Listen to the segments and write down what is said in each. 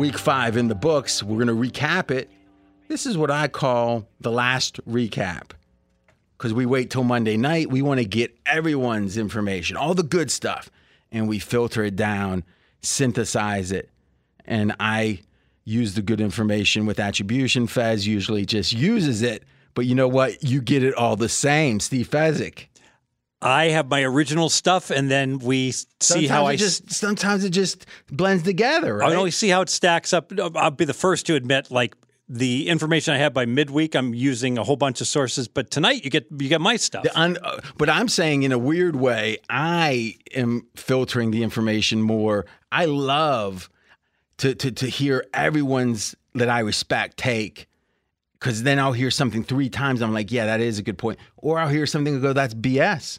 week five in the books. We're going to recap it. This is what I call the last recap because we wait till Monday night. We want to get everyone's information, all the good stuff, and we filter it down, synthesize it. And I use the good information with attribution. Fez usually just uses it, but you know what? You get it all the same. Steve Fezzik. I have my original stuff, and then we see Sometimes how it I just sometimes it just blends together, right? I always see how it stacks up. I'll be the first to admit, like the information I have by midweek, I'm using a whole bunch of sources. But tonight, you get you get my stuff. Un- but I'm saying in a weird way, I am filtering the information more. I love to to to hear everyone's that I respect take. Cause then I'll hear something three times. I'm like, yeah, that is a good point. Or I'll hear something and go, that's BS.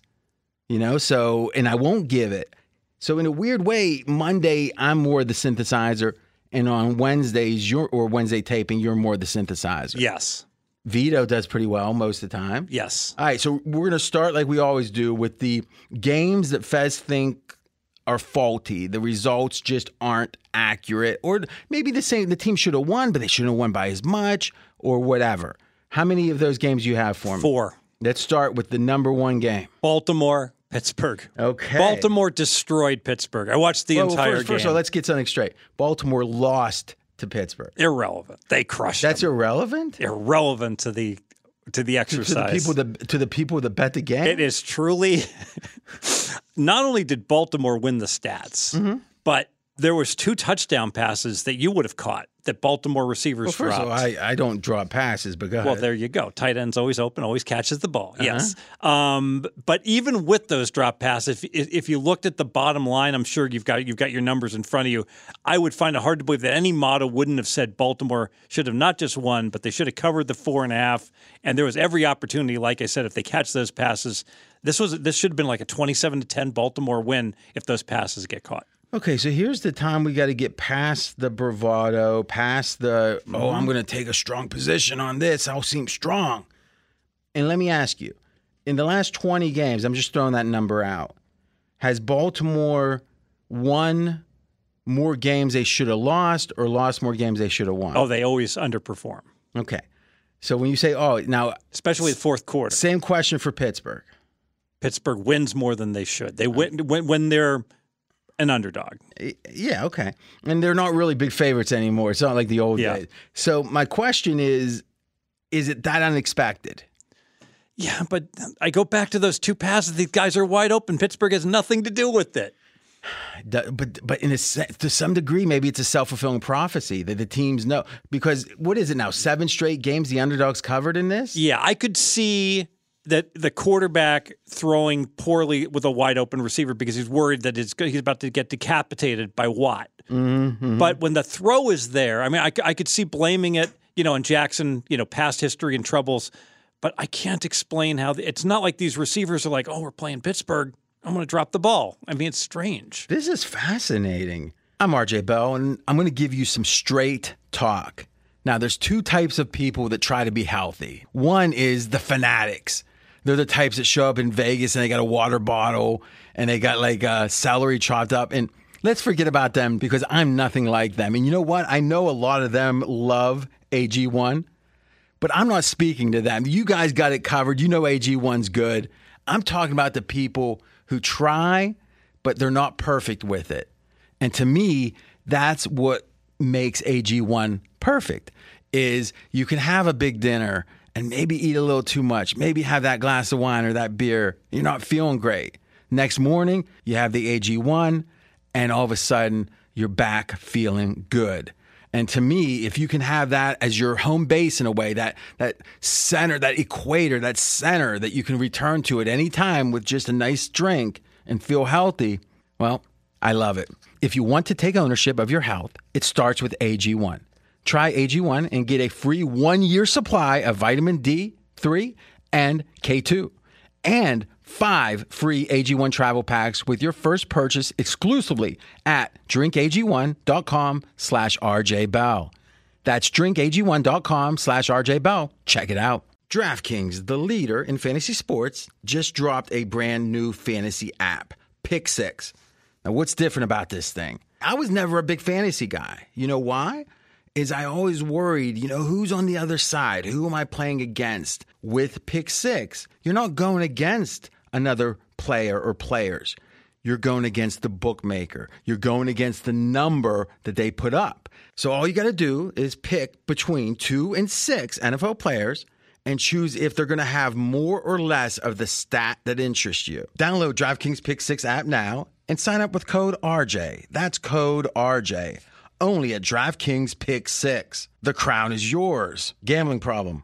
You know, so and I won't give it. So in a weird way, Monday I'm more the synthesizer, and on Wednesdays you're or Wednesday taping, you're more the synthesizer. yes, Vito does pretty well most of the time. yes. All right, so we're going to start like we always do with the games that Fez think are faulty. The results just aren't accurate, or maybe the same. The team should have won, but they shouldn't have won by as much, or whatever. How many of those games you have for me? Four. Let's start with the number one game. Baltimore, Pittsburgh. Okay. Baltimore destroyed Pittsburgh. I watched the Well, well, entire first, game. first of all, let's get something straight. Baltimore lost to Pittsburgh. Irrelevant. They crushed That's them. irrelevant irrelevant to the to the exercise. to exercise. the people that to the people that bet the game. It is truly. not only did Baltimore win the stats, Mm-hmm. but there was two touchdown passes that you would have caught that Baltimore receivers well, first dropped. of all, I, I don't draw passes, but go well, there you go. Tight end's always open, always catches the ball. Uh-huh. Yes. Um, but even with those drop passes, if, if you looked at the bottom line, I'm sure you've got you've got your numbers in front of you. I would find it hard to believe that any model wouldn't have said Baltimore should have not just won, but they should have covered the four and a half. And there was every opportunity, like I said, if they catch those passes, this was this should have been like a 27 to 10 Baltimore win if those passes get caught. Okay, so here's the time we got to get past the bravado, past the, oh, I'm mm-hmm. going to take a strong position on this. I'll seem strong. And let me ask you in the last 20 games, I'm just throwing that number out, has Baltimore won more games they should have lost or lost more games they should have won? Oh, they always underperform, Okay. So when you say, oh, now, especially the fourth quarter. same question for Pittsburgh. Pittsburgh wins more than they should. They win when, when they're an underdog. Yeah, okay. And they're not really big favorites anymore. It's not like the old Yeah. days. So my question is is it that unexpected? Yeah, but I go back to those two passes. These guys are wide open. Pittsburgh has nothing to do with it. But but in a to some degree, maybe it's a self fulfilling prophecy that the teams know because what is it now? Seven straight games the underdogs covered in this. Yeah, I could see that the quarterback throwing poorly with a wide open receiver because he's worried that it's, he's about to get decapitated by Watt. Mm-hmm. But when the throw is there, I mean, I could see blaming it, you know, in Jackson, you know, past history and troubles. But I can't explain how the, it's not like these receivers are like, oh, we're playing Pittsburgh. I'm going to drop the ball. I mean, it's strange. This is fascinating. I'm RJ Bell, and I'm going to give you some straight talk. Now, there's two types of people that try to be healthy. One is the fanatics. They're the types that show up in Vegas and they got a water bottle and they got like uh, celery chopped up. And let's forget about them because I'm nothing like them. And you know what? I know a lot of them love AG1, but I'm not speaking to them. You guys got it covered. You know AG1's good. I'm talking about the people who try, but they're not perfect with it. And to me, that's what makes AG1 perfect is you can have a big dinner and maybe eat a little too much, maybe have that glass of wine or that beer. You're not feeling great. Next morning, you have the AG1 and all of a sudden you're back feeling good. And to me, if you can have that as your home base in a way, that that center, that equator, that center that you can return to at any time with just a nice drink and feel healthy, well, I love it. If you want to take ownership of your health, it starts with AG1. Try AG1 and get a free one year supply of vitamin D3 and K2 and five free AG1 travel packs with your first purchase exclusively at drinkag1.com slash rjbell. That's drinkag1.com slash rjbell. Check it out. DraftKings, the leader in fantasy sports, just dropped a brand new fantasy app, Pick Six. Now, what's different about this thing? I was never a big fantasy guy. You know why? Is I always worried, you know, who's on the other side? Who am I playing against? With pick six, you're not going against another player or players. You're going against the bookmaker. You're going against the number that they put up. So all you got to do is pick between two and six NFL players and choose if they're going to have more or less of the stat that interests you. Download DraftKings Pick 6 app now and sign up with code RJ. That's code RJ. Only at DraftKings Pick 6. The crown is yours. Gambling problem?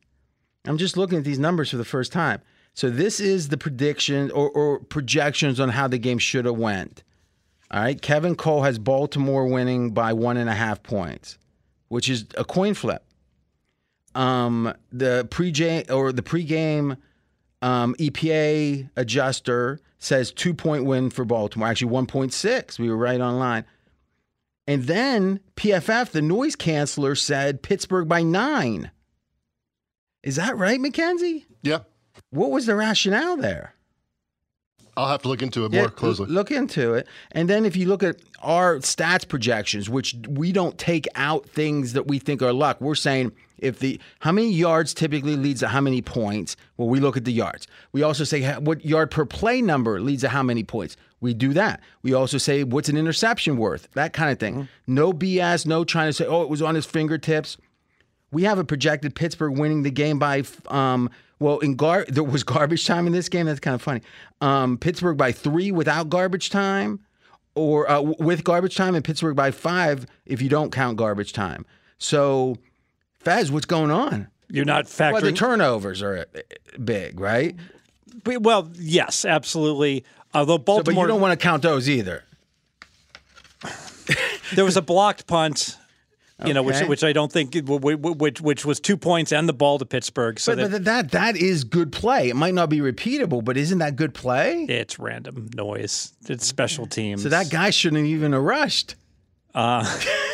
I'm just looking at these numbers for the first time. So this is the prediction or, or projections on how the game should have went. All right, Kevin Cole has Baltimore winning by one and a half points, which is a coin flip. Um, the pre or the pregame um, EPA adjuster says two point win for Baltimore. Actually, one point six. We were right on line. And then PFF, the noise canceller, said Pittsburgh by nine. Is that right, Mackenzie? Yeah. What was the rationale there? I'll have to look into it more Yeah, closely. Look into it. And then if you look at our stats projections, which we don't take out things that we think are luck, we're saying if the how many yards typically leads to how many points. Well, we look at the yards. We also say what yard per play number leads to how many points. We do that. We also say what's an interception worth, that kind of thing. Mm-hmm. No BS, no trying to say, oh, it was on his fingertips. We have a projected Pittsburgh winning the game by, um, well, in gar there was garbage time in this game. That's kind of funny. Um, Pittsburgh by three without garbage time, or uh, with garbage time, and Pittsburgh by five if you don't count garbage time. So, Fez, what's going on? You're not factoring. Well, the turnovers are uh, big, right? But- well, yes, absolutely. Although So, but you don't want to count those either. there was a blocked punt. You know, which which I don't think which which was two points and the ball to Pittsburgh. So But, that but that that is good play. It might not be repeatable, but isn't that good play? it's random noise. It's special teams. So that guy shouldn't even have rushed. Uh,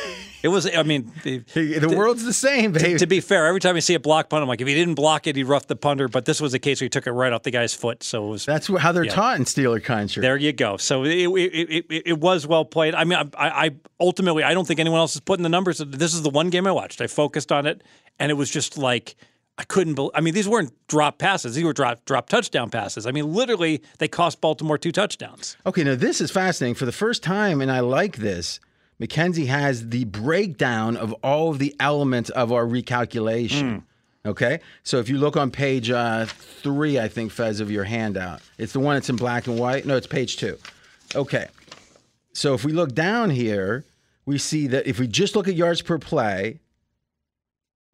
it was. I mean, the, The world's the same, baby. to be fair, every time I see a block punt, I'm like, if he didn't block it, he roughed the punter. But this was a case where he took it right off the guy's foot. So it was That's how they're taught in Steeler country. There you go. So it, it, it, it was well played. I mean, I, I ultimately I don't think anyone else is putting the numbers. This is the one game I watched. I focused on it, and it was just like I couldn't. believe I mean, these weren't drop passes; these were drop drop touchdown passes. I mean, literally, they cost Baltimore two touchdowns. Okay, now this is fascinating. For the first time, and I like this, Mackenzie has the breakdown of all of the elements of our recalculation. Okay, so if you look on page uh, three, I think, Fez, of your handout, it's the one that's in black and white. No, it's page two. Okay, so if we look down here, we see that if we just look at yards per play,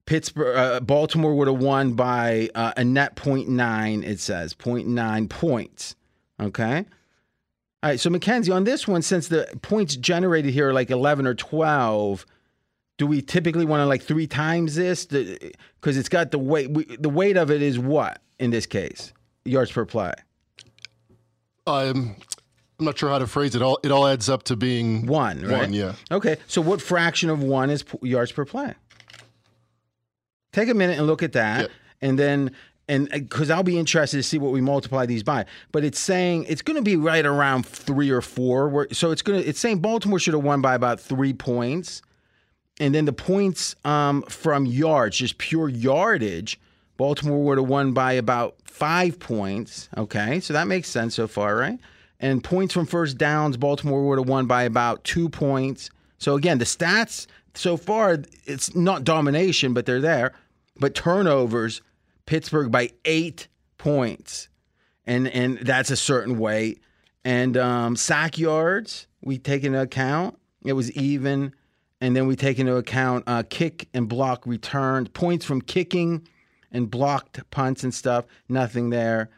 Pittsburgh, uh, Baltimore would have won by uh, a net 0.9, it says 0.9 points. Okay. All right, so Mackenzie, on this one, since the points generated here are like 11 or 12, do we typically want to like three times this? Because it's got the weight. We, the weight of it is what in this case? Yards per play. I'm, I'm not sure how to phrase it. All it all adds up to being One, right? One, yeah. Okay, so what fraction of one is p- yards per play? Take a minute and look at that, Yep. and then and because I'll be interested to see what we multiply these by. But it's saying it's going to be right around three or four. So it's going to it's saying Baltimore should have won by about three points, and then the points um, from yards, just pure yardage, Baltimore would have won by about five points. Okay, so that makes sense so far, right? And points from first downs, Baltimore would have won by about two points. So again, the stats so far, it's not domination, but they're there. But turnovers, Pittsburgh by eight points, and and that's a certain way. And um, sack yards, we take into account. It was even, and then we take into account uh, kick and block returned points from kicking and blocked punts and stuff. Nothing there.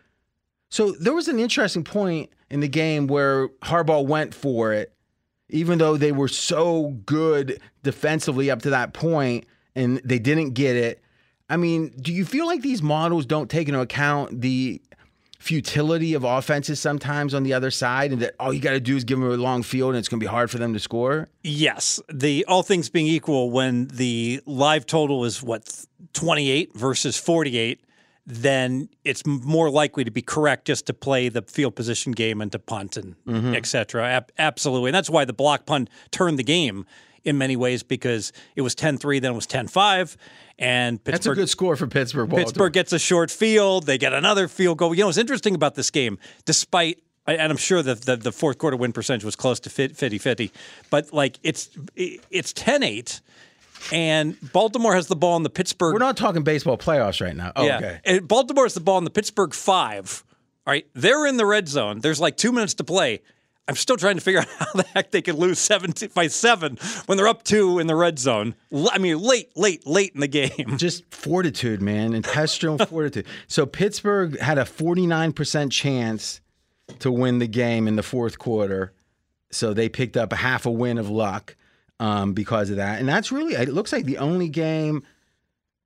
So there was an interesting point in the game where Harbaugh went for it, even though they were so good defensively up to that point and they didn't get it. I mean, do you feel like these models don't take into account the futility of offenses sometimes on the other side and that all you got to do is give them a long field and it's going to be hard for them to score? Yes, the all things being equal, when the live total is what twenty eight versus forty eight, then it's more likely to be correct just to play the field position game and to punt and Mm-hmm. et cetera. Ab- absolutely, and that's why the block punt turned the game in many ways because it was 10-3, then it was 10-5, and That's a good score for Pittsburgh. Baltimore. Pittsburgh gets a short field. They get another field goal. You know it's interesting about this game, despite and I'm sure that the, the fourth quarter win percentage was close to 50-50, but like it's it's 10-8 and Baltimore has the ball in the Pittsburgh We're not talking baseball playoffs right now. Oh, yeah. okay. And Baltimore has the ball in the Pittsburgh 5. All right, they're in the red zone. There's like 2 minutes to play. I'm still trying to figure out how the heck they could lose 17 by 7 when they're up 2 in the red zone. I mean, late, late, late in the game. Just fortitude, man, intestinal fortitude. So Pittsburgh had a 49% chance to win the game in the fourth quarter. So they picked up a half a win of luck um, because of that. And that's really, it looks like the only game,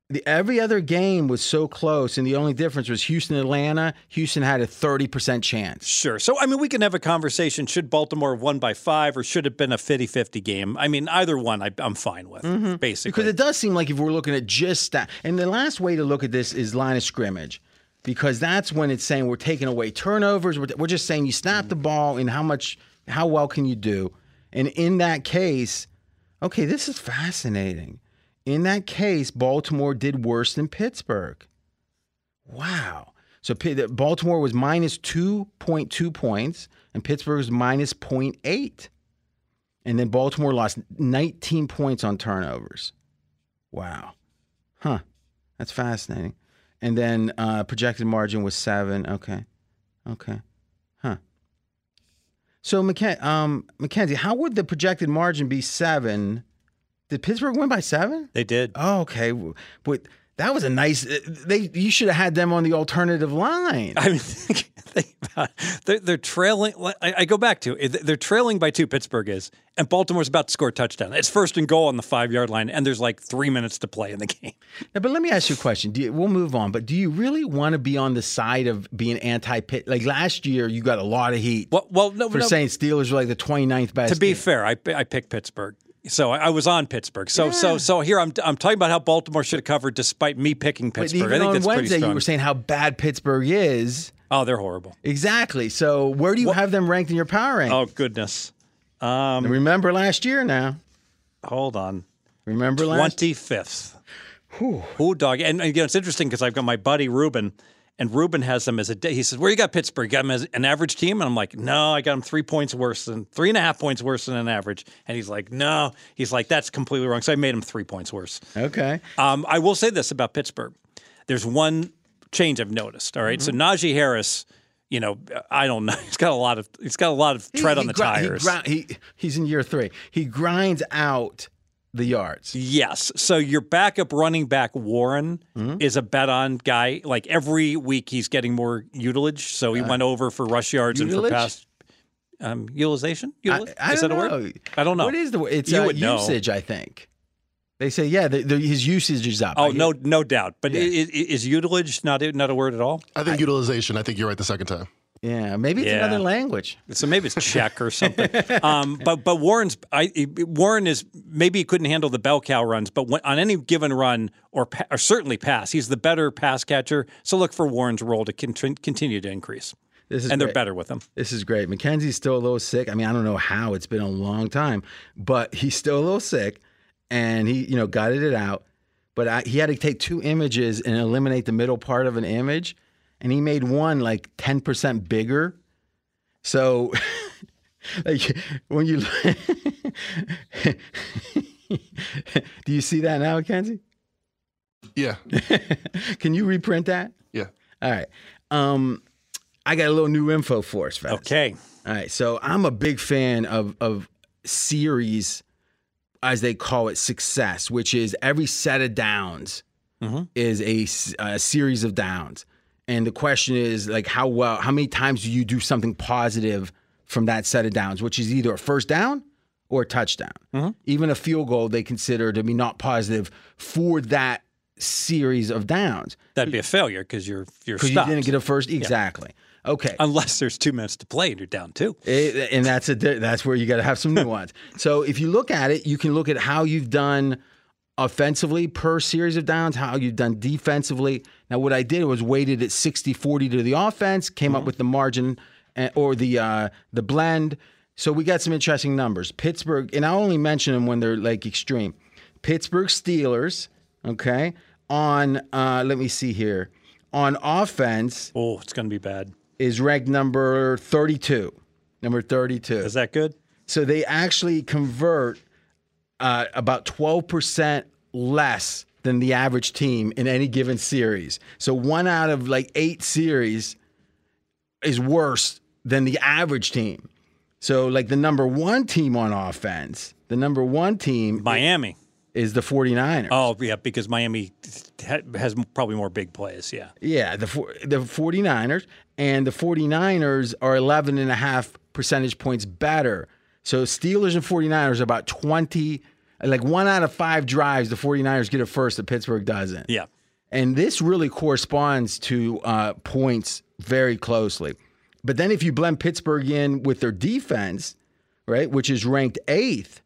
the, every other game was so close. And the only difference was Houston, Atlanta. Houston had a 30% chance. Sure. So, I mean, we can have a conversation. Should Baltimore have won by five or should it have been a 50 50 game? I mean, either one I, I'm fine with, mm-hmm. basically. Because it does seem like if we're looking at just that, and the last way to look at this is line of scrimmage, because that's when it's saying we're taking away turnovers. We're, we're just saying you snap the ball and how much, how well can you do? And in that case, okay, this is fascinating. In that case, Baltimore did worse than Pittsburgh. Wow. So Baltimore was minus 2.2 points and Pittsburgh was minus 0.8. And then Baltimore lost 19 points on turnovers. Wow. Huh. That's fascinating. And then uh, projected margin was seven. Okay. Okay. Huh. So, McKen- um, Mackenzie, how would the projected margin be seven? Did Pittsburgh win by seven? they did. Oh, okay. But that was a nice. Uh, they you should have had them on the alternative line. I mean, think, about it. They're, they're trailing. I, I go back to it. They're trailing by two. Pittsburgh is, and Baltimore's about to score a touchdown. It's first and goal on the five yard line, and there's like three minutes to play in the game. Yeah, but let me ask you a question. Do you, we'll move on, but do you really want to be on the side of being anti Pitt? Like last year, you got a lot of heat Well, well, no, for no, saying Steelers were like the 29th best. to be team. fair, I I picked Pittsburgh. So I I was on Pittsburgh. So so so here I'm I'm talking about how Baltimore should have covered despite me picking Pittsburgh. I think on that's pretty Wednesday, strong. you were saying how bad Pittsburgh is. oh, they're horrible. Exactly. So where do you have them ranked in your power rank? Oh goodness. Um, remember last year now. Hold on. Remember last. Twenty fifth. Who dog? And again, it's interesting because I've got my buddy Ruben, and Ruben has them as a. Day. He says, "Where you got Pittsburgh? You got them as an average team?" And I'm like, "No, I got them three points worse than three and a half points worse than an average." And he's like, "No," he's like, "That's completely wrong." So I made him three points worse. Okay. Um, I will say this about Pittsburgh: there's one change I've noticed. All right? so Najee Harris. You know, I don't know. He's got a lot of he's got a lot of tread He- on the he gri- tires. He, gri- he he's in year three. He grinds out the yards. Yes. So your backup running back Warren Mm-hmm. is a bet on guy. Like every week he's getting more utilage. So he went over for rush yards and Uh, for pass um, utilization. I, Util- I is don't that a know. word? I don't know. What is the word? It's You uh, would know. usage, I think. They say, yeah, the, the, his usage is up. Oh I no, hear- no doubt. But Yeah. i- i- is utilage not not a word at all? I think utilization. I think you're right the second time. Yeah, maybe it's Yeah. another language. So maybe it's Czech or something. um, but but Warren's I, Warren is maybe he couldn't handle the bell cow runs, but when, on any given run or, pa- or certainly pass, he's the better pass catcher. So look for Warren's role to con- continue to increase, This is and they're better with him. This is great. Mackenzie's still a little sick. I mean, I don't know how. It's been a long time, but he's still a little sick, and he, you know, gutted it out. But I, he had to take two images and eliminate the middle part of an image, and he made one like ten percent bigger. So, like when you, do you see that now, Mackenzie? Yeah. Can you reprint that? Yeah. All right. Um, I got a little new info for us, fellas. Okay. All right, so I'm a big fan of of series, as they call it, success, which is every set of downs is a, a, series of downs, and the question is like how well, how many times do you do something positive from that set of downs, which is either a first down or a touchdown. Mm-hmm. Even a field goal they consider to be not positive for that series of downs That'd be a failure because you're you're because you didn't get a first. Exactly. Okay. Unless there's two minutes to play and you're down two. It- and that's a that's where you got to have some nuance. so if you look at it, you can look at how you've done offensively per series of downs, how you've done defensively. Now, what I did was weighted it 60-40 to the offense, came up with the margin uh, or the uh, the blend. So we got some interesting numbers. Pittsburgh, and I only mention them when they're like extreme. Pittsburgh Steelers, okay, on uh, let me see here. On offense Oh, it's going to be bad. is ranked number 32. Number 32. Is that good? So they actually convert uh, about 12% less than the average team in any given series. So one out of like eight series is worse than the average team. So, like the number one team on offense, the number one team Miami. is the 49ers. Oh, yeah, because Miami has probably more big plays. Yeah. Yeah, the the 49ers and the 49ers are 11 and a half percentage points better. So Steelers and 49ers are about 20 like one out of 5 drives the 49ers get it first the Pittsburgh doesn't. Yeah. And this really corresponds to uh, points very closely. But then if you blend Pittsburgh in with their defense, right, which is ranked 8th,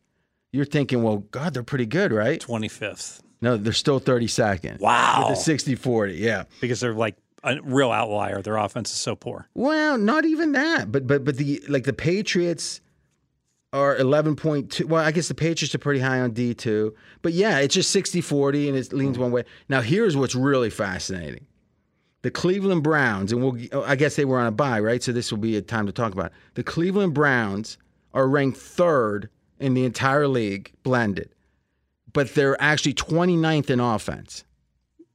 you're thinking, well, god, they're pretty good, right? 25th. No, they're still 32nd. Wow. With the 60-40, yeah. Because they're like a real outlier. Their offense is so poor. Well, not even that. But but but the like the Patriots are 11.2. Well, I guess the Patriots are pretty high on D2. But yeah, it's just 60-40 and it leans one way. Now, here's what's really fascinating. The Cleveland Browns, and we'll oh, I guess they were on a bye, right? So this will be a time to talk about. It. The Cleveland Browns are ranked 3rd in the entire league blended. But they're actually 29th in offense.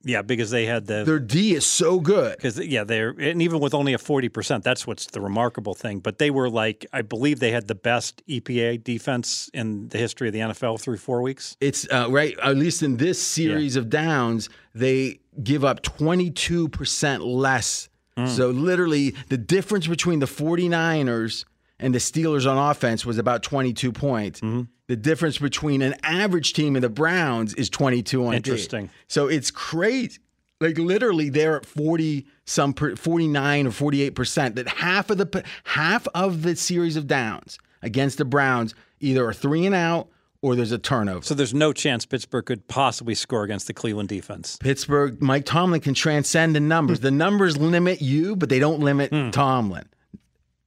Yeah, because they had the Their D is so good. because yeah they're and even with only a 40% that's what's the remarkable thing but they were like i believe they had the best epa defense in the history of the nfl through four weeks It's uh, right, at least in this series of downs, they give up 22% less. So, literally, the difference between the 49ers and the Steelers on offense was about 22 points. Mm-hmm. The difference between an average team and the Browns is 22 on. Interesting. So, it's crazy. Like literally, they're at forty some forty nine or forty eight percent. That half of the half of the series of downs against the Browns either are three and out or there's a turnover. so there's no chance pittsburgh could possibly score against the cleveland defense Pittsburgh, Mike Tomlin can transcend the numbers. Hmm. the numbers limit you, but they don't limit hmm. Tomlin.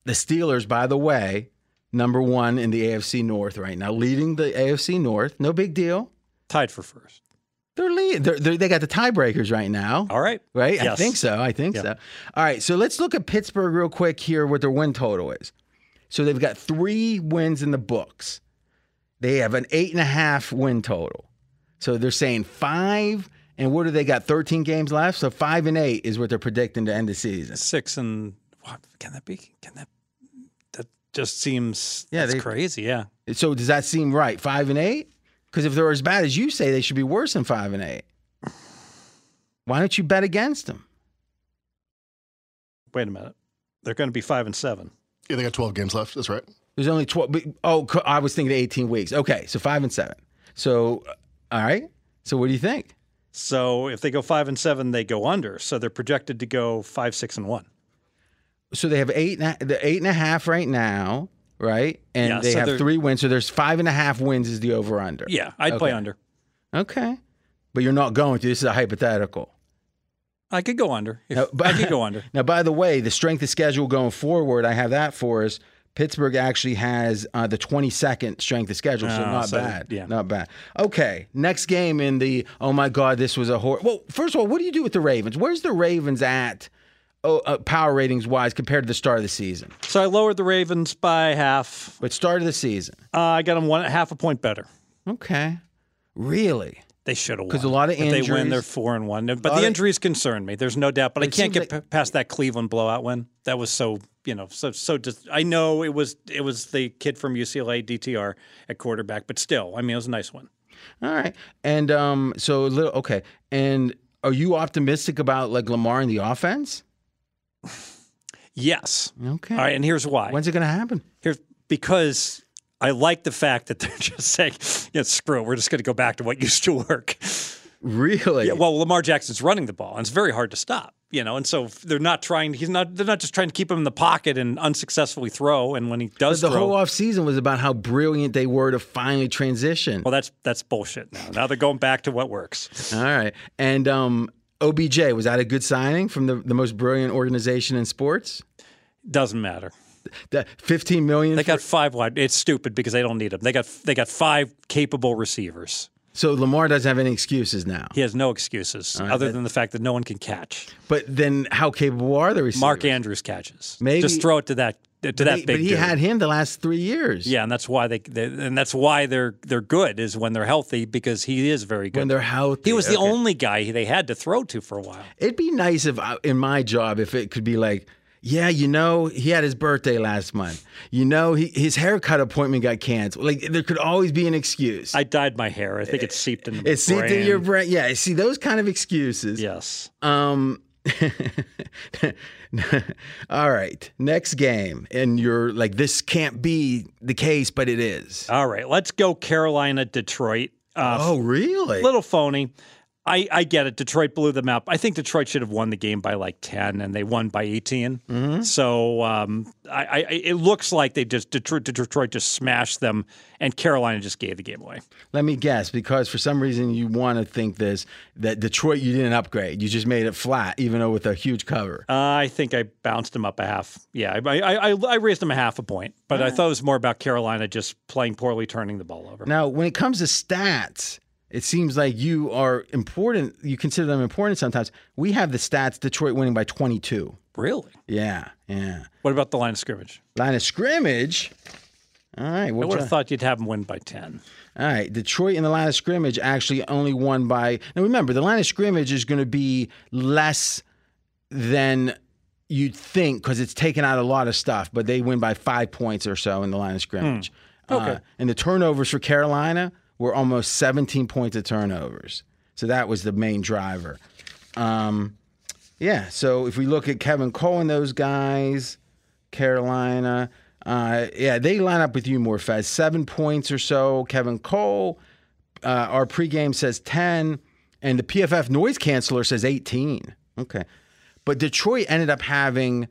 The Steelers, by the way, number one in the AFC North right now, leading the AFC North. No big deal. tied for first They're lead. They're, they're, they got the tiebreakers right now. all right Right? I think so. I think Yeah. so. All right. So let's look at Pittsburgh real quick here, what their win total is. So they've got three wins in the books. They have an eight and a half win total. So they're saying five, and what do they got? 13 games left. So five and eight is what they're predicting to end the season. six and what can that be can that that just seems Yeah, that's they- crazy yeah So does that seem right? Five and eight? Because if they're as bad as you say, they should be worse than five and eight. Why don't you bet against them? wait a minute they're going to be five and seven Yeah, they got 12 games left. That's right. There's only 12. Oh, I was thinking 18 weeks. Okay, so five and seven. So, uh, all right. So, what do you think? so if they go five and seven they go under so they're projected to go five six and one So they have eight, the eight and a half right now, right? And Yeah, they so have three wins. So there's five and a half wins is the over under. yeah i'd play under Okay, but you're not going to. This is a hypothetical. I could go under. If, No, but- I could go under. Now, by the way, the strength of schedule going forward, I have that for us. Pittsburgh actually has uh, the 22nd strength of schedule, so Oh, not so, bad. yeah. Not bad. Okay, next game in the, oh my God, this was a horror. Well, first of all, what do you do with the Ravens? Where's the Ravens at oh, uh, power ratings wise compared to the start of the season? So I lowered the Ravens by half. But start of the season. Uh, I got them one half a point better. Okay. Really? They should have won 'Cause a lot of If they win, injuries. they're four and one. But lot the of- injuries concern me. There's no doubt. But I It can't seems get like- p- past that Cleveland blowout win. That was so you know so so. Just, I know it was it was the kid from UCLA DTR at quarterback, but still, I mean, it was a nice one. All right. And um, so a little, okay. And are you optimistic about like Lamar and the offense? Yes. Okay. All right, and here's why. When's it going to happen? Here's because I like the fact that they're just saying, yeah, screw it, we're just going to go back to what used to work. Really? Yeah, well, Lamar Jackson's running the ball, and it's very hard to stop. You know, and so they're not trying. He's not. They're not just trying to keep him in the pocket and unsuccessfully throw. And when he does the throw, whole offseason was about how brilliant they were to finally transition. well, that's that's bullshit. Now, now they're going back to what works. All right. And um, OBJ, was that a good signing from the, the most brilliant organization in sports? Doesn't matter. The 15 million. They for- got five wide. It's stupid because they don't need them. They got they got five capable receivers. so Lamar doesn't have any excuses now. He has no excuses other than the fact that no one can catch. But then how capable are the receivers? Mark Andrews catches. Maybe- just throw it to that to that He- big but he dude. had him the last three years. yeah, and that's why they, they and that's why they're they're good is when they're healthy because he is very good. When they're healthy. he was the Okay. only guy they had to throw to for a while. It'd be nice if, I, in my job, if it could be like, yeah, you know, he had his birthday last month. You know, he, his haircut appointment got canceled. Like, there could always be an excuse. I dyed my hair. I think it seeped my it seeped in your brain. Yeah, see those kind of excuses. Yes. Um. all right, next game, and you're like, this can't be the case, but it is. All right. Let's go Carolina Detroit. Uh, oh, really? little phony. I, I get it. Detroit blew them out. I think Detroit should have won the game by like ten, and they won by 18 Mm-hmm. So um, I, I, it looks like they just Detroit, Detroit just smashed them, and Carolina just gave the game away. Let me guess, because for some reason you want to think this that Detroit you didn't upgrade, you just made it flat, even though with a huge cover. Uh, I think I bounced them up a half. Yeah, I, I, I, I raised them a half a point, but I thought it was more about Carolina just playing poorly, turning the ball over. Now, when it comes to stats, it seems like you are important. You consider them important sometimes. We have the stats Detroit winning by 22. Really? Yeah, yeah. What about the line of scrimmage? Line of scrimmage. All right. I What would have thought you'd have them win by ten. all right. Detroit in the line of scrimmage actually only won by. Now, remember, the line of scrimmage is going to be less than you'd think because it's taken out a lot of stuff, but they win by five points or so in the line of scrimmage. Okay. Uh, and the turnovers for Carolina were almost 17 points of turnovers. So that was the main driver. Um, yeah. So if we look at Kevin Cole and those guys, Carolina, uh, yeah, they line up with you more, Fez. Seven points or so. Kevin Cole, uh, our pregame says 10, and the PFF noise canceller says 18. Okay. But Detroit ended up having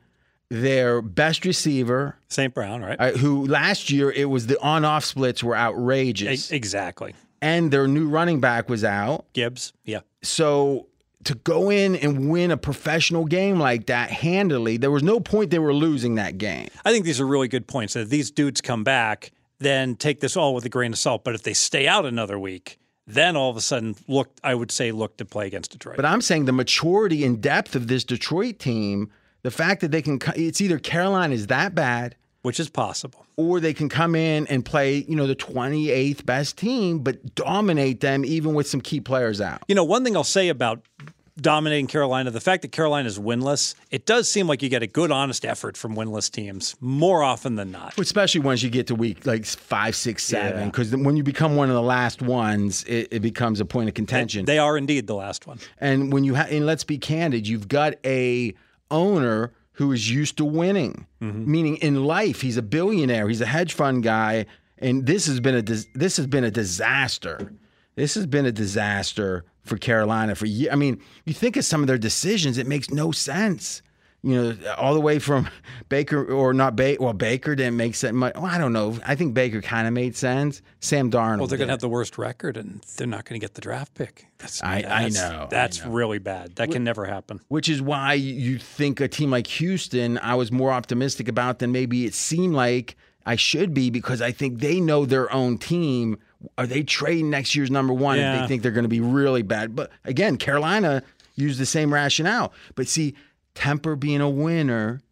their best receiver, St. Brown, right? uh, who last year it was the on off splits were outrageous, E- exactly. and their new running back was out. Gibbs. Yeah. So to go in and win a professional game like that handily, there was no point they were losing that game. I think these are really good points. That if these dudes come back, then take this all with a grain of salt. But if they stay out another week, then all of a sudden look, I would say, look to play against Detroit. But I'm saying the maturity and depth of this Detroit team, the fact that they can, it's either Carolina is that bad which is possible. or they can come in and play, you know, the 28th best team, but dominate them even with some key players out. You know, one thing I'll say about dominating Carolina, the fact that Carolina is winless, it does seem like you get a good, honest effort from winless teams more often than not. Especially once you get to week like five, six, seven, Yeah. because when you become one of the last ones, it, it becomes a point of contention. They are indeed the last one. And when you have, and let's be candid, you've got a owner who is used to winning, mm-hmm. meaning in life he's a billionaire, he's a hedge fund guy, and this has been a this has been a disaster. This has been a disaster for Carolina for years. I mean, you think of some of their decisions, it makes no sense. You know, all the way from Baker or not Baker. Well, Baker didn't make sense. Much. Well, I don't know. I think Baker kind of made sense. Sam Darnold. Well, they're going to have the worst record, and they're not going to get the draft pick. That's, I- I that's- know, I That's really bad. That can never happen. which is why you think a team like Houston, I was more optimistic about than maybe it seemed like I should be because I think they know their own team. Are they trading next year's number one if they think they're going to be really bad? But again, Carolina used the same rationale. But see, Tepper being a winner,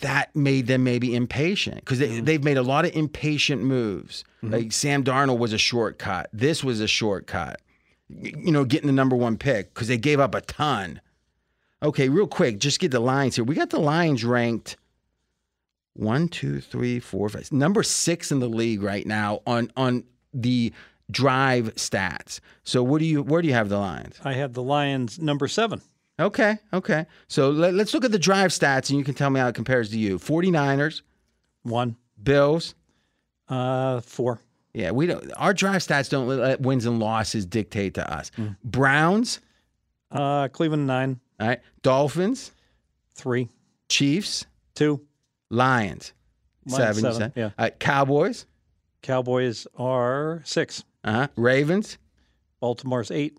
that made them maybe impatient because they, they've made a lot of impatient moves. Mm-hmm. Like Sam Darnold was a shortcut. This was a shortcut. You know, getting the number one pick because they gave up a ton. Okay, real quick, just get the Lions here. We got the Lions ranked one, two, three, four, five, number six in the league right now on on the drive stats. So what do you where do you have the Lions? I have the Lions number seven. Okay, okay. So let, let's look at the drive stats and you can tell me how it compares to you. 49ers, One. Bills, Uh, four. Yeah, we don't. Our drive stats don't let wins and losses dictate to us. Browns, Uh, Cleveland nine, all right. Dolphins, three, Chiefs, two. Lions, Lions, seven. seven, yeah. All right, Cowboys, Cowboys are six. uh-huh. Ravens, Baltimore's eight.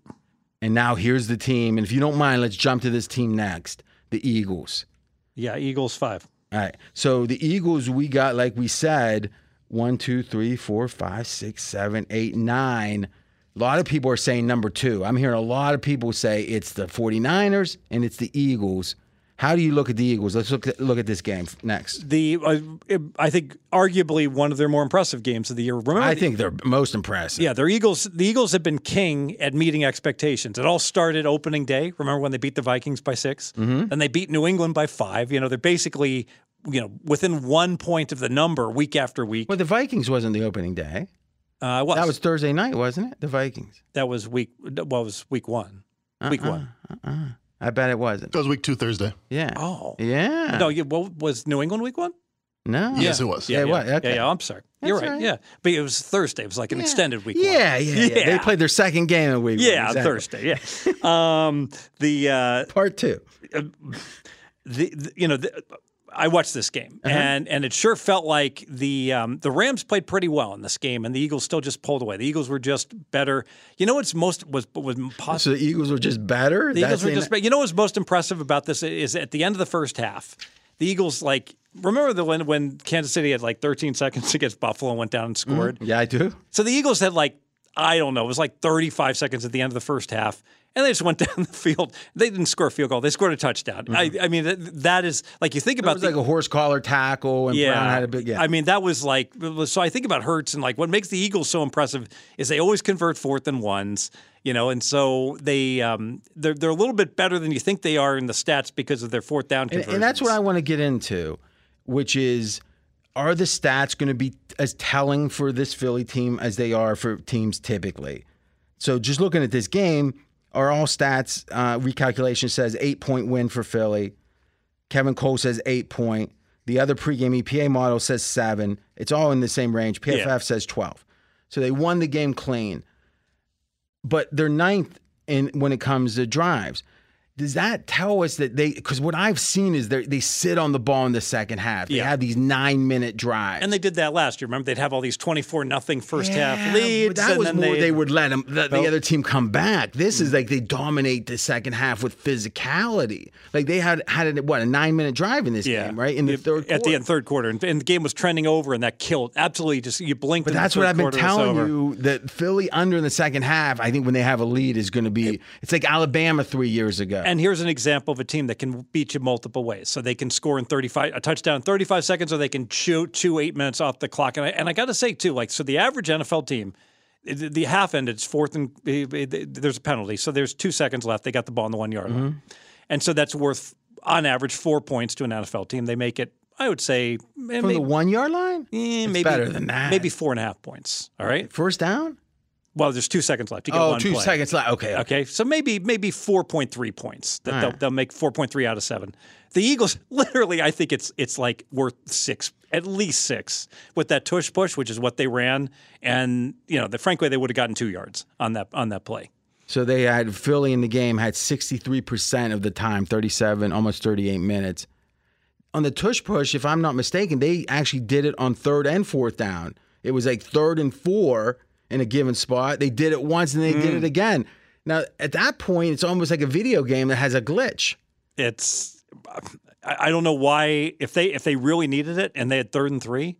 And now here's the team. And if you don't mind, let's jump to this team next. The Eagles. Yeah, Eagles five. All right. So the Eagles, we got, like we said, one, two, three, four, five, six, seven, eight, nine. A lot of people are saying number two. I'm hearing a lot of people say it's the 49ers and it's the Eagles. How do you look at the Eagles? Let's look at, look at this game next. The uh, I think arguably one of their more impressive games of the year. Remember, I think they're most impressive. Yeah, their Eagles. The Eagles have been king at meeting expectations. It all started opening day. Remember when they beat the Vikings by 6 mm-hmm. and they beat New England by five. You know, they're basically you know within one point of the number week after week. Well, the Vikings wasn't the opening day. Uh, was. That was Thursday night, wasn't it? The Vikings. that was week. Well, it was week one. Week one. Uh-uh. I bet it wasn't. That was week two Thursday. Yeah. Oh Yeah. no, you, well, was New England week one? No. Yes, it was. Yeah, it was. yeah, Okay. yeah. I'm sorry. You're That's right. Yeah, but it was Thursday. It was like an extended week. one. Yeah, yeah, yeah, They played their second game in week one. Yeah, Exactly. Thursday. Yeah. um, the uh, Part two. the, the you know the, I watched this game Uh-huh. and and it sure felt like the um, the Rams played pretty well in this game and the Eagles still just pulled away. The Eagles were just better. You know what's most was was possible. So the Eagles were just better. The Eagles were just better. You know what's most impressive about this is at the end of the first half, the Eagles like remember the when when Kansas City had like 13 seconds against Buffalo and went down and scored. Yeah, I do. So the Eagles had like, I don't know, it was like 35 seconds at the end of the first half. And they just went down the field. They didn't score a field goal. They scored a touchdown. I, I mean, that, that is like you think It about was the, like a horse collar tackle, and yeah, Brown had a big. Yeah, I mean, that was like so. I think about Hurts, and like what makes the Eagles so impressive is they always convert fourth and ones, you know, and so they um, they're they're a little bit better than you think they are in the stats because of their fourth down and, and that's what I want to get into, which is, are the stats going to be as telling for this Philly team as they are for teams typically? So just looking at this game, our all stats uh, recalculation says eight point win for Philly. Kevin Cole says eight point. The other pregame EPA model says seven. It's all in the same range. PFF Yeah. says 12. So they won the game clean. But they're ninth in when it comes to drives. Does that tell us that they? Because what I've seen is they they sit on the ball in the second half. They Yeah. have these nine minute drives. and they did that last year. Remember, they'd have all these twenty-four nothing first Yeah, half but leads. That and was then more they would let them the, the other team come back. This is mm. like they dominate the second half with physicality. Like they had had a, what a nine minute drive in this Yeah, game, right? In the third at the end, third quarter, and, and the game was trending over, and that killed absolutely. Just you blinked. But that's what I've been telling you that Philly under in the second half. I think when they have a lead is going to be. It's like Alabama three years ago. And here's an example of a team that can beat you multiple ways. So they can score in 35 a touchdown in 35 seconds, or they can chew two eight minutes off the clock. And I, and I got to say too, like so, the average NFL team, the, the half end, it's fourth and eh, eh, there's a penalty, so there's two seconds left. They got the ball on the one yard Mm-hmm. line, and so that's worth on average four points to an NFL team. They make it. I would say eh, From maybe, the one yard line, eh, it's maybe better than that. Maybe four and a half points. All right. first down. Well, there's two seconds left. You get Oh, one two play. seconds left. Okay, okay. Okay, so maybe maybe four point three points. That they'll, right. they'll make four point three out of seven. The Eagles, literally, I think it's it's like worth six, at least six, with that tush push, which is what they ran, and you know, the, frankly, they would have gotten two yards on that on that play. So they had Philly in the game had 63% of the time, 37, almost 38 minutes. On the tush push, if I'm not mistaken, they actually did it on third and fourth down. It was like third and four in a given spot. They did it once and they did Mm. it again. Now, at that point, it's almost like a video game that has a glitch. It's I, don't know why if they if they really needed it and they had third and three,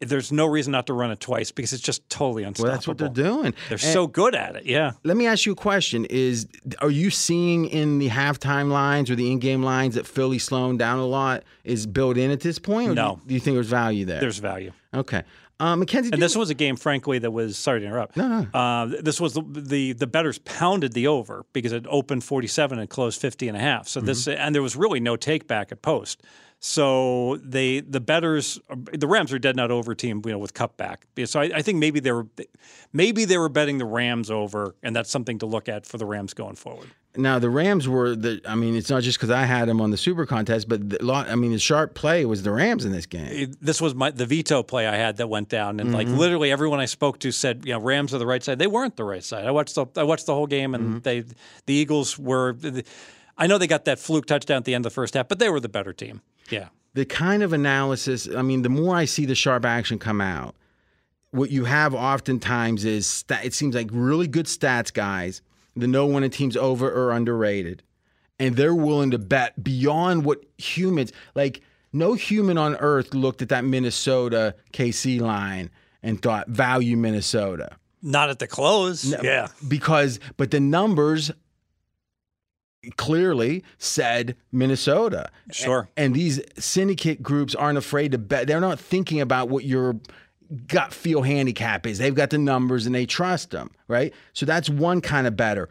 there's no reason not to run it twice because it's just totally unstoppable. Well, that's what they're doing. They're And- so good at it. Yeah. Let me ask you a question: Is are you seeing in the halftime lines or the in-game lines that Philly slowing down a lot is built in at this point? Or do No. you, do you think there's value there? There's value. okay. Um, Mackenzie, And this was a game, frankly, that was sorry to interrupt. No, no. Uh, this was the, the the bettors pounded the over because it opened 47 and closed 50 and a half. So this Mm-hmm. and there was really no take back at post. So they the bettors the Rams are dead not over team you know with cutback. So I, I think maybe they were maybe they were betting the Rams over, and that's something to look at for the Rams going forward. Now the Rams were the. I mean, it's not just because I had them on the Super Contest, but the, lot. I mean, the sharp play was the Rams in this game. It- this was my the veto play I had that went down, and like mm-hmm. literally everyone I spoke to said, you know, Rams are the right side. They weren't the right side. I watched the I watched the whole game, and mm-hmm. they the Eagles were. I know they got that fluke touchdown at the end of the first half, but they were the better team. Yeah. the kind of analysis. I mean, the more I see the sharp action come out, what you have oftentimes is sta it seems like really good stats guys that know when a team's over or underrated, and they're willing to bet beyond what humans like. No human on earth looked at that Minnesota KC line and thought value Minnesota Not at the close. Yeah. because but the numbers clearly said Minnesota. Sure. And these syndicate groups aren't afraid to bet. They're not thinking about what your gut feel handicap is. They've got the numbers and they trust them, right? So that's one kind of better.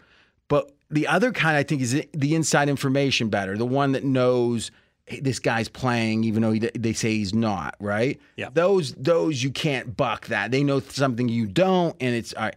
But the other kind I think is the inside information better, the one that knows hey, this guy's playing even though he, they say he's not, right? Yeah. Those those you can't buck that. They know something you don't and it's all right.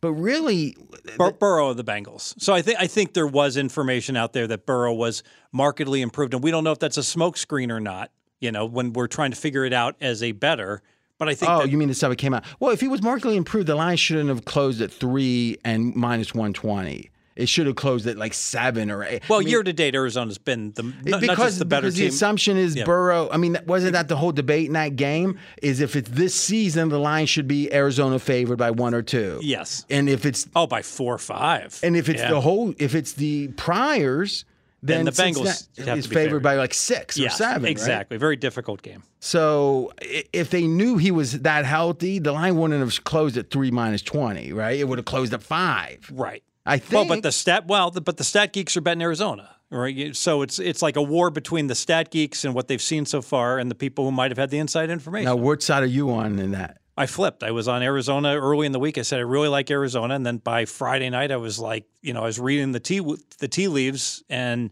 But really Bur- Burrow of the Bengals. So I think I think there was information out there that Burrow was markedly improved, and we don't know if that's a smokescreen or not. You know, when we're trying to figure it out as a better. But I think Oh, that, you mean the stuff that came out? Well, if he was markedly improved, the line shouldn't have closed at three and minus one twenty. It should have closed at like seven or eight. well, I mean, year to date, Arizona's been the not, not because just the better because team. the assumption is Burrow. I mean, wasn't that the whole debate in that game? Is if it's this season, the line should be Arizona favored by one or two. yes. and if it's Oh, by four or five. and if it's Yeah. the whole, if it's the priors, then, the Bengals is to be favored favored. by like six or Yes, seven. right? exactly. Very difficult game. So if they knew he was that healthy, the line wouldn't have closed at three minus twenty, right? It would have closed at five. Right. I think. Well, but the stat well, the, but the stat geeks are betting Arizona, right? So it's it's like a war between the stat geeks and what they've seen so far, and the people who might have had the inside information. now, what side are you on in that? I flipped. I was on Arizona early in the week. I said I really like Arizona, and then by Friday night, I was like, you know, I was reading the tea the tea leaves, and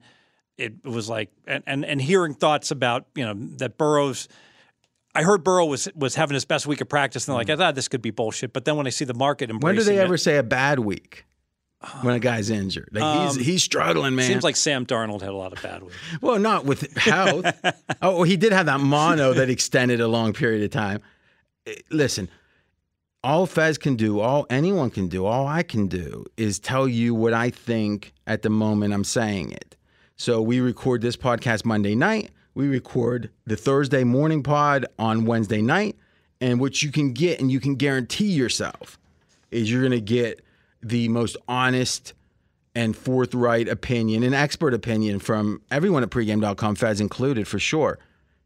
it was like, and and, and hearing thoughts about you know that Burrow's. I heard Burrow was was having his best week of practice, and like I thought this could be bullshit. But then when I see the market Mm. When do they it, ever say a bad week? When a guy's injured, like he's he's struggling, man. Um, seems like Sam Darnold had a lot of bad weeks. well, not with health. oh, he did have that mono that extended a long period of time. Listen, all Fez can do, all anyone can do, all I can do is tell you what I think at the moment I'm saying it. So we record this podcast Monday night. We record the Thursday morning pod on Wednesday night. And what you can get and you can guarantee yourself is you're going to get the most honest and forthright opinion and expert opinion from everyone at pregame.com, Fez included for sure.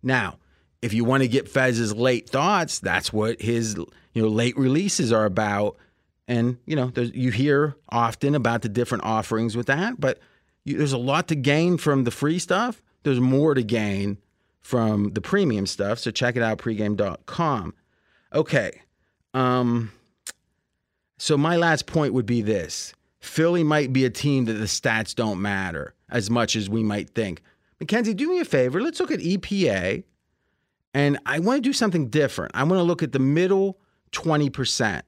Now, if you want to get Fez's late thoughts, that's what his you know late releases are about. And you know, you hear often about the different offerings with that, but you, there's a lot to gain from the free stuff. There's more to gain from the premium stuff. So check it out, pregame.com. Okay. Um, so my last point would be this. Philly might be a team that the stats don't matter as much as we might think. Mackenzie, do me a favor. Let's look at EPA. And I want to do something different. I want to look at the middle 20%.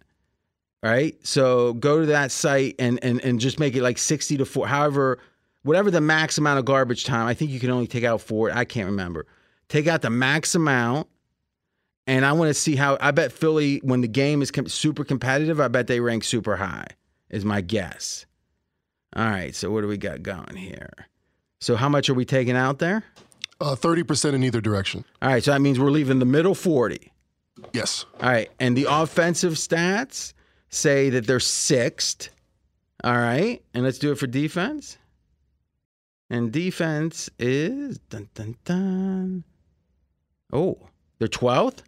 Right? So go to that site and and and just make it like 60 to 4, however, whatever the max amount of garbage time. I think you can only take out four. I can't remember. Take out the max amount and I want to see how I bet Philly, when the game is com- super competitive, I bet they rank super high, is my guess. All right. So, what do we got going here? So, how much are we taking out there? Uh, 30% in either direction. All right. So, that means we're leaving the middle 40. Yes. All right. And the offensive stats say that they're sixth. All right. And let's do it for defense. And defense is dun dun dun. Oh, they're 12th?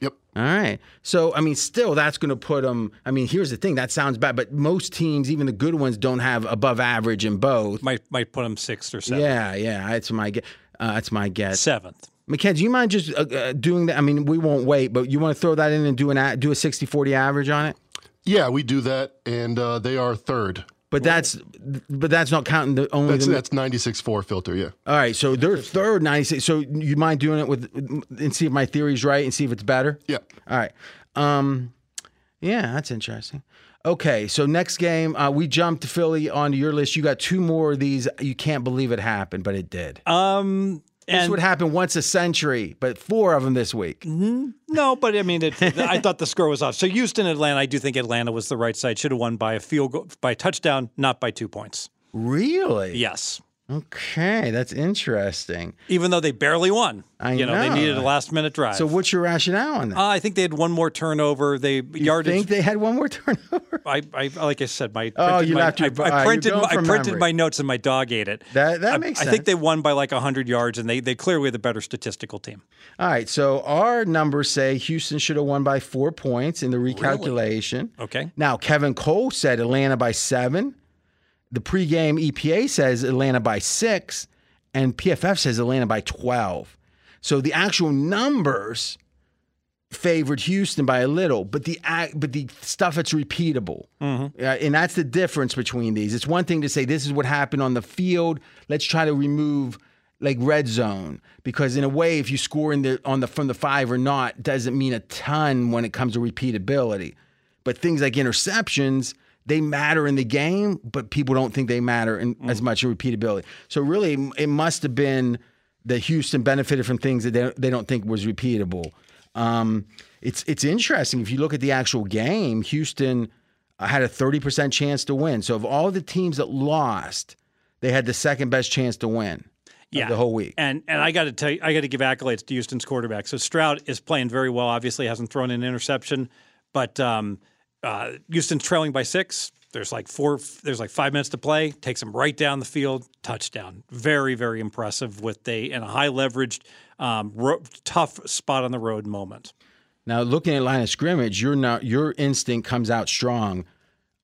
Yep. All right. So, I mean, still, that's going to put them. I mean, here's the thing that sounds bad, but most teams, even the good ones, don't have above average in both. Might might put them sixth or seventh. Yeah, yeah. That's my guess. Uh, that's my guess. Seventh. Mackenzie, you mind just uh, uh, doing that? I mean, we won't wait, but you want to throw that in and do an a- do a 60-40 average on it? Yeah, we do that, and uh, they are third. But that's but that's not counting the only That's the, that's 96.4 filter. Yeah. All right, so they're third 96. So you mind doing it with and see if my theory's right and see if it's better? Yeah. All right. Um, yeah, that's interesting. Okay, so next game, uh, we jumped to Philly onto your list. You got two more of these. You can't believe it happened, but it did. Um, this would happen once a century, but four of them this week. no, but I mean, it, I thought the score was off. So Houston, Atlanta. I do think Atlanta was the right side. Should have won by a field goal, by a touchdown, not by two points. Really? Yes, Okay, that's interesting. even though they barely won. I you know, they needed a last minute drive. So, what's your rationale on that? Uh, I think they had one more turnover. They you yardage. think they had one more turnover? I, I, like I said, my Oh, you my, left your- I, uh, I printed going my, I printed memory. my notes and my dog ate it. That that I, makes sense. I think they won by like hundred yards, and they they clearly the better statistical team. All right, so our numbers say Houston should have won by four points in the recalculation. Okay, Now, Kevin Cole said Atlanta by seven. The pregame EPA says Atlanta by six, and PFF says Atlanta by 12. So the actual numbers favored Houston by a little, but the but the stuff that's repeatable, Uh, and that's the difference between these. It's one thing to say this is what happened on the field. Let's try to remove like red zone because in a way, if you score in the on the from the five or not, doesn't mean a ton when it comes to repeatability. But things like interceptions, they matter in the game, but people don't think they matter in, as much in repeatability. So really, it must have been that Houston benefited from things that they, they don't think was repeatable. Um, it's it's interesting if you look at the actual game. Houston uh, had a thirty percent chance to win. So of all the teams that lost, they had the second best chance to win. Yeah. the whole week. and and I got to tell you, I got to give accolades to Houston's quarterback. So Stroud is playing very well. Obviously, hasn't thrown an interception, but um, uh, trailing by six. There's like four. There's like five minutes to play. Takes him right down the field, touchdown. Very very impressive with a and a high leveraged, um, ro- tough spot on the road moment. Now, looking at line of scrimmage, your your instinct comes out strong.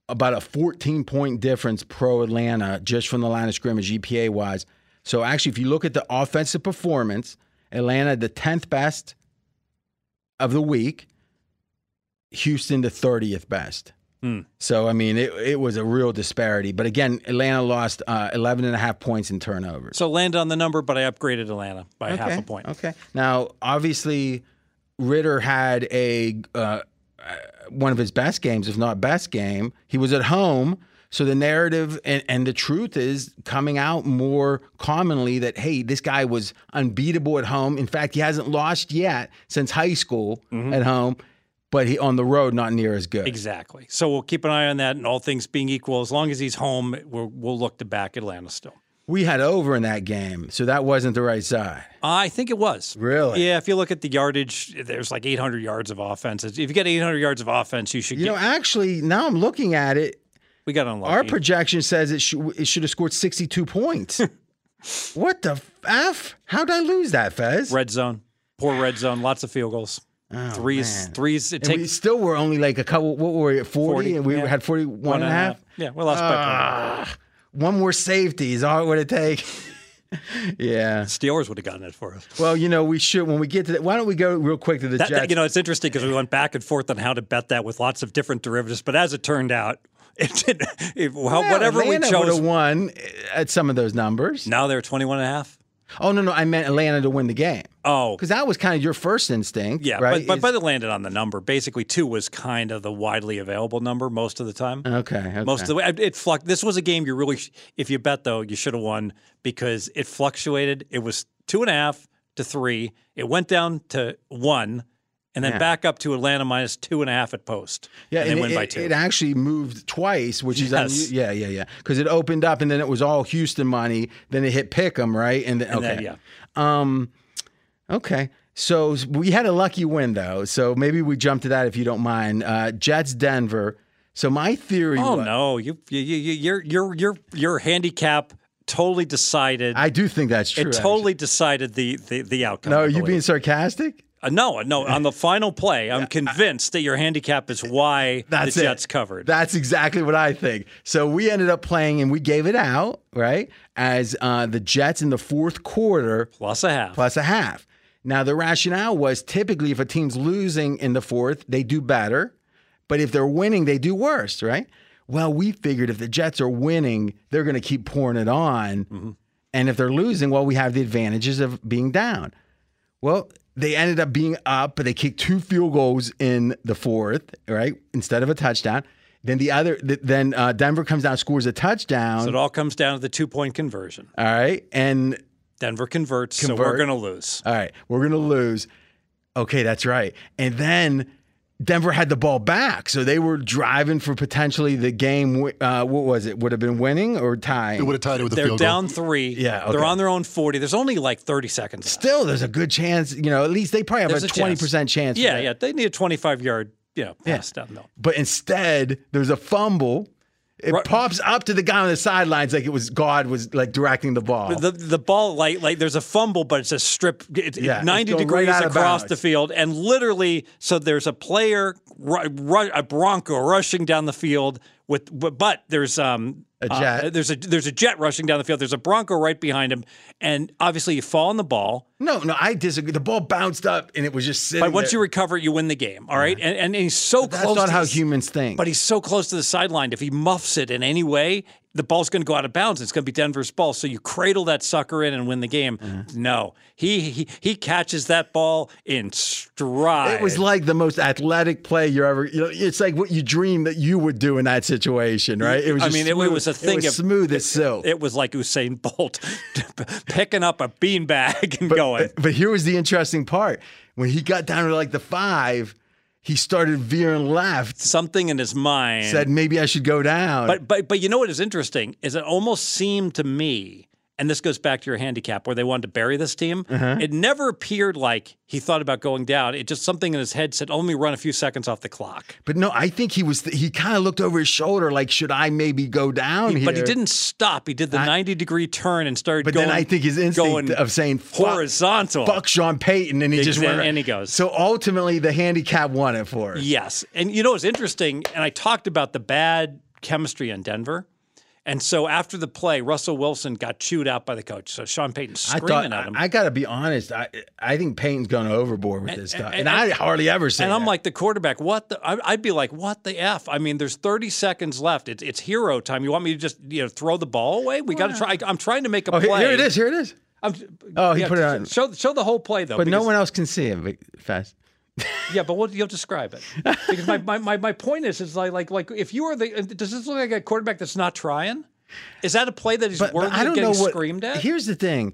About a 14 point difference pro Atlanta just from the line of scrimmage EPA wise. So actually, if you look at the offensive performance, Atlanta the 10th best of the week, Houston the 30th best. Hmm. So I mean, it, it was a real disparity. But again, Atlanta lost uh, 11 and a half points in turnovers. So landed on the number, but I upgraded Atlanta by half a point. Okay. Now, obviously, Ridder had a uh, uh, one of his best games, if not best game. He was at home, so the narrative and, and the truth is coming out more commonly that hey, this guy was unbeatable at home. In fact, he hasn't lost yet since high school Mm-hmm. at home, but he on the road not near as good. Exactly. So we'll keep an eye on that, and all things being equal, as long as he's home, we'll, we'll look to back Atlanta still. We had over in that game, so that wasn't the right side. I think it was. Really? Yeah, if you look at the yardage, there's like 800 yards of offense. If you get 800 yards of offense, you should You get. know, actually, now I'm looking at it. we got unlucky. Our projection says it should it should have scored 62 points. what the f? How'd I lose that, Fez? red zone, poor red zone, lots of field goals. Threes, Oh, man. threes. It And we still were only like a couple. What were we at 40? 40, and we yeah. had 41 one and a half. Yeah, we lost by Ah, one more safety is all it would take. yeah. Steelers would have gotten it for us. Well, you know, we should when we get to that. Why don't we go real quick to the That, Jets? that- you know, it's interesting because we went back and forth on how to bet that with lots of different derivatives. But as it turned out, it did, it, well, whatever we Atlanta would chose. have won at some of those numbers. Now they're 21 and a half. Oh no, no, I meant Atlanta to win the game Oh, because that was kind of your first instinct. Yeah, right. but, but it landed on the number. Basically, two was kind of the widely available number most of the time. okay, okay. Most of the way, it fluct. This was a game you really, if you bet though, you should have won because it fluctuated. It was two and a half to three. It went down to one, and then Yeah. back up to Atlanta minus two and a half at post. Yeah, and, then it, win by two. it actually moved twice, which is Yes. unu- yeah, yeah, yeah. Because it opened up and then it was all Houston money. Then it hit Pick'em, right? And then And okay, then, yeah. Um, okay. So we had a lucky win though. So maybe we jump to that if you don't mind. Uh, Jets Denver. So my theory. oh was, no, you you you your your your your handicap totally decided. I do think that's true. it totally decided the the the outcome. No, are you being sarcastic? Uh, no, no. On the final play, I'm convinced that your handicap is why That's the it. Jets covered. That's exactly what I think. So we ended up playing and we gave it out right as uh, the Jets in the fourth quarter plus a half. plus a half. Now, the rationale was typically if a team's losing in the fourth, they do better. But if they're winning, they do worse, right? Well, we figured if the Jets are winning, they're going to keep pouring it on. And if they're losing, well, we have the advantages of being down. Well, they ended up being up, but they kicked two field goals in the fourth, right? Instead of a touchdown. Then the other, then uh, Denver comes down, scores a touchdown. So it all comes down to the two point conversion. all right, and Denver converts, so we're going to lose. all right, we're gonna lose. Okay, that's right. And then Denver had the ball back, so they were driving for potentially the game. Uh, what was it? Would have been winning or tying? It would have tied it with a They're field down three. Yeah, They're on their own 40. There's only like 30 seconds left. Still, there's a good chance. You know, at least they probably have There's a a twenty chance. percent chance. for Yeah, yeah. They need a 25 yard, you know, pass down though. But instead, there's a fumble. It Right. pops up to the guy on the sidelines like it was God was like directing the ball. The the ball like like there's a fumble, but it's a strip. It's Yeah, 90 going degrees right across the field, and literally, so there's a player, a Bronco rushing down the field with, but but there's um A jet. uh, there's a there's a jet rushing down the field. There's a Bronco right behind him, and obviously you fall on the ball. no, no, I disagree. The ball bounced up and it was just sitting. But once there. you recover, you win the game. All right, and, and he's so that's close. not to how the- humans think. But he's so close to the sideline. If he muffs it in any way, the ball's going to go out of bounds. It's going to be Denver's ball. So you cradle that sucker in and win the game. Mm-hmm. No, he, he he catches that ball in stride. it was like the most athletic play you're ever. You know, it's like what you dream that you would do in that situation, right? It was. I just mean, it was a thing It was of- smooth as silk. it was like Usain Bolt picking up a beanbag and going. But here was the interesting part: when he got down to like the five, he started veering left. Something in his mind Said maybe I should go down. But but but you know what is interesting is it almost seemed to me, and this goes back to your handicap where they wanted to bury this team. Uh-huh. It never appeared like he thought about going down. It just something in his head said, "Oh, "Let me run a few seconds off the clock." But no, I think he was. He kind of looked over his shoulder, like, should I maybe go down here? But he didn't stop. He did the ninety degree turn and started. But going, then I think his instinct of saying horizontal. fuck Sean Payton, and he just went. and he goes. So ultimately, the handicap won it for us. Yes. And you know what's interesting? And I talked about the bad chemistry in Denver. And so after the play, Russell Wilson got chewed out by the coach. So Sean Payton I screaming thought. at him. I, got to be honest. I I think Payton's gone overboard with this stuff, and, and- I hardly ever say. And I'm that. like the quarterback. What the? I- I'd be like, what the f? I mean, there's 30 seconds left. It's it's hero time. You want me to just you know throw the ball away? We got to try. I'm trying to make a oh, play. here it is. Here it is. I'm, Oh, he put it on. Show show the whole play though. But no one else can see it. but Fast. Yeah, but what you'll describe it because my, my, my, my point is is like like like if you are the does this look like a quarterback that's not trying? Is that a play that he's But, worthy but I don't getting know what. screamed at? Here's the thing.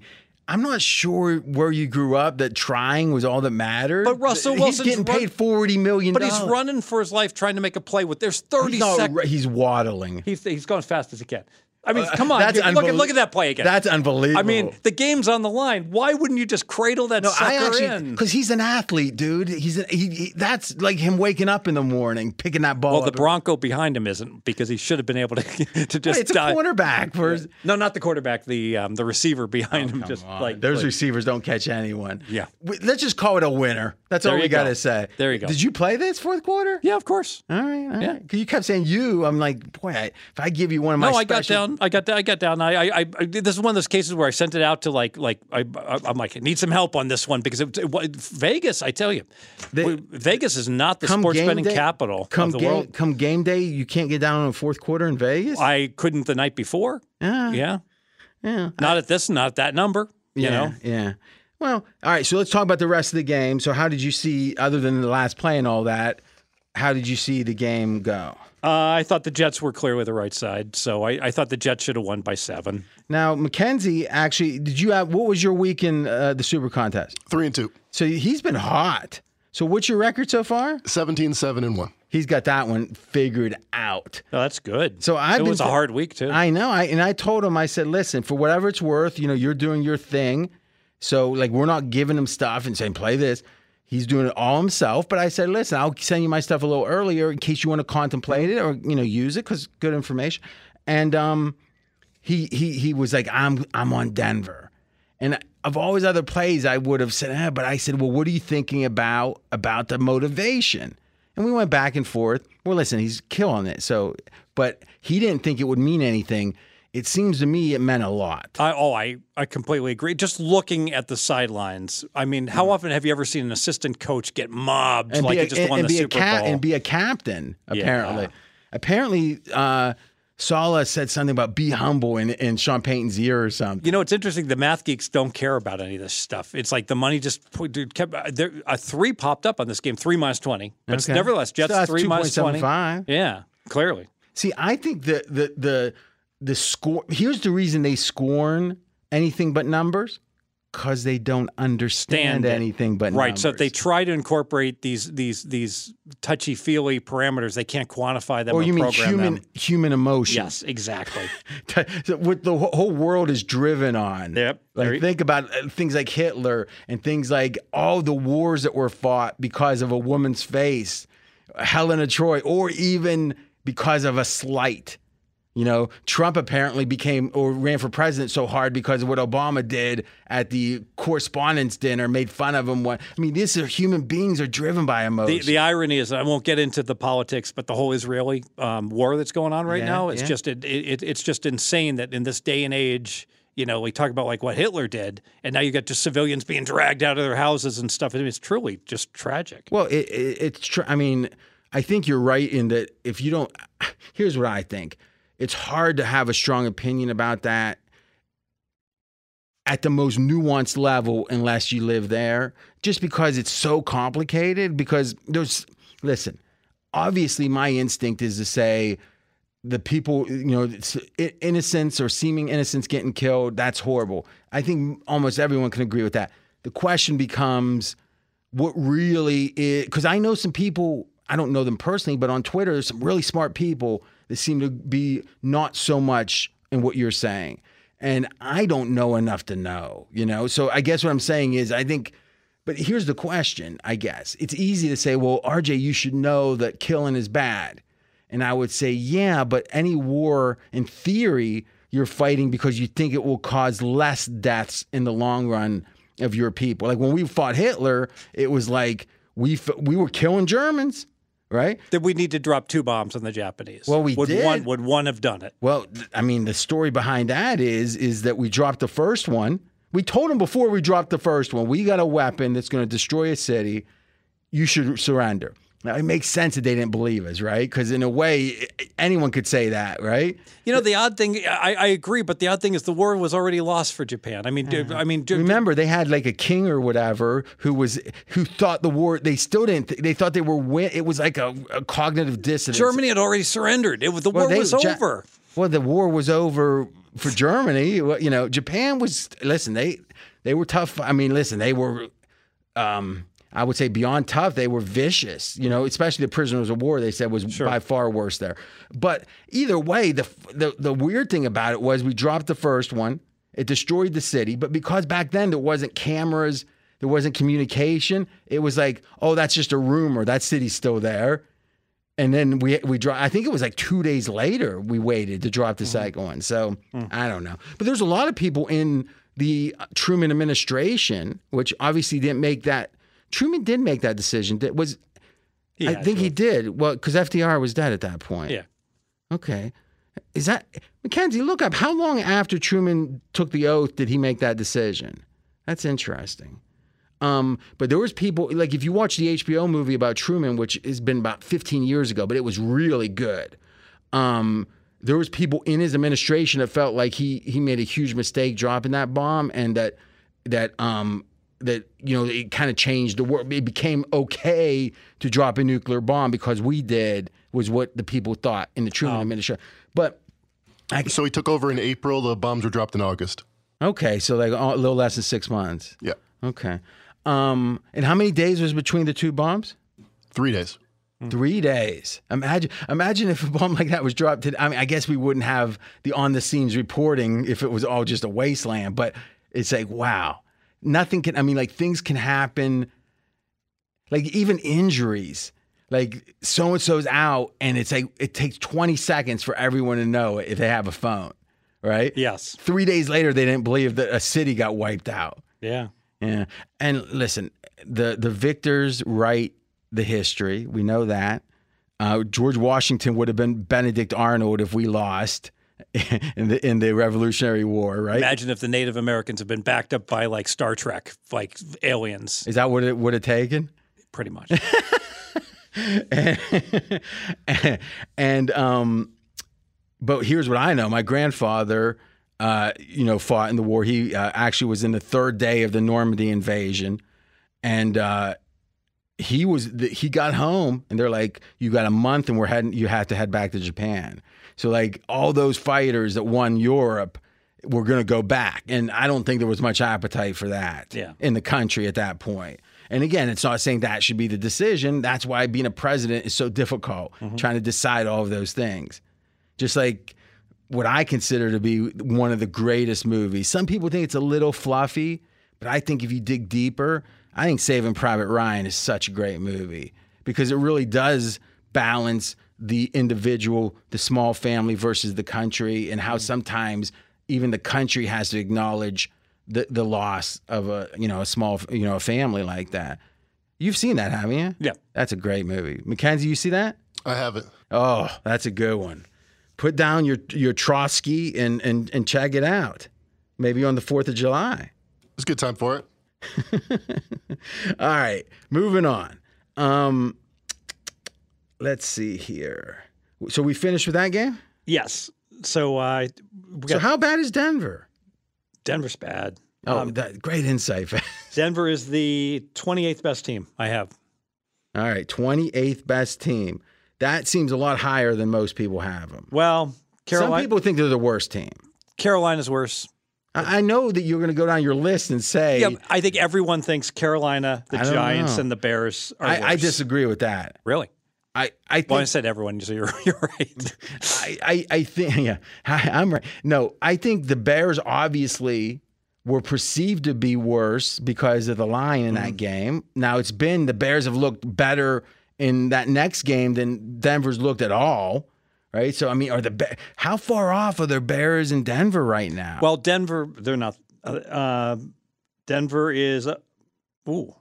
I'm not sure where you grew up that trying was all that mattered. But Russell he's Wilson's getting run- paid forty million. but he's running for his life trying to make a play with there's 30 He's, not, seconds. he's waddling. He's, he's going as fast as he can. I mean, come on. that's you- look, at, look at that play again. That's unbelievable. I mean, the game's on the line. Why wouldn't you just cradle that No, sucker I actually in? because he's an athlete, dude. He's a, he, he- that's like him waking up in the morning, picking that ball. Well, the. Bronco behind him isn't because he should have been able to to just it's a dive. cornerback. For No, not the quarterback. The um, the receiver behind him. Just like those like- receivers don't catch anyone. Yeah. Let's just call it a winner. That's all we go. got to say. There you go. Did you play this fourth quarter? Yeah, of course. All right. All Yeah. right. you kept saying you. I'm like, boy, I, if I give you one of my No, I got down. I got I got down. I, I, I, this is one of those cases where I sent it out to like, like I, I, I'm like, I need some help on this one because it, it, Vegas. I tell you, They- Vegas is not the sports betting day- capital Come of the game, world. come game day, you can't get down on the fourth quarter in Vegas. I couldn't the night before. yeah, Yeah, yeah. not at this, not that number. You yeah, know, yeah. Well, all right. So let's talk about the rest of the game. So, how did you see, other than the last play and all that? How did you see the game go? Uh, I thought the Jets were clearly the right side, so I, I thought the Jets should have won by seven. Now, Mackenzie, actually, did you have what was your week in uh, the Super Contest? Three and two. So he's been hot. So what's your record so far? 17, 7 and one. He's got that one figured out. Oh, that's good. So I've it been was a hard week too. I know. I and I told him. I said, listen, for whatever it's worth, you know, you're doing your thing. So like, we're not giving him stuff and saying play this. He's doing it all himself. But I said, listen, I'll send you my stuff a little earlier in case you want to contemplate it or you know use it because good information. And um, he he he was like, I'm I'm on Denver, and of all his other plays, I would have said, eh, but I said, well, what are you thinking about about the motivation? And we went back and forth. Well, listen, he's killing it. So, but he didn't think it would mean anything. It seems to me it meant a lot. I, oh, I, I completely agree. Just looking at the sidelines, I mean, how often have you ever seen an assistant coach get mobbed And like a, just and, won and the be a Super ca- Bowl? and be a captain. Apparently, Yeah. apparently, uh, Saleh said something about be humble in, in Sean Payton's ear or something. you know, it's interesting. The math geeks don't care about any of this stuff. It's like the money just put- dude, kept. uh, There, a three popped up on this game, three minus twenty, but it's Okay. nevertheless Jets So three minus twenty. 2.75. Yeah, Clearly. See, I think the the the the score. Here's the reason they scorn anything but numbers, because they don't understand anything but numbers. Right. numbers. So if they try to incorporate these these these touchy feely parameters, they can't quantify them or or you mean human them. human emotion? Yes, exactly. What the whole world is driven on. Yep. Like you- think about uh, things like Hitler and things like all the wars that were fought because of a woman's face, Helena Troy, or even because of a slight. You know, Trump apparently became or ran for president so hard because of what Obama did at the correspondence dinner, made fun of him. What I mean, these are human beings are driven by The, emotion. the irony is, I won't get into the politics, but the whole Israeli um, war that's going on right Yeah, now, it's yeah. just it, it, it's just insane that in this day and age, you know, we talk about like what Hitler did, and now you got just civilians being dragged out of their houses and stuff. I mean, it's truly just tragic. Well, it, it, it's true. I mean, I think you're right in that if you don't, here's what I think it's hard to have a strong opinion about that at the most nuanced level unless you live there, just because it's so complicated. Because there's, listen, obviously, my instinct is to say, the people, you know, innocence or seeming innocence getting killed, that's horrible. I think almost everyone can agree with that. The question becomes, what really is because I know some people, I don't know them personally, but on Twitter, there's some really smart people that seem to be not so much in what you're saying. And I don't know enough to know, you know? So I guess what I'm saying is, I think, but here's the question, I guess. It's easy to say, well, RJ, you should know that killing is bad. And I would say, yeah, but any war, in theory, you're fighting because you think it will cause less deaths in the long run of your people. Like when we fought Hitler, it was like we we were killing Germans, right? That we need to drop two bombs on the Japanese. Well, we would did. One, would one have done it? Well, I mean, the story behind that is is that we dropped the first one. We told them before we dropped the first one, we got a weapon that's going to destroy a city. You should surrender. Now it makes sense that they didn't believe us, right? Because in a way, anyone could say that, right? You know, the odd thing, I, I agree, but the odd thing is the war was already lost for Japan. I mean, do- I mean, Remember, they had like a king or whatever who was who thought the war. They still didn't. They thought they were win. It was like a, a cognitive dissonance. Germany had already surrendered. It was the Well, war they- was Ja- over. Well, the war was over for Germany. You know, Japan was. Listen, they they were tough. I mean, listen, they were. Um, I would say beyond tough, they were vicious. You know, especially the prisoners of war. They said was by far worse there. But either way, the, the the weird thing about it was we dropped the first one. It destroyed the city, but because back then there wasn't cameras, there wasn't communication. It was like, oh, that's just a rumor. That city's still there. And then we we drop. I think it was like two days later we waited to drop the mm-hmm. second one. So mm. I don't know, but there's a lot of people in the Truman administration, which obviously didn't make that. Truman did make that decision. That was, He I think to he did. Well, because FDR was dead at that point. Yeah. Okay. Is that Mackenzie? Look up how long after Truman took the oath did he make that decision? That's interesting. Um, but there was people like if you watch the HBO movie about Truman, which has been about 15 years ago, but it was really good. Um, there was people in his administration that felt like he he made a huge mistake dropping that bomb, and that that um that you know it kind of changed the world. It became okay to drop a nuclear bomb because we did was what the people thought in the Truman administration. But So he took over in April. The bombs were dropped in August. okay, so like a little less than six months. Yeah, Okay. Um, and how many days was between the two bombs? three days. Three days. Imagine, imagine if a bomb like that was dropped. Today. I mean, I guess we wouldn't have the on the scenes reporting if it was all just a wasteland. But it's like, wow, nothing can. I mean, like things can happen. Like even injuries. Like so and so's out, and it's like it takes twenty seconds for everyone to know if they have a phone, right? Yes. Three days later, they didn't believe that a city got wiped out. Yeah. Yeah. And listen, the the victors write the history. We know that. Uh, George Washington would have been Benedict Arnold if we lost in the in the Revolutionary War, right? Imagine if the Native Americans had been backed up by like Star Trek, like aliens, Is that what it would have taken? pretty much. and um, but here's what I know: my grandfather, uh, you know, fought in the war. He uh, actually was in the third day of the Normandy invasion, and uh, he was the, he got home and they're like, you got a month and we're heading. You have to head back to Japan. So like all those fighters that won Europe were going to go back, and I don't think there was much appetite for that Yeah. in the country at that point. And again, it's not saying that should be the decision. That's why being a president is so difficult, mm-hmm. trying to decide all of those things. Just like what I consider to be one of the greatest movies. Some people think it's a little fluffy, but I think if you dig deeper, I think Saving Private Ryan is such a great movie because it really does balance the individual, the small family versus the country, and how sometimes even the country has to acknowledge the, the loss of a you know a small you know a family like that. You've seen that, haven't you? Yeah. That's a great movie. Mackenzie, you see that? I haven't. Oh, that's a good one. Put down your your Trotsky and and and check it out. Maybe on the Fourth of July. It's a good time for it. All right, moving on. Um, let's see here. So we finished with that game. Yes. So uh, we So how bad is Denver? Denver's bad. Oh, that great insight. Denver is the 28th best team I have. All right, twenty eighth best team. That seems a lot higher than most people have them. Well, Some people think they're the worst team. Carolina's worse. I I know that you're going to go down your list and say Yeah, I think everyone thinks Carolina, the Giants, know. and the Bears are I, I disagree with that. Really? I I think Well, I said everyone, so you're, you're right. I, I, I think, yeah, I, I'm right. No, I think the Bears obviously were perceived to be worse because of the line in that game. Now it's been the Bears have looked better in that next game than Denver's looked at all. Right. So, I mean, are the Be- how far off are the Bears in Denver right now? Well, Denver, they're not. Uh, uh, Denver is, uh, ooh,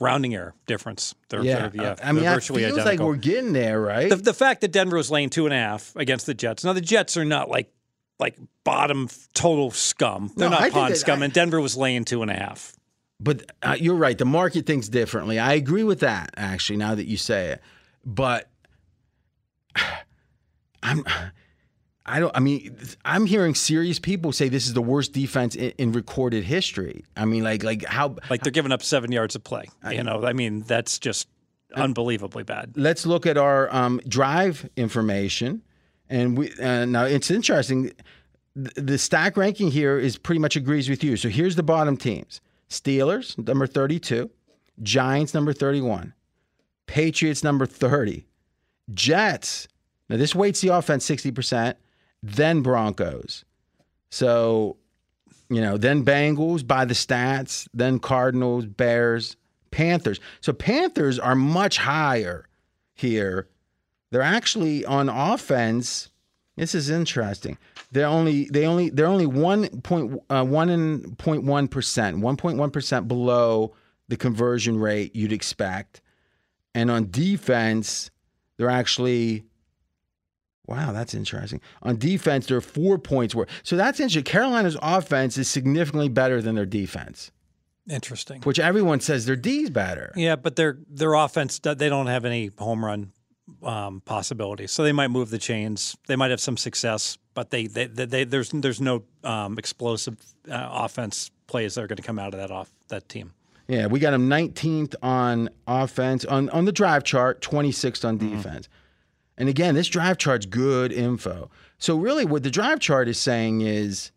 rounding error difference. They're, yeah. they're- yeah. I mean, it feels like we're getting there, right? the, the fact that Denver was laying two and a half against the Jets. Now the Jets are not like like bottom total scum. They're No, not think pond that- scum, I- and Denver was laying two and a half. But uh, you're right. The market thinks differently. I agree with that, actually, now that you say it. But I'm. I don't. I mean, I'm hearing serious people say this is the worst defense in, in recorded history. I mean, like, like how? Like they're giving up seven yards of play. You know, I mean, that's just unbelievably bad. Let's look at our um, drive information, and we. Uh, now it's interesting. The, the stack ranking here is pretty much agrees with you. So here's the bottom teams: Steelers number 32, Giants number 31, Patriots number 30, Jets. Now this weights the offense 60%, then Broncos. So, you know, then Bengals by the stats, then Cardinals, Bears, Panthers. So Panthers are much higher here. They're actually on offense. This is interesting. They're only they only they're only one point uh, one and point one percent, one point one percent below the conversion rate you'd expect. And on defense, they're actually wow, that's interesting. On defense, they're four points worse. So that's interesting. Carolina's offense is significantly better than their defense, Interesting. which everyone says their D's better. Yeah, but their their offense they don't have any home run um, possibilities, so they might move the chains. They might have some success, but they they, they, they there's there's no um, explosive uh, offense plays that are going to come out of that off that team. Yeah, we got him 19th on offense on on the drive chart, 26th on defense. And again, this drive chart's good info. So really, what the drive chart is saying is,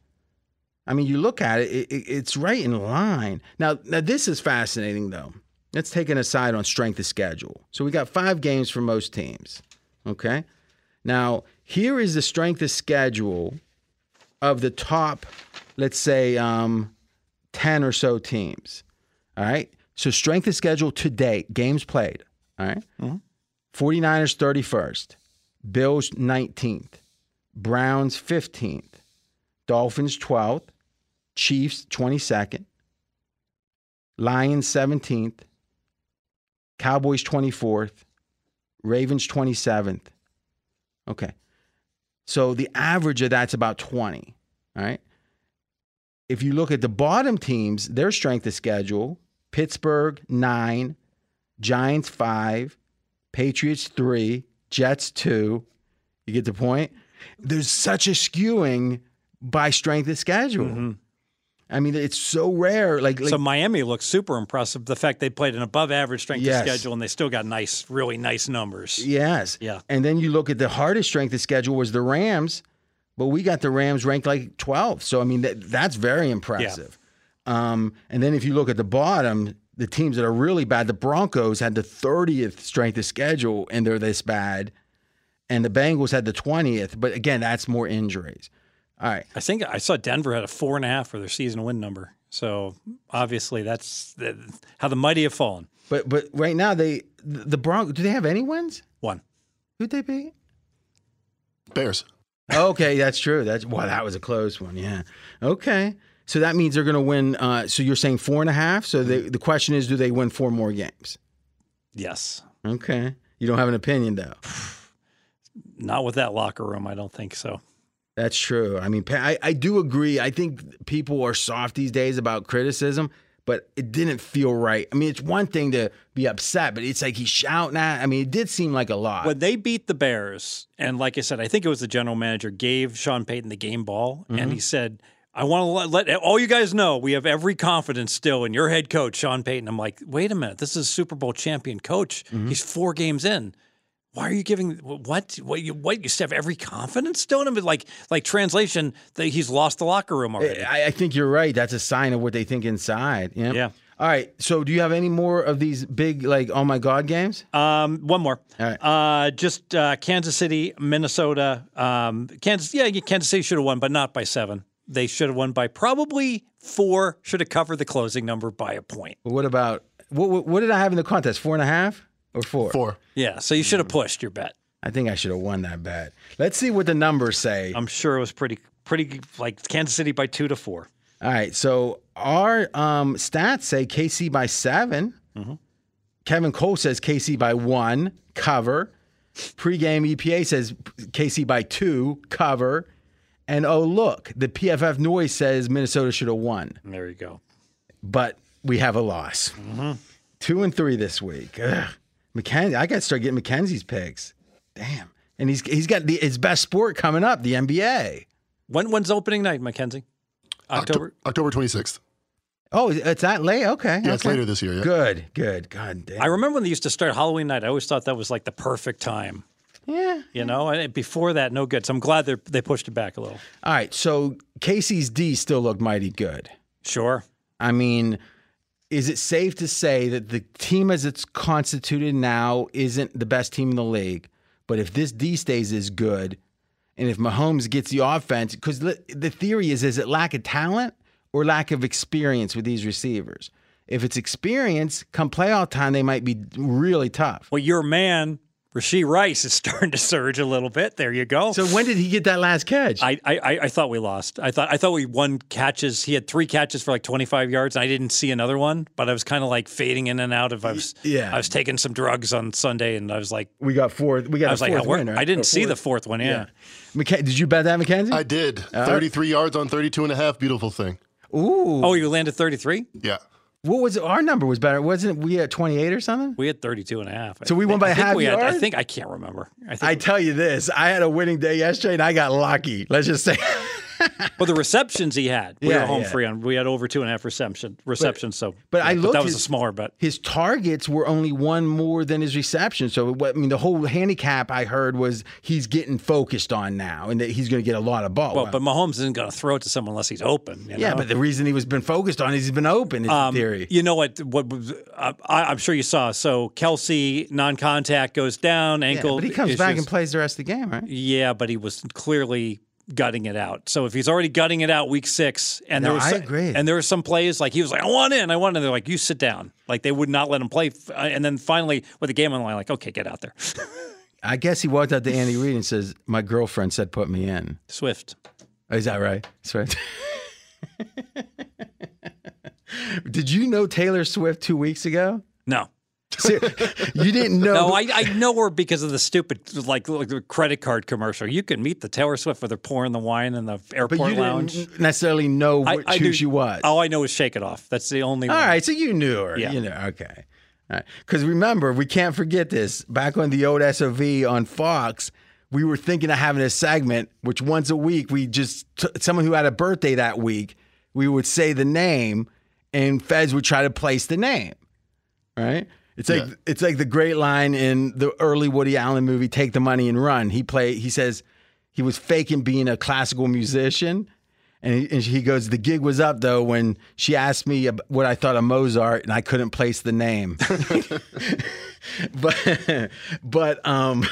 I mean, you look at it, it, it- it's right in line. Now, now this is fascinating though. Let's take an aside on strength of schedule. So we got five games for most teams. Okay. Now here is the strength of schedule of the top, let's say, um, 10 or so teams. All right. So strength of schedule to date, games played. All right? 49ers 31st, Bills 19th, Browns 15th, Dolphins 12th, Chiefs 22nd, Lions 17th, Cowboys 24th, Ravens 27th. Okay. So the average of that's about 20. All right. If you look at the bottom teams, their strength of schedule Pittsburgh, nine, Giants, five, Patriots, three, Jets, two. You get the point? There's such a skewing by strength of schedule. I mean, it's so rare. Like, like So Miami looks super impressive. The fact they played an above average strength Yes. of schedule and they still got nice, really nice numbers. yes, Yeah. And then you look at the hardest strength of schedule was the Rams, but we got the Rams ranked like 12. So I mean, that, that's very impressive. Um, and then if you look at the bottom, the teams that are really bad, the Broncos had the 30th strength of schedule, and they're this bad, and the Bengals had the 20th. But again, that's more injuries. All right. I think I saw Denver had a four and a half for their season win number. So obviously that's the, how the mighty have fallen. But but right now they the Broncos do they have any wins? One. Who'd they beat? Bears. Okay, that's true. That's well, that was a close one. Yeah. Okay. So that means they're going to win. Uh, so you're saying four and a half. So they, the question is, do they win four more games? Yes. Okay. You don't have an opinion though. Not with that locker room. I don't think so. That's true. I mean, I, I do agree. I think people are soft these days about criticism, but it didn't feel right. I mean, it's one thing to be upset, but it's like he's shouting at. I mean, it did seem like a lot. When they beat the Bears, and like I said, I think it was the general manager gave Sean Payton the game ball, and he said, I want to let, let all you guys know we have every confidence still in your head coach, Sean Payton. I'm like, wait a minute, this is a Super Bowl champion coach. He's four games in. Why are you giving what? What you what? You still have every confidence still in him? But like like translation, that he's lost the locker room already. I, I think you're right. That's a sign of what they think inside. Yeah. Yeah. All right. So, do you have any more of these big, like, oh my God games? Um, one more. All right. Uh, just uh, Kansas City, Minnesota. Um, Kansas, yeah, Kansas City should have won, but not by seven. They should have won by probably four. Should have covered the closing number by a point. What about what, what? What did I have in the contest? Four and a half or four? Four. Yeah, so you should have pushed your bet. I think I should have won that bet. Let's see what the numbers say. I'm sure it was pretty, pretty like Kansas City by two to four. All right. So our um, stats say KC by 7 Kevin Cole says KC by one, cover. Pre-game EPA says KC by two, cover. And oh look, the PFF noise says Minnesota should have won, There you go. but we have a loss. Mm-hmm. Two and three this week. Ugh. Mackenzie, I got to start getting Mackenzie's picks. Damn. And he's he's got the, his best sport coming up, the NBA. When when's opening night, Mackenzie? October. October 26th. Oh, it's that late? Okay. Yeah, it's later this year. Yeah. Good, good. God damn. I remember when they used to start Halloween night. I always thought that was like the perfect time. Yeah. You know, and before that, no good. So I'm glad they they pushed it back a little. All right. So KC's D still looked mighty good. Sure. I mean, is it safe to say that the team as it's constituted now isn't the best team in the league? But if this D stays as good, and if Mahomes gets the offense, because the theory is, is it lack of talent or lack of experience with these receivers? If it's experience, come playoff time, they might be really tough. Well, your man, Rashee Rice, is starting to surge a little bit. There you go. So when did he get that last catch? I, I I- I thought we lost. I thought I thought we won catches. He had three catches for like 25 yards. And I didn't see another one, but I was kind of like fading in and out. If I was, Yeah. I was taking some drugs on Sunday, and I was like, we got four. We got I was a like, fourth where- win, right? I didn't see the fourth. fourth one. Yeah. McK- did you bet that, Mackenzie? I did. 33 yards on 32 and a half. Beautiful thing. Ooh. Oh, you landed 33. Yeah. What was our number was better? Wasn't we at 28 or something? We had 32 and a half. I So we won by I half we had- I think I can't remember. I I tell you this, I had a winning day yesterday and I got lucky. Let's just say. well, the receptions he had, we Yeah, were home yeah. free on. We had over two and a half reception receptions. so, but I yeah, looked that was at- a smaller bet. His targets were only one more than his reception. So what I mean, the whole handicap I heard was he's getting focused on now, and that he's going to get a lot of ball. Well, but Mahomes isn't going to throw it to someone unless he's open. you yeah, but the reason he was been focused on is he's been open. Is Um, the theory? You know what? What uh, I, I'm sure you saw. So Kelce non-contact goes down, Yeah, ankle. but he comes back and plays the rest of the game, right? Yeah, but he was clearly gutting it out. So if he's already gutting it out week six, and No, there was I some- agree. and there were some plays like he was like, I want in, I want in. They're like, you sit down. Like they would not let him play. Uh, And then finally, with the game on the line, like, okay, get out there, I guess he walked out to Andy Reid and says, "My girlfriend said put me in." Swift. Oh, is that right? Right. Did you know Taylor Swift two weeks ago? No. You didn't know? No, I, I know her because of the stupid like, like the credit card commercial. You can meet the Taylor Swift where they're pouring the wine in the but airport you lounge. didn't necessarily know I- I who she was. All I know is Shake It Off. That's the only All one. right, so you knew her. Yeah. You know, okay. All right. Because remember, we can't forget this. Back on the old SOV on Fox, we were thinking of having a segment which once a week we just t- someone who had a birthday that week we would say the name, and Fez would try to place the name. Right? It's like Yeah. it's like the great line in the early Woody Allen movie, "Take the Money and Run." He play he says he was faking being a classical musician. And he, and he goes, the gig was up though when she asked me what I thought of Mozart, and I couldn't place the name. but but um,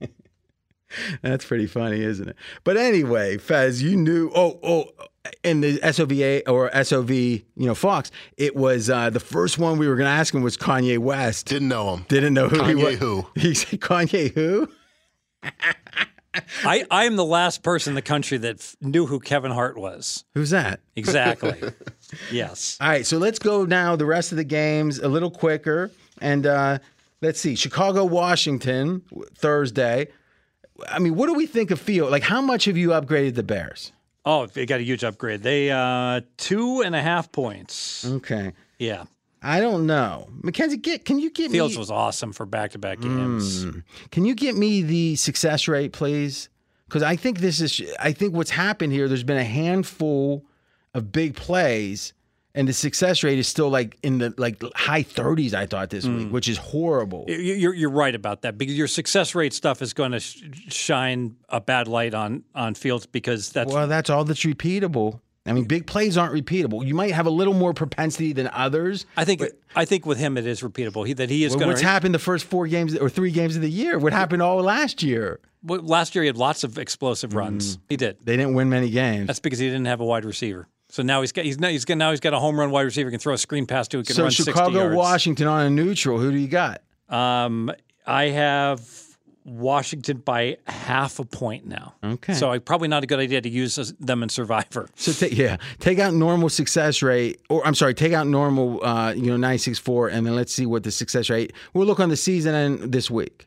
that's pretty funny, isn't it? But anyway, Fez, you knew. Oh oh, in the SOVA or SOV, you know, Fox, it was uh, the first one we were going to ask him was Kanye West. Didn't know him. Didn't know who he Kanye was. who? He said Kanye who? I, I am the last person in the country that f- knew who Kevin Hart was. Who's that? Exactly. yes. All right, so let's go now the rest of the games a little quicker. And uh, let's see, Chicago, Washington, Thursday. I mean, what do we think of Field? Like, how much have you upgraded the Bears? Oh, they got a huge upgrade. They uh two and a half points. Okay, Yeah. I don't know, Mackenzie. Get can you get Fields me? was awesome for back to back games. Can you get me the success rate, please? Because I think this is. I think what's happened here. There's been a handful of big plays, and the success rate is still like in the like high 30s. I thought this week, mm. which is horrible. You- You're, you're right about that because your success rate stuff is going to sh- shine a bad light on on Fields because that's Well, that's all that's repeatable. I mean, big plays aren't repeatable. You might have a little more propensity than others. I think I think with him it is repeatable. He, that he is Well, going what's happened the first four games or three games of the year? What happened all last year? last year he had lots of explosive runs. Mm. He did. They didn't win many games. That's because he didn't have a wide receiver. So now he's got he's now he's got now he's got a home run wide receiver. He can throw a screen pass to. He can so run 60 Chicago. Washington on a neutral. Who do you got? Um, I have Washington by half a point now. Okay. So I, probably not a good idea to use them in Survivor. So take yeah, take out normal success rate, or I'm sorry, take out normal, uh, you know, nine six four, and then let's see what the success rate. We'll look on the season and this week.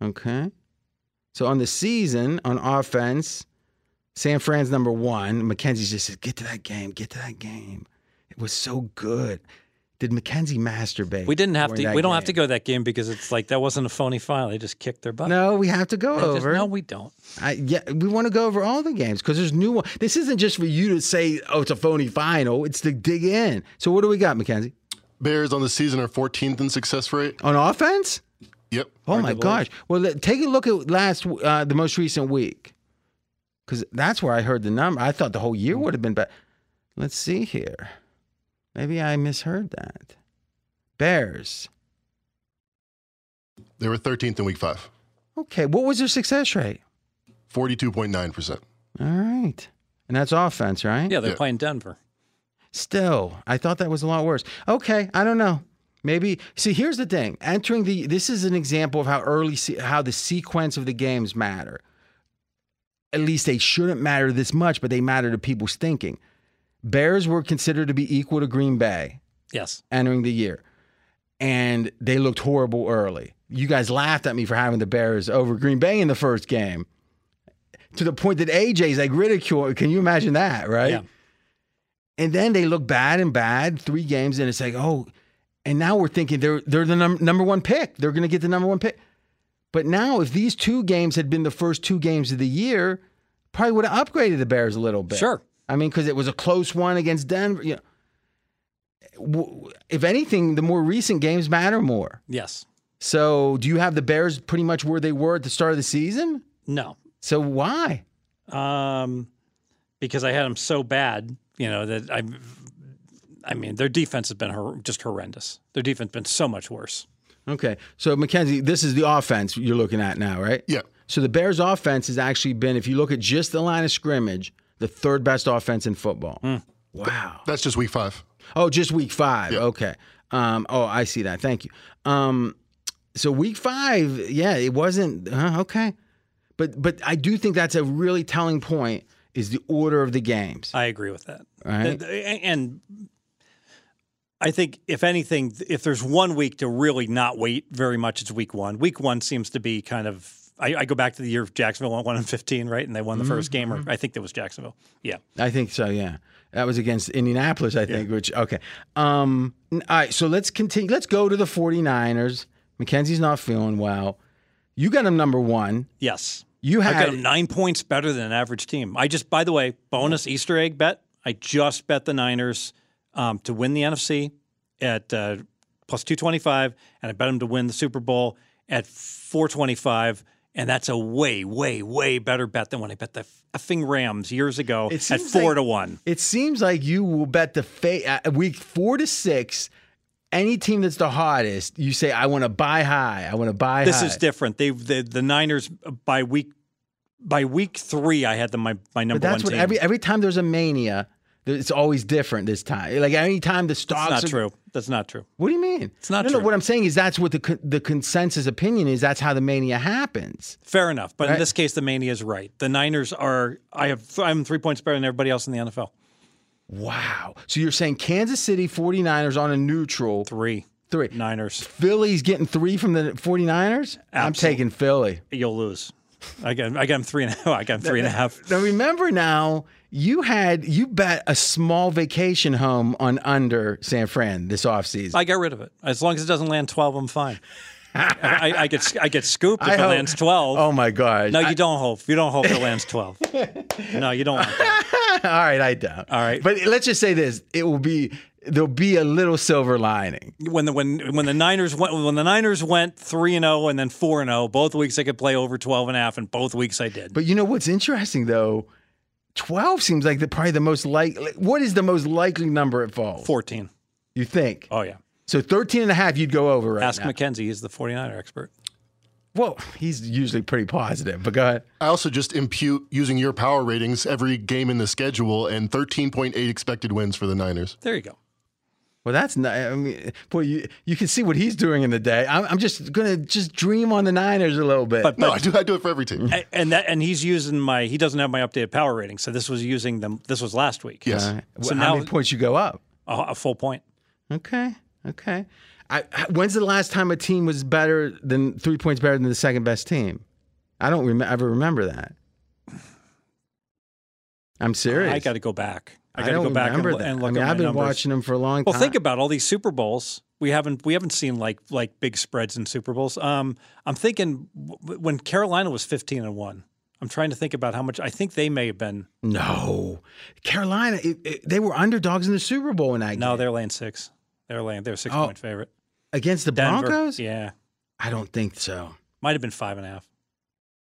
Okay. So on the season on offense, San Fran's number one. Mackenzie just said, "Get to that game, get to that game." It was so good. Did Mackenzie masturbate? We didn't have to. We don't have to go to that game because it's like that wasn't a phony file. They just kicked their butt. No, we have to go They just- over. no, we don't. I, yeah, we want to go over all the games because there's new one. This isn't just for you to say, "Oh, it's a phony final." It's to dig in. So what do we got, Mackenzie? Bears on the season are 14th in success rate. On offense? Yep. Oh my gosh! Well, take a look at last, uh, the most recent week, because that's where I heard the number. I thought the whole year would have been better. Let's see here. Maybe I misheard that. Bears. They were 13th in week five. Okay, what was their success rate? 42.9%. All right, and that's offense, right? Yeah, they're Yeah. playing Denver. Still, I thought that was a lot worse. Okay, I don't know. Maybe see. Here's the thing: entering the this is an example of how early how the sequence of the games matter. At least they shouldn't matter this much, but they matter to people's thinking. Bears were considered to be equal to Green Bay Yes. entering the year, and they looked horrible early. You guys laughed at me for having the Bears over Green Bay in the first game, to the point that AJ's like ridicule. Can you imagine that? Right? Yeah. And then they look bad and bad three games, and it's like, oh, and now we're thinking they're they're the num- number one pick. They're going to get the number one pick. But now, if these two games had been the first two games of the year, probably would have upgraded the Bears a little bit. Sure. I mean, because it was a close one against Denver. You know, if anything, the more recent games matter more. Yes. So, do you have the Bears pretty much where they were at the start of the season? No. So why? Um, because I had them so bad, you know that I. I mean, their defense has been hor- just horrendous. Their defense has been so much worse. Okay, so Mackenzie, this is the offense you're looking at now, right? Yeah. So the Bears' offense has actually been, if you look at just the line of scrimmage, the third best offense in football. Wow. That's just week five. Oh, just week five. Yeah. Okay. Um, oh, I see that. Thank you. Um, so week five, yeah, it wasn't uh, okay, but but I do think that's a really telling point. Is the order of the games, I agree with that. right? And- And I think, if anything, if there's one week to really not wait very much, it's week one. Week one seems to be kind of. I, I go back to the year Jacksonville went one and fifteen, right, and they won the first game, or I think that was Jacksonville. Yeah, I think so. Yeah, that was against Indianapolis. I think. Which okay. Um, all right. So let's continue. Let's go to the 49ers. Mackenzie's not feeling well. You got him number one. yes. You I got had them nine points better than an average team. I just, by the way, bonus Easter egg bet. I just bet the Niners um, to win the NFC at uh, plus 225, and I bet them to win the Super Bowl at 425. And that's a way, way, way better bet than when I bet the effing Rams years ago at four like- to one. It seems like you will bet the fa- week four to six. Any team that's the hottest, you say, "I want to buy high. I want to buy high. This high." is different. They the, the Niners uh, by week by week three, I had them my my number But that's one what team. every every time there's a mania, it's always different. This time, like any time the stocks. That's not are- true. That's not true. What do you mean? It's not no, No, what I'm saying is that's what the co- the consensus opinion is. That's how the mania happens. Fair enough. But Right. in this case, the mania is right. The Niners are. I have. I'm three points better than everybody else in the NFL. Wow. So you're saying Kansas City 49ers on a neutral Three three. Niners. Philly's getting three from the 49ers? I'm taking Philly. You'll lose. I got. I got them three and a half. I got him three and a half. Now remember now, you had you bet a small vacation home on under San Fran this offseason. I got rid of it. As long as it doesn't land twelve, I'm fine. I, I get. I get scooped if I it hope- lands twelve. Oh my god. no, you don't hope. You don't hope it lands twelve. no, you don't want that. All right, I don't. All right. But let's just say this, it will be there'll be a little silver lining. when the when when the Niners went when the Niners went three and zero and then four and zero, both weeks I could play over 12 and a half, and both weeks I did. But you know what's interesting though? 12 seems like the probably the most likely what is the most likely number it falls? 14. You think? Oh yeah. So 13 and a half you'd go over right Ask now. Mackenzie. He's the 49er expert. Well, he's usually pretty positive, but go ahead. I also just impute using your power ratings every game in the schedule and 13.8 expected wins for the Niners. There you go. Well, that's not. I mean, boy, you you can see what he's doing in the day. I'm, I'm just gonna just dream on the Niners a little bit. But No, I do. I do it for every team. a- and that and he's using my. He doesn't have my updated power rating, so this was using them. This was last week. Yes. Uh, So how now- many points you go up? a, a full point. Okay, okay. I, I- when's the last time a team was better than three points better than the second best team? I don't rem- ever remember that. I'm serious. I got to go back. I I got to don't go back and, remember lo- that. and I look mean, at I've my been numbers. watching them for a long time. Well, think about all these Super Bowls. We haven't we haven't seen like like big spreads in Super Bowls. Um, I'm thinking when Carolina was 15 and one. I'm trying to think about how much. I think they may have been. no, Carolina. It, it- they were underdogs in the Super Bowl in that No, game they're laying six. They're laying. They're a six Oh, point favorite. against the Denver. Broncos. Yeah, I don't think so. might have been five and a half.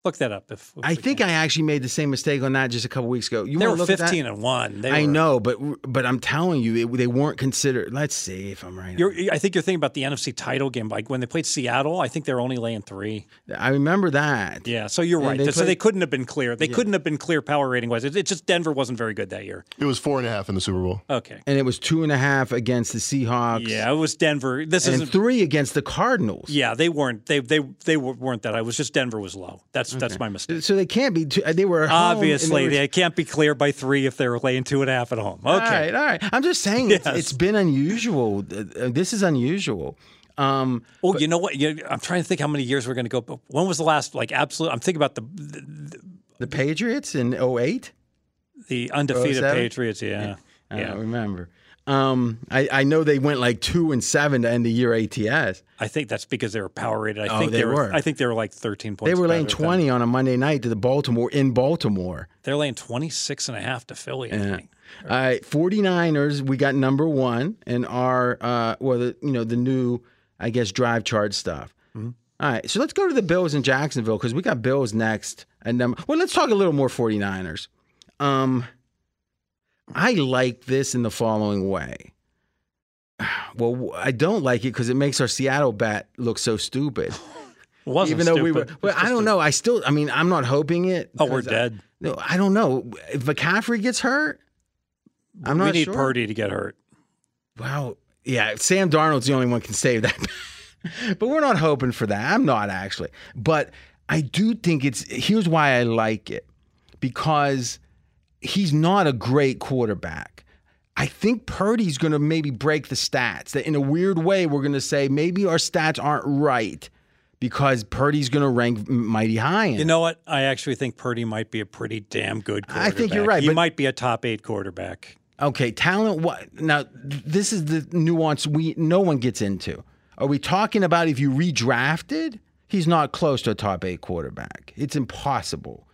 Look that up. If, if I think can. I actually made the same mistake on that just a couple weeks ago. You they were look at that? 15 and one. They I were- know, but but I'm telling you, it, they weren't considered. Let's see if I'm right. You're, I think you're thinking about the NFC title game. Like when they played Seattle, I think they're only laying three. I remember that. Yeah, so you're Yeah, right. they so played- they couldn't have been clear. They couldn't have been clear power rating wise. It, it just Denver wasn't very good that year. It was four and a half in the Super Bowl. Okay. And it was two and a half against the Seahawks. Yeah, it was Denver. This and isn't. three against the Cardinals. Yeah, they weren't. They they they weren't that. I was just Denver was low. That's that's my mistake. So they can't be. Two, they were at home and Obviously, were- they can't be clear by three if they were laying two and a half at home. Okay. All right, all right. I'm just saying it's, it's been unusual. Uh, uh, This is unusual. Um, Oh, you know what? You, I'm trying to think how many years we're going to go. But when was the last like absolute? I'm thinking about the the, the Patriots in 08? the undefeated 07? Patriots. Yeah. I Yeah. don't remember. Um, I, I know they went like two and seven to end the year ATS. I think that's because they were power rated. I Oh, think they they, were, were. I think they were like 13 points. They were laying 20 on a Monday night to the Baltimore in Baltimore. They're laying 26 and a half to Philly. I Yeah. think. All right, 49ers, we got number one in our, uh, well, the, you know, the new, I guess, drive chart stuff. Mm-hmm. All right, so let's go to the Bills in Jacksonville because we got Bills next. And um, well, let's talk a little more 49ers. Um, I like this in the following way. Well, I don't like it because it makes our Seattle bat look so stupid. Wasn't Even though we were, stupid. well, I don't know. I still, I mean, I'm not hoping it. Oh, we're 'cause I- dead. no, I don't know. If McCaffrey gets hurt, I'm we not need sure. Purdy to get hurt. Well, yeah, Sam Darnold's the only one can save that. but we're not hoping for that. I'm not actually. But I do think it's here's why I like it. Because he's not a great quarterback. I think Purdy's going to maybe break the stats. That in a weird way, we're going to say maybe our stats aren't right because Purdy's going to rank mighty high. In You know what? I actually think Purdy might be a pretty damn good quarterback. I think you're right, He might be a top eight quarterback. Okay, talent. What now? This is the nuance we no one gets into. Are we talking about if you redrafted? He's not close to a top eight quarterback. It's impossible.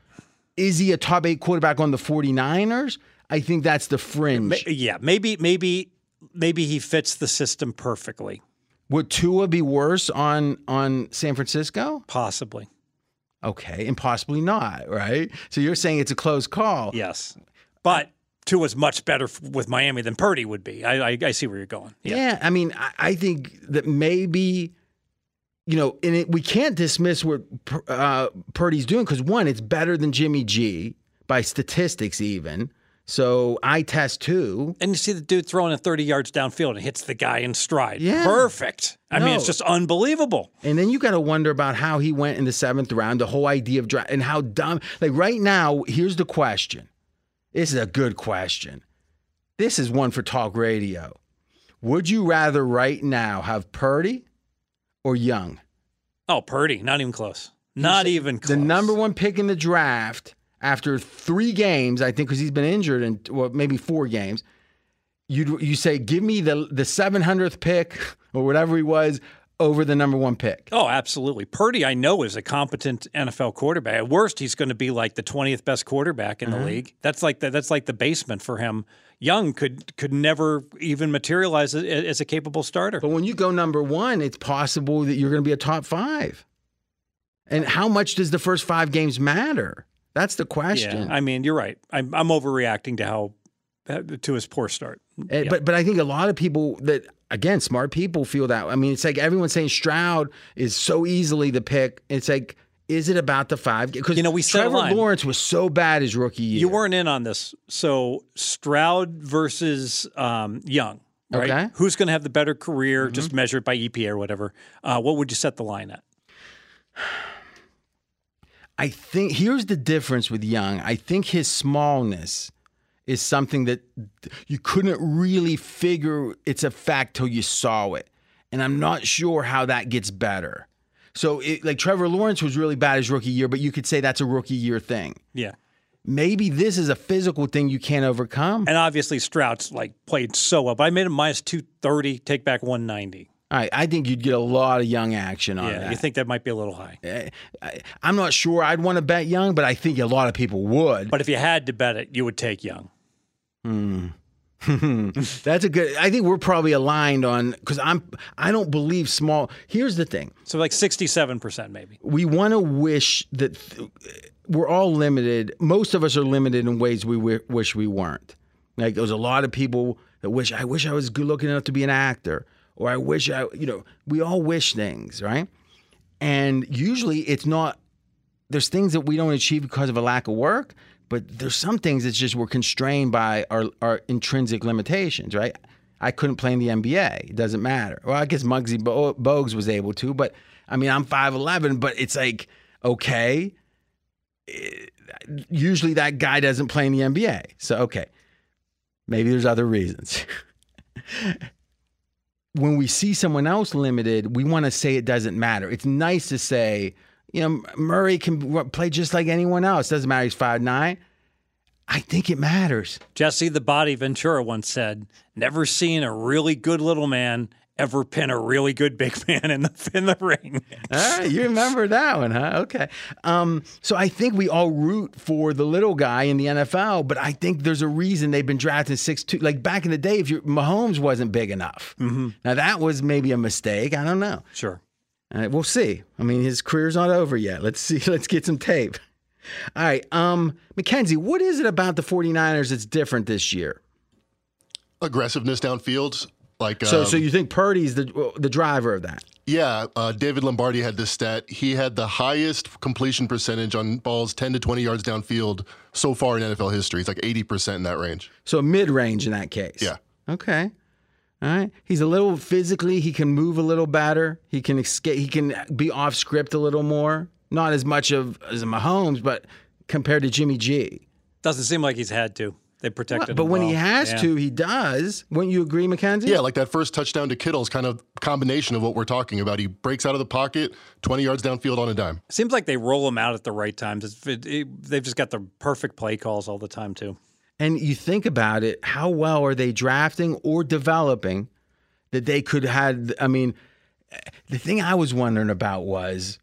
Is he a top eight quarterback on the 49ers? I think that's the fringe. Yeah, maybe maybe maybe he fits the system perfectly. Would Tua be worse on on San Francisco? Possibly. Okay, and possibly not, right? So you're saying it's a close call. Yes. But Tua's much better f- with Miami than Purdy would be. I, I, I see where you're going. Yeah. Yeah, I mean, I, I think that maybe, you know, and it, we can't dismiss what uh, Purdy's doing because one, it's better than Jimmy G by statistics, even. So I test too. And you see the dude throwing it 30 yards downfield and hits the guy in stride. Yeah. Perfect. I mean, it's just unbelievable. And then you got to wonder about how he went in the seventh round, the whole idea of draft, and how dumb. Like right now, here's the question. This is a good question. This is one for talk radio. Would you rather right now have Purdy or Young? Oh, Purdy, not even close. Not even close. The number one pick in the draft after three games, I think, because he's been injured and well, maybe four games. You you say, give me the the seven hundredth pick or whatever he was over the number one pick. Oh, absolutely. Purdy, I know, is a competent NFL quarterback. At worst, he's going to be like the 20th best quarterback in Uh-huh. the league. That's like the, that's like the basement for him. Young could could never even materialize as, as a capable starter. But when you go number one, it's possible that you're going to be a top five. And how much does the first five games matter? That's the question. Yeah, I mean, you're right. I'm, I'm overreacting to how to his poor start. Uh, But but I think a lot of people that again smart people feel that. I mean, it's like everyone's saying Stroud is so easily the pick. It's like, is it about the five? Because You know, we Trevor. Lawrence was so bad his rookie year. You weren't in on this. So Stroud versus um, Young, right? Okay. Mm-hmm. Who's going to have the better career, just measured by EPA or whatever? Uh, what would you set the line at? I think here's the difference with Young. I think his smallness is something that you couldn't really figure it's a fact till you saw it. And I'm not sure how that gets better. So, it, like Trevor Lawrence was really bad his rookie year, but you could say that's a rookie year thing. Yeah. Maybe this is a physical thing you can't overcome. And obviously Stroud's like played so well. But I made him minus 230, take back 190. Right, I think you'd get a lot of Young action on Yeah. that. You think that might be a little high. I, I- I'm not sure I'd want to bet Young, but I think a lot of people would. But if you had to bet it, you would take Young. Hmm. That's a good. I think we're probably aligned on because I'm. I don't believe small. Here's the thing: So like 67% maybe. we want to wish that th- we're all limited. Most of us are limited in ways we wi- wish we weren't. Like there's a lot of people that wish I wish I was good looking enough to be an actor, or I wish I. You know, we all wish things, right? And usually it's not. There's things that we don't achieve because of a lack of work, but there's some things that's just we're constrained by our, our intrinsic limitations, right? I couldn't play in the NBA. It doesn't matter. Well, I guess Muggsy Bo- Bogues was able to, but I mean, I'm 5'11, but it's like, okay. eh, Usually that guy doesn't play in the NBA. So, okay. Maybe there's other reasons. when we see someone else limited, we want to say it doesn't matter. It's nice to say, you know, Murray can play just like anyone else. Doesn't matter. He's five nine. I think it matters. Jesse the Body Ventura once said, "Never seen a really good little man ever pin a really good big man in the in the ring." All right, you remember that one, huh? Okay. Um, so I think we all root for the little guy in the NFL, but I think there's a reason they've been drafting six two. Like back in the day, if your Mahomes wasn't big enough, now that was maybe a mistake. I don't know. Sure. Uh, we'll see. I mean, his career's not over yet. Let's see. Let's get some tape. All right. Um, Mackenzie, what is it about the 49ers that's different this year? Aggressiveness downfield. Like So, um, so you think Purdy's the the driver of that? Yeah, uh, David Lombardi had this stat. He had the highest completion percentage on balls 10 to 20 yards downfield so far in NFL history. It's like 80% in that range. So mid range in that case. Yeah. Okay. All right. He's a little physically. He can move a little better. He can escape. He can be off script a little more. Not as much of as a Mahomes, but compared to Jimmy G. Doesn't seem like he's had to. They protected But him when well. he has Yeah. to, he does. Wouldn't you agree, Mackenzie? Yeah, like that first touchdown to Kittle's kind of combination of what we're talking about. He breaks out of the pocket, 20 yards downfield on a dime. Seems like they roll him out at the right times. It's, it, it- they've just got the perfect play calls all the time too. And you think about it, how well are they drafting or developing that they could had I mean, the thing I was wondering about was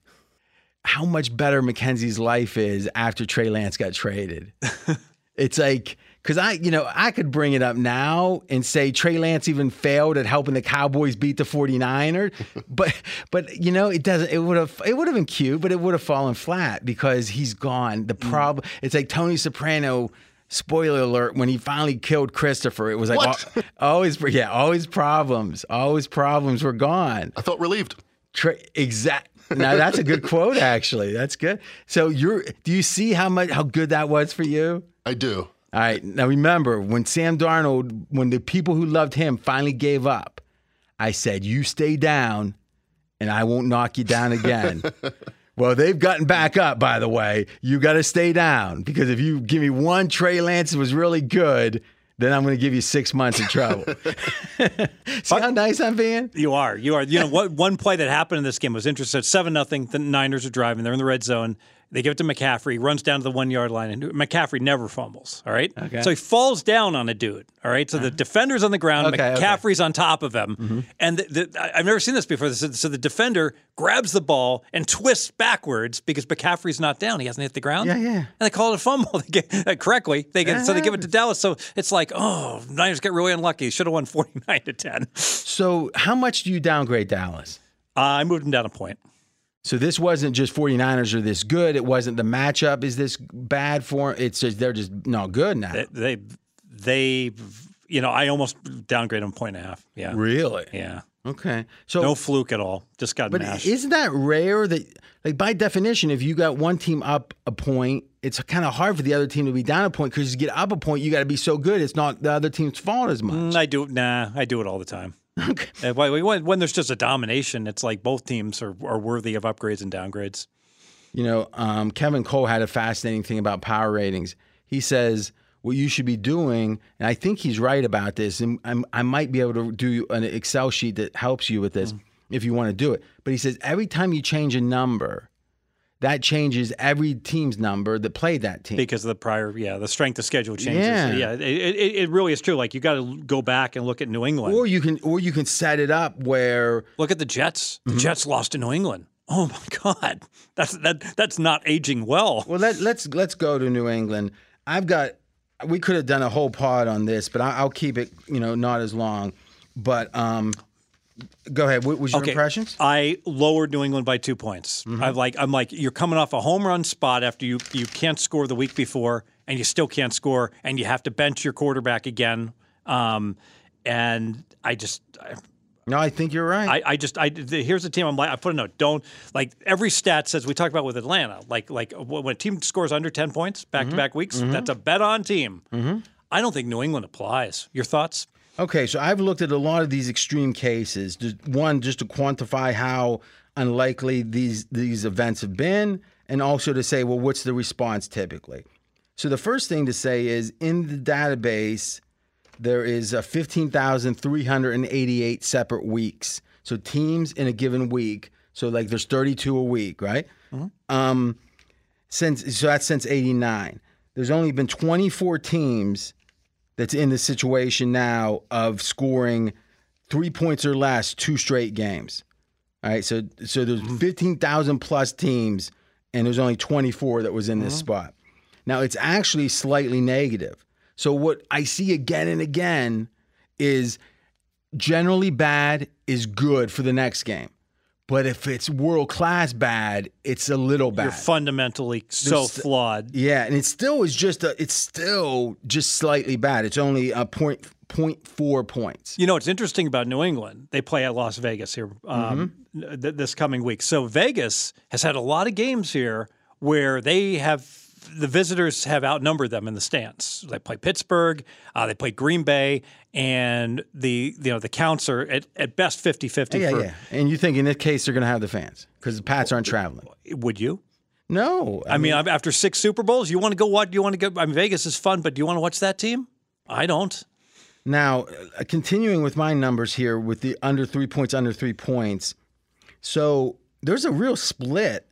how much better Mackenzie's life is after Trey Lance got traded. it's like Because I, you know, I could bring it up now and say Trey Lance even failed at helping the Cowboys beat the 49ers. but, but you know, it doesn't. It would have. It would have been cute, but it would have fallen flat because he's gone. The mm. problem. It's like Tony Soprano. Spoiler alert: When he finally killed Christopher, it was like What? al- always, yeah, always problems. Always problems were gone. I felt relieved. Tra- exact. Now that's a good quote, actually. That's good. So you're. Do you see how much how good that was for you? I do. All right. Now remember, when Sam Darnold, when the people who loved him finally gave up, I said, "You stay down, and I won't knock you down again." well, they've gotten back up. By the way, you got to stay down because if you give me one Trey Lance that was really good, then I'm going to give you six months of trouble. see how nice I'm being? You are. You are. You know what? One play that happened in this game was interesting. Seven nothing. The Niners are driving. They're in the red zone. They give it to McCaffrey. He runs down to the one yard line, and McCaffrey never fumbles. All right. Okay. So he falls down on a dude. All right. So the defender's on the ground. Okay, okay. McCaffrey's on top of him, and the, the, I've never seen this before. So, so the defender grabs the ball and twists backwards because McCaffrey's not down. He hasn't hit the ground. Yeah, yeah. And they call it a fumble they get, uh, correctly. They get so they give it to Dallas. So it's like, oh, Niners get really unlucky. Should have won forty nine to ten. So how much do you downgrade Dallas? Uh, I moved him down a point. So this wasn't just 49ers are this good. It wasn't the matchup is this bad for 'em. It's just they're just not good now. They, they, they, you know, I almost downgrade them point and a half. Yeah, really? yeah, Okay. So no fluke at all. Just got but mashed. isn't that rare that like by definition if you got one team up a point, it's kind of hard for the other team to be down a point cuz you get up a point, you got to be so good it's not the other team's fault as much. Mm, I do. Nah, I do it all the time. Okay. When, when, there's just a domination, it's like both teams are, are worthy of upgrades and downgrades. You know, um, Kevin Cole had a fascinating thing about power ratings. He says what you should be doing, and I think he's right about this. And I'm, I might be able to do an Excel sheet that helps you with this if you want to do it. But he says every time you change a number, that changes every team's number that played that team. because of the prior, yeah, the strength of schedule changes. Yeah. Yeah, it, it, it really is true. Like you got to go back and look at New England. or you can, or you can set it up where look at the Jets. Mm-hmm. Jets lost to New England. Oh my God, that's that that's not aging well. Well, let, let's let's go to New England. I've got. We could have done a whole pod on this, but I, I'll keep it. You know, not as long. But um, go ahead. What was your impressions? I lowered New England by two points. Mm-hmm. I'm like, I'm like, you're coming off a home run spot after you you can't score the week before, and you still can't score, and you have to bench your quarterback again. Um, and I just, I, No, I think you're right. I, I just, I the, here's the team. I'm like, I put a note. Don't like every stat says we talked about with Atlanta. Like, like when a team scores under ten points back to back weeks, that's a bet on team. I don't think New England applies. Your thoughts? Okay, so I've looked at a lot of these extreme cases. Just one, just to quantify how unlikely these these events have been, and also to say, well, what's the response typically? So the first thing to say is in the database, there is uh, 15,388 separate weeks. So teams in a given week. So like there's 32 a week, right? Um, since so that's since 89. There's only been 24 teams that's in the situation now of scoring three points or less two straight games. All right, so so there's mm-hmm. 15,000 plus teams, and there's only 24 that was in this mm-hmm. spot. Now it's actually slightly negative. So what I see again and again is generally bad is good for the next game. But if it's world class bad, it's a little bad. You're fundamentally so There's- flawed. Yeah, and it still is just a. It's still just slightly bad. It's only a point point four points. You know, what's interesting about New England. They play at Las Vegas here um, th- this coming week. So Vegas has had a lot of games here where they have the visitors have outnumbered them in the stands. They play Pittsburgh, uh, they play Green Bay, and the you know the counts are at, at best 50-50 Yeah, for yeah. And you think in this case they're going to have the fans because the Pats aren't traveling. would you? No, I mean, after six Super Bowls, you want to go what? You want to go? I mean, Vegas is fun, but do you want to watch that team? I don't. Now, uh, continuing with my numbers here with the under three points, under three points. So there's a real split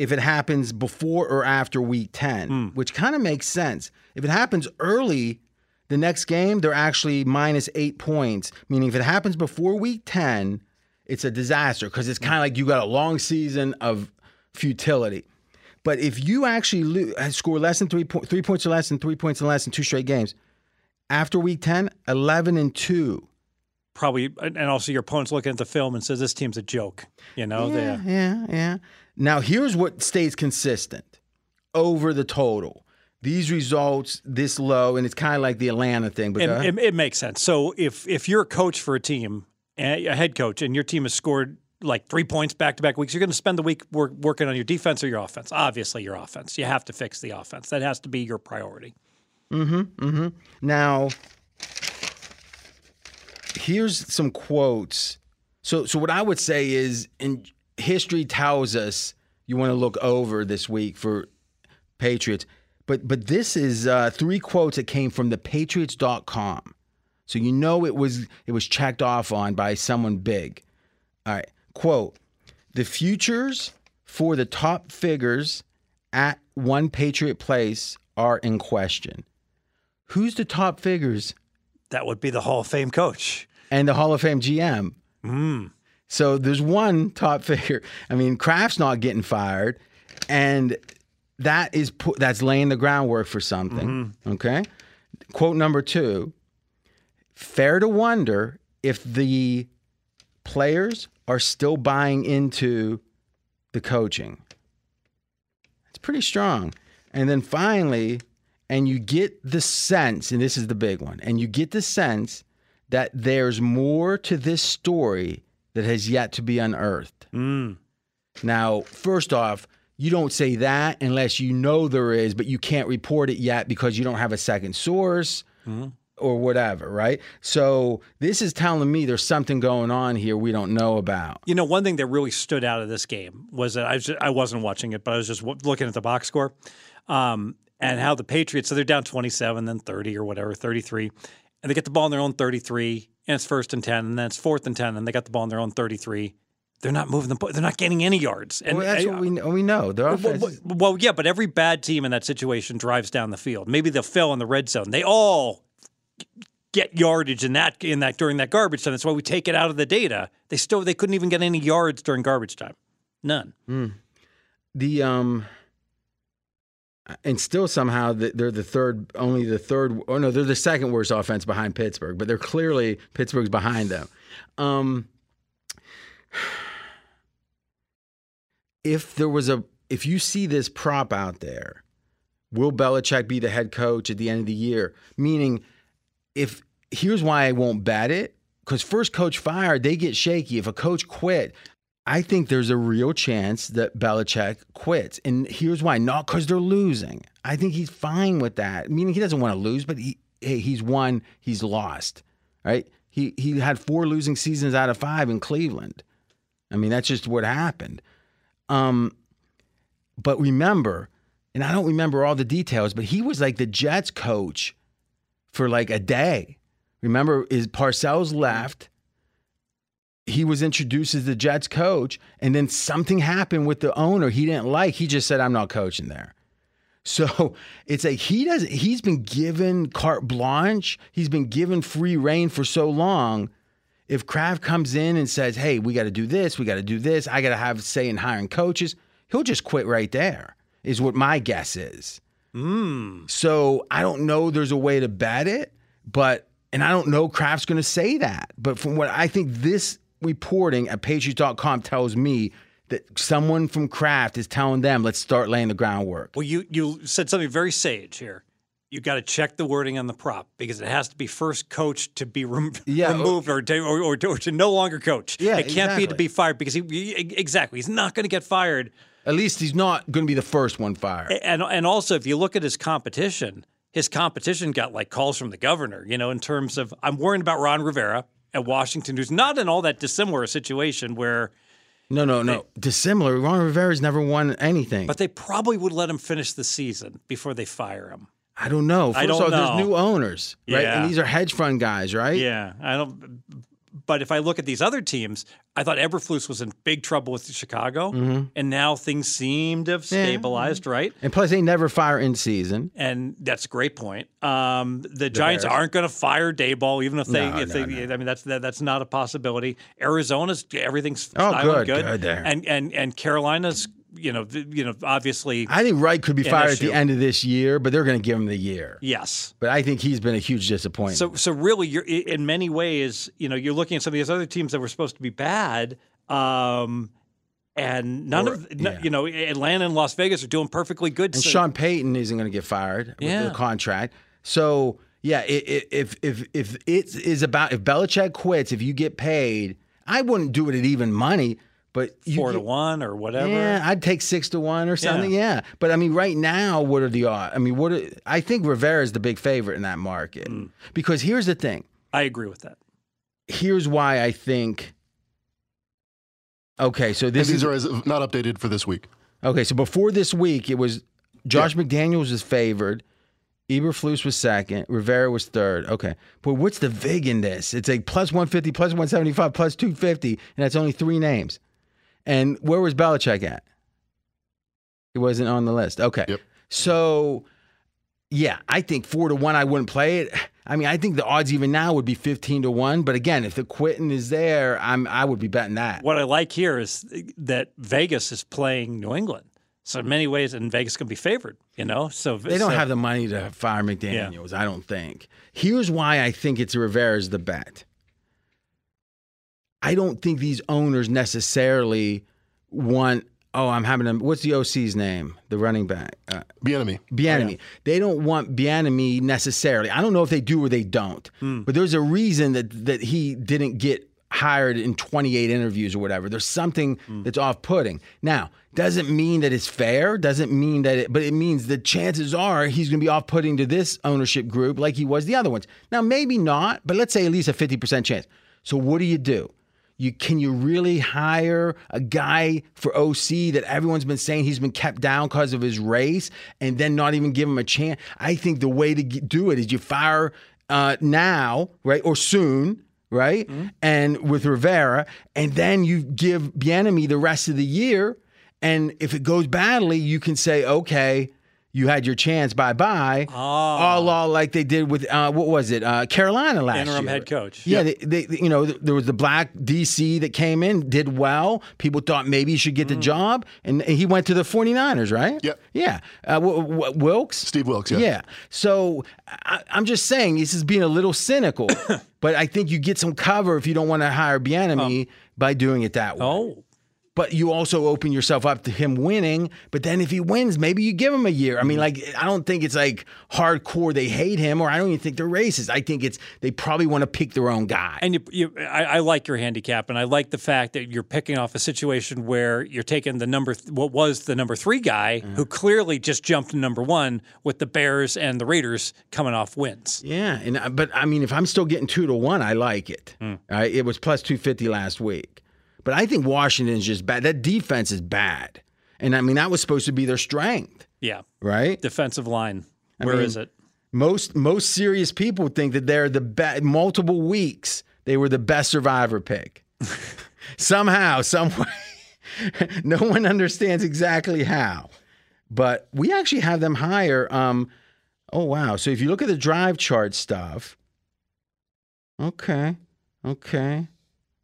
if it happens before or after week 10, which kind of makes sense. If it happens early, the next game, they're actually minus eight points, meaning if it happens before week 10, it's a disaster because it's kind of like you got a long season of futility. But if you actually uh, score less than three, po- three points or less and three points or less in two straight games, after week 10, 11 and 2. Probably, and also your opponent's looking at the film and says this team's a joke. You know, Yeah, yeah, yeah. Now, here's what stays consistent over the total. These results this low, and it's kind of like the Atlanta thing. But and it, it makes sense. So if if you're a coach for a team, a head coach, and your team has scored like three points back to back weeks, you're going to spend the week work, working on your defense or your offense. Obviously, your offense. You have to fix the offense. That has to be your priority. Mm-hmm. Mm-hmm. Now, here's some quotes. So, so what I would say is, in history tells us you want to look over this week for Patriots, but but this is uh, three quotes that came from the Patriots.com. So you know it was it was checked off on by someone big. All right, quote: The futures for the top figures at one Patriot place are in question. Who's the top figures That would be the Hall of Fame coach. and the Hall of Fame GM? So there's one top figure. I mean, Kraft's not getting fired, and that is pu- that's laying the groundwork for something. Mm-hmm. Okay. Quote number two: Fair to wonder if the players are still buying into the coaching. It's pretty strong. And then finally, and you get the sense, and this is the big one, and you get the sense that there's more to this story that has yet to be unearthed. Now, first off, you don't say that unless you know there is, but you can't report it yet because you don't have a second source or whatever, right? So this is telling me there's something going on here we don't know about. You know, one thing that really stood out of this game was that I was I wasn't watching it, but I was just w- looking at the box score, um, and how the Patriots. So they're down twenty seven, then thirty or whatever, thirty three, and they get the ball on their own thirty three, and it's first and ten, and then it's fourth and ten, and they got the ball on their own thirty three. They're not moving the ball. They're not getting any yards. And Well, that's I- what we, we know. Their well, offense well, is- well, yeah, but every bad team in that situation drives down the field. Maybe they'll fail in the red zone. They all get yardage in that in that during that garbage time. That's why we take it out of the data. They still they couldn't even get any yards during garbage time. None. the um and still somehow they're the third only the third oh no they're the second worst offense behind pittsburgh but they're clearly pittsburgh's behind them. Um if there was a if you see this prop out there will Belichick be the head coach at the end of the year? Meaning if here's why I won't bet it because first coach fired they get shaky. If a coach quit I think there's a real chance that Belichick quits. And here's why not because they're losing. I think he's fine with that. Meaning he doesn't want to lose, but he, hey, he's won, he's lost, right? He, he had four losing seasons out of five in Cleveland. I mean, that's just what happened. Um, but remember, and I don't remember all the details, but he was like the Jets coach for like a day. Remember, is Parcells left he was introduced as the Jets coach, and then something happened with the owner he didn't like. He just said, "I'm not coaching there." So it's like he does. He's been given carte blanche. He's been given free reign for so long. If Kraft comes in and says, "Hey, we got to do this. We got to do this. I got to have say in hiring coaches," he'll just quit right there. Is what my guess is. Hmm. So I don't know. There's a way to bet it, but and I don't know Kraft's going to say that. But from what I think, this reporting at Patriots.com tells me that someone from Kraft is telling them, let's start laying the groundwork. Well, you you said something very sage here. You got to check the wording on the prop because it has to be first coach to be rem- Yeah, oh. removed or to, or, or, to, or to no longer coach. Yeah, it can't be to be fired because he, he- exactly he's not going to get fired. At least he's not going to be the first one fired. And and also if you look at his competition, his competition got like calls from the governor. You know, in terms of I'm worrying about Ron Rivera at Washington, who's not in all that dissimilar a situation where, No, no, no. Dissimilar. Ron Rivera's never won anything. but they probably would let him finish the season before they fire him. I don't know. First I don't of all, know. there's new owners, right? Yeah. And these are hedge fund guys, right? Yeah, I don't. But if I look at these other teams, I thought Eberflus was in big trouble with Chicago, and now things seem to have stabilized, right? And plus, they never fire in season. And that's a great point. Um, the, Giants Bears. aren't going to fire Daboll, even if they. No, if no, they, no. I mean, that's that, that's not a possibility. Arizona's everything's Oh, styling good, good there. and and and Carolina's you know, th- you know, obviously, I think Reich could be fired at the end of this year, but they're going to give him the year. yes. But I think he's been a huge disappointment. So, so really, you're in many ways, you know, you're looking at some of these other teams that were supposed to be bad, um, and none Or- of, yeah. you know, Atlanta and Las Vegas are doing perfectly good. and so- Sean Payton isn't going to get fired with Yeah. the contract. So yeah, if if if it is about if Belichick quits, if you get paid, I wouldn't do it at even money. But you four to one or whatever. Yeah, I'd take six to one or something. Yeah. But I mean, right now, what are the odds? I mean, what are, I think Rivera is the big favorite in that market. Mm. Because here's the thing. I agree with that. Here's why I think. Okay, so And this these is are as, not updated for this week. okay. So before this week, it was Josh McDaniels was favored, Eberflus was second, Rivera was third. Okay, but what's the vig in this? It's like plus one fifty, plus one seventy five, plus two fifty, and that's only three names. And where was Belichick at? He wasn't on the list. Okay. Yep. So, yeah, I think four to one, I wouldn't play it. I mean, I think the odds even now would be fifteen to one. But again, if the quitting is there, I'm I would be betting that. What I like here is that Vegas is playing New England. So in many ways, and Vegas can be favored, you know. So They don't so- have the money to fire McDaniels. I don't think. Here's why I think it's Rivera's the bet. I don't think these owners necessarily want. Oh, I'm having a. What's the OC's name? The running back. Uh, Bieniemy. Bieniemy. They don't want Bieniemy necessarily. I don't know if they do or they don't. But there's a reason that that he didn't get hired in 28 interviews or whatever. There's something that's off-putting. Now, doesn't mean that it's fair, doesn't mean that it but it means the chances are he's going to be off-putting to this ownership group like he was the other ones. Now, maybe not, but let's say at least a 50% chance. So what do you do? You can you really hire a guy for OC that everyone's been saying he's been kept down because of his race, and then not even give him a chance? I think the way to get, do it is you fire uh, now, right, or soon, right, and with Rivera, and then you give Bieniemy the rest of the year, and if it goes badly, you can say, okay. You had your chance, bye bye. All, all like they did with uh, what was it? Uh, Carolina last Interim year. head coach. Yeah, they, they, you know, there was the black DC that came in, did well. People thought maybe he should get the job, and he went to the 49ers, right? Yep. Yeah. Uh, w- w- Wilks? Steve Wilks, yeah. Yeah. So I, I'm just saying, this is being a little cynical, but I think you get some cover if you don't want to hire Bieniemy by doing it that way. Oh, But you also open yourself up to him winning. But then if he wins, maybe you give him a year. I mean, mm-hmm. like, I don't think it's like hardcore they hate him, or I don't even think they're racist. I think it's they probably want to pick their own guy. and you, you I, I like your handicap, and I like the fact that you're picking off a situation where you're taking the number, th- what was the number three guy, mm-hmm. who clearly just jumped to number one with the Bears and the Raiders coming off wins. Yeah, and uh, but I mean, if I'm still getting two to one, I like it. Mm. All right, it was plus two fifty last week, but I think Washington's just bad. That defense is bad, and I mean that was supposed to be their strength, Yeah, right? defensive line. Where mean- is it? Most most serious people think that they're the best. Multiple weeks they were the best survivor pick. Somehow, some way, no one understands exactly how, but we actually have them higher. Um, oh wow! So if you look at the drive chart stuff, okay, okay,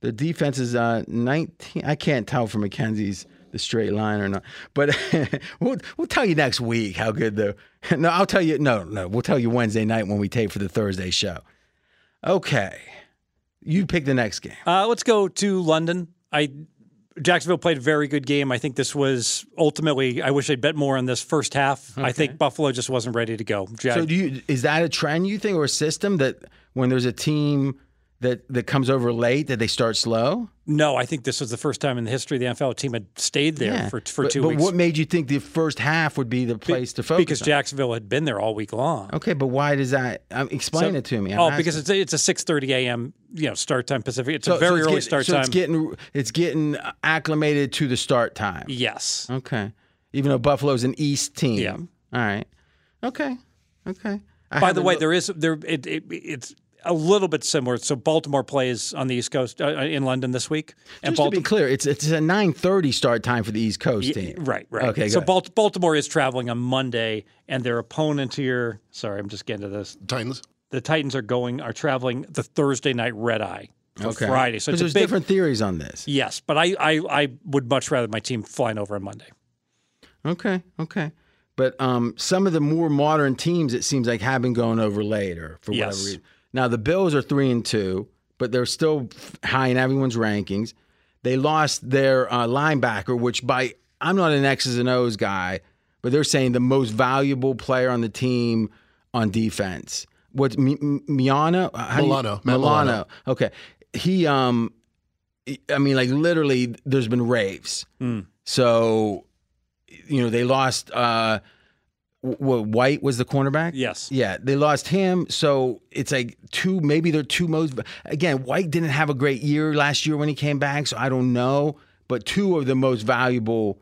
the defense is uh 19. I can't tell from Mackenzie's the straight line or not, but we'll we'll tell you next week how good the. No, I'll tell you. No, no, we'll tell you Wednesday night when we tape for the Thursday show. Okay, you pick the next game. Uh, let's go to London. I Jacksonville played a very good game. I think this was ultimately. I wish I'd bet more on this first half. I think Buffalo just wasn't ready to go. So do you is that a trend you think or a system that when there's a team that that comes over late that they start slow? no, I think this was the first time in the history of the NFL team had stayed there for for but, two but weeks. what made you think the first half would be the place to focus? because on? Jacksonville had been there all week long. Okay, but why does that? Um, explain So- it to me. I'm oh, asking. because it's a, it's a six thirty a.m. you know start time Pacific. It's So- a very so it's early start so time. It's getting it's getting acclimated to the start time. yes, Okay, even though Buffalo's an East team. Yeah. All right. Okay. Okay. I By the way, looked- there is there it, it, it's a little bit similar. So Baltimore plays on the East Coast uh, in London this week, and just to be clear, it's it's a nine thirty start time for the East Coast team. Right, right. Okay, So good. Balt- Baltimore is traveling on Monday, and their opponent here. Sorry, I'm just getting to this. Titans. The Titans are going are traveling the Thursday night red eye for Okay. Friday. So Because it's a there's big different theories on this. yes, but I, I I would much rather my team flying over on Monday. Okay, okay. But um, some of the more modern teams, it seems like, have been going over later for whatever reason. Now the Bills are three and two, but they're still high in everyone's rankings. They lost their uh, linebacker, which by I'm not an X's and O's guy, but they're saying the most valuable player on the team on defense. What's Mi- Mi- Miano? Uh, do you- Milano, Milano. Milano. Okay, he um, I mean, like literally, there's been raves. Hmm. So, you know, they lost. uh White was the cornerback. Yes. Yeah, they lost him. So it's like two, maybe they're two most. Again, White didn't have a great year last year when he came back, so I don't know. But two of the most valuable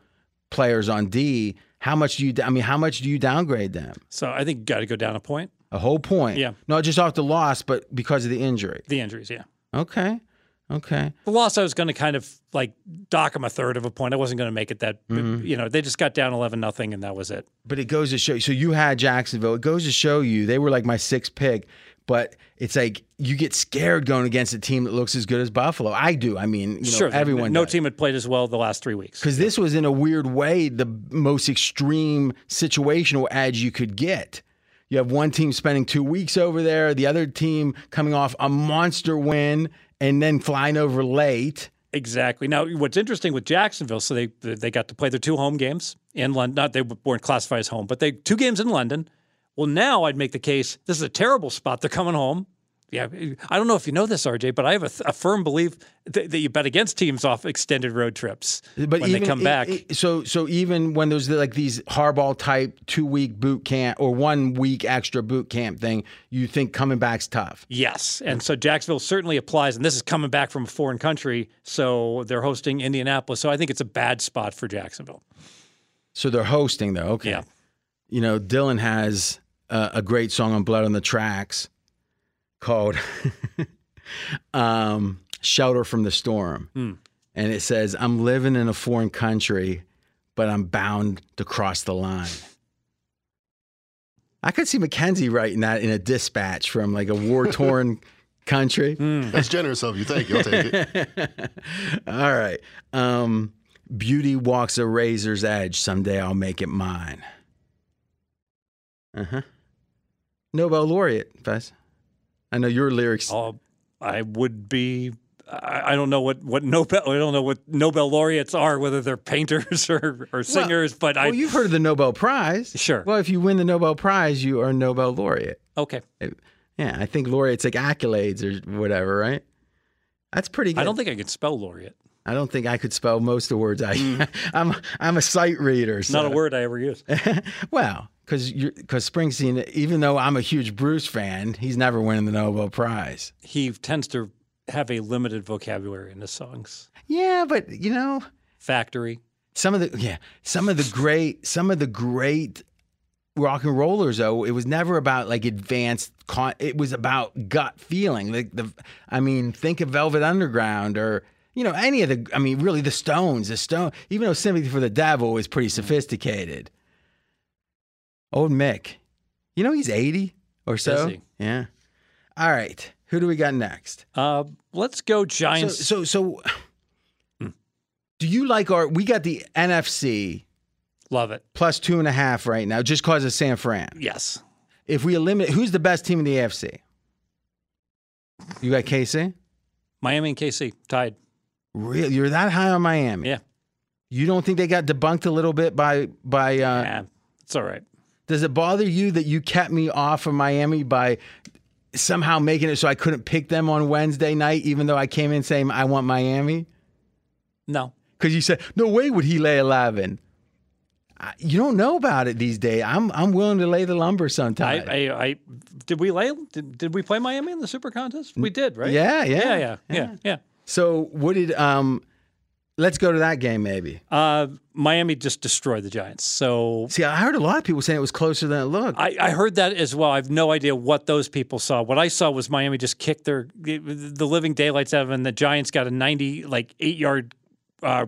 players on D. How much do you? I mean, how much do you downgrade them? So I think you got to go down a point. A whole point. Yeah. Not just off the loss, but because of the injury. The injuries, yeah. Okay. Okay. The loss, I was going to kind of like dock them a third of a point. I wasn't going to make it that. Mm-hmm. You know, they just got down eleven nothing, and that was it. But it goes to show. So you had Jacksonville. It goes to show you they were like my sixth pick. But it's like you get scared going against a team that looks as good as Buffalo. I do. I mean, you know, sure, everyone. No does. team had played as well the last three weeks. because this was in a weird way the most extreme situational edge you could get. You have one team spending two weeks over there, the other team coming off a monster win and then flying over late. Exactly. Now, what's interesting with Jacksonville, so they they got to play their two home games in London. Not they weren't classified as home, but they two games in London. Well, now I'd make the case this is a terrible spot. They're coming home. Yeah, I don't know if you know this, RJ, but I have a, a firm belief that, that you bet against teams off extended road trips But when even, they come back. i- i- so so even when there's like these hardball type two week boot camp or one week extra boot camp thing, you think coming back's tough. Yes. And so Jacksonville certainly applies. And this is coming back from a foreign country. So they're hosting Indianapolis. So I think it's a bad spot for Jacksonville. So they're hosting though. Okay. Yeah. You know, Dylan has uh, a great song on Blood on the Tracks called um, Shelter from the Storm. And it says, I'm living in a foreign country, but I'm bound to cross the line. I could see Mackenzie writing that in a dispatch from like a war torn country. That's generous of you. Thank you. I'll take it. All right. Um, Beauty walks a razor's edge. Someday I'll make it mine. Uh huh. Nobel laureate, Fez. I know your lyrics. Uh, I would be. I, I don't know what, what Nobel. I don't know what Nobel laureates are, whether they're painters or, or singers. but I well, you've heard of the Nobel Prize. Sure. Well, if you win the Nobel Prize, you are a Nobel laureate. okay. Yeah, I think laureates like accolades or whatever, right? That's pretty good. I don't think I could spell laureate. I don't think I could spell most of the words. I, I'm, I'm a sight reader. So. Not a word I ever use. well, because because Springsteen, even though I'm a huge Bruce fan, he's never winning the Nobel Prize. he tends to have a limited vocabulary in his songs. Yeah, but you know, Factory. some of the yeah, some of the great, some of the great rock and rollers though, it was never about like advanced. Con- it was about gut feeling. Like the, I mean, think of Velvet Underground or. You know, any of the, I mean, really the Stones, the Stone, even though Sympathy for the Devil is pretty sophisticated. Old Mick, you know, he's 80 or so. Yeah. All right. Who do we got next? Uh, let's go So, Giants. so, so, do you like our? We got the NFC Love it. plus two and a half right now, just cause of San Fran. Yes. If we eliminate, who's the best team in the AFC? You got KC. Miami and KC tied. Real? You're that high on Miami? Yeah. You don't think they got debunked a little bit by by? Uh, Yeah, it's all right. Does it bother you that you kept me off of Miami by somehow making it so I couldn't pick them on Wednesday night, even though I came in saying I want Miami? No. Because you said, no way would he lay 11. I- You don't know about it these days. I'm I'm willing to lay the lumber I, sometime. I, I did we lay did, did we play Miami in the super contest? We did, right? Yeah, yeah, Yeah, yeah, yeah, yeah. so what did um? Let's go to that game maybe. Uh, Miami just destroyed the Giants. So See, I heard a lot of people saying it was closer than it looked. I, I heard that as well. I have no idea what those people saw. What I saw was Miami just kicked their the living daylights out of them. and The Giants got a ninety like eight yard uh,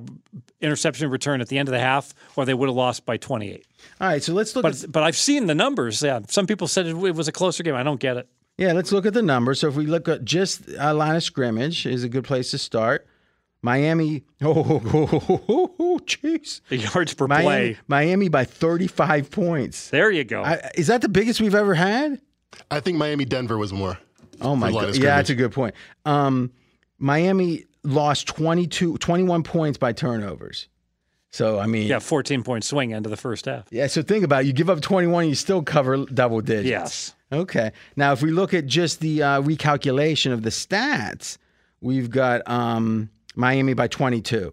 interception return at the end of the half, or they would have lost by twenty eight. All right, so let's look. at, But but I've seen the numbers. Yeah, some people said it, it was a closer game. I don't get it. yeah, let's look at the numbers. So if we look at just uh, line of scrimmage, is a good place to start. Miami. Oh, jeez. The yards per Miami, play. Miami by 35 points. There you go. I, is that the biggest we've ever had? I think Miami Denver was more. Oh my god. Yeah, that's a good point. Um, Miami lost 22, 21 points by turnovers. So I mean, yeah, 14 point swing into the first half. yeah. So think about it. You give up 21, you still cover double digits. Yes. Okay. Now, if we look at just the uh, recalculation of the stats, we've got um, Miami by 22.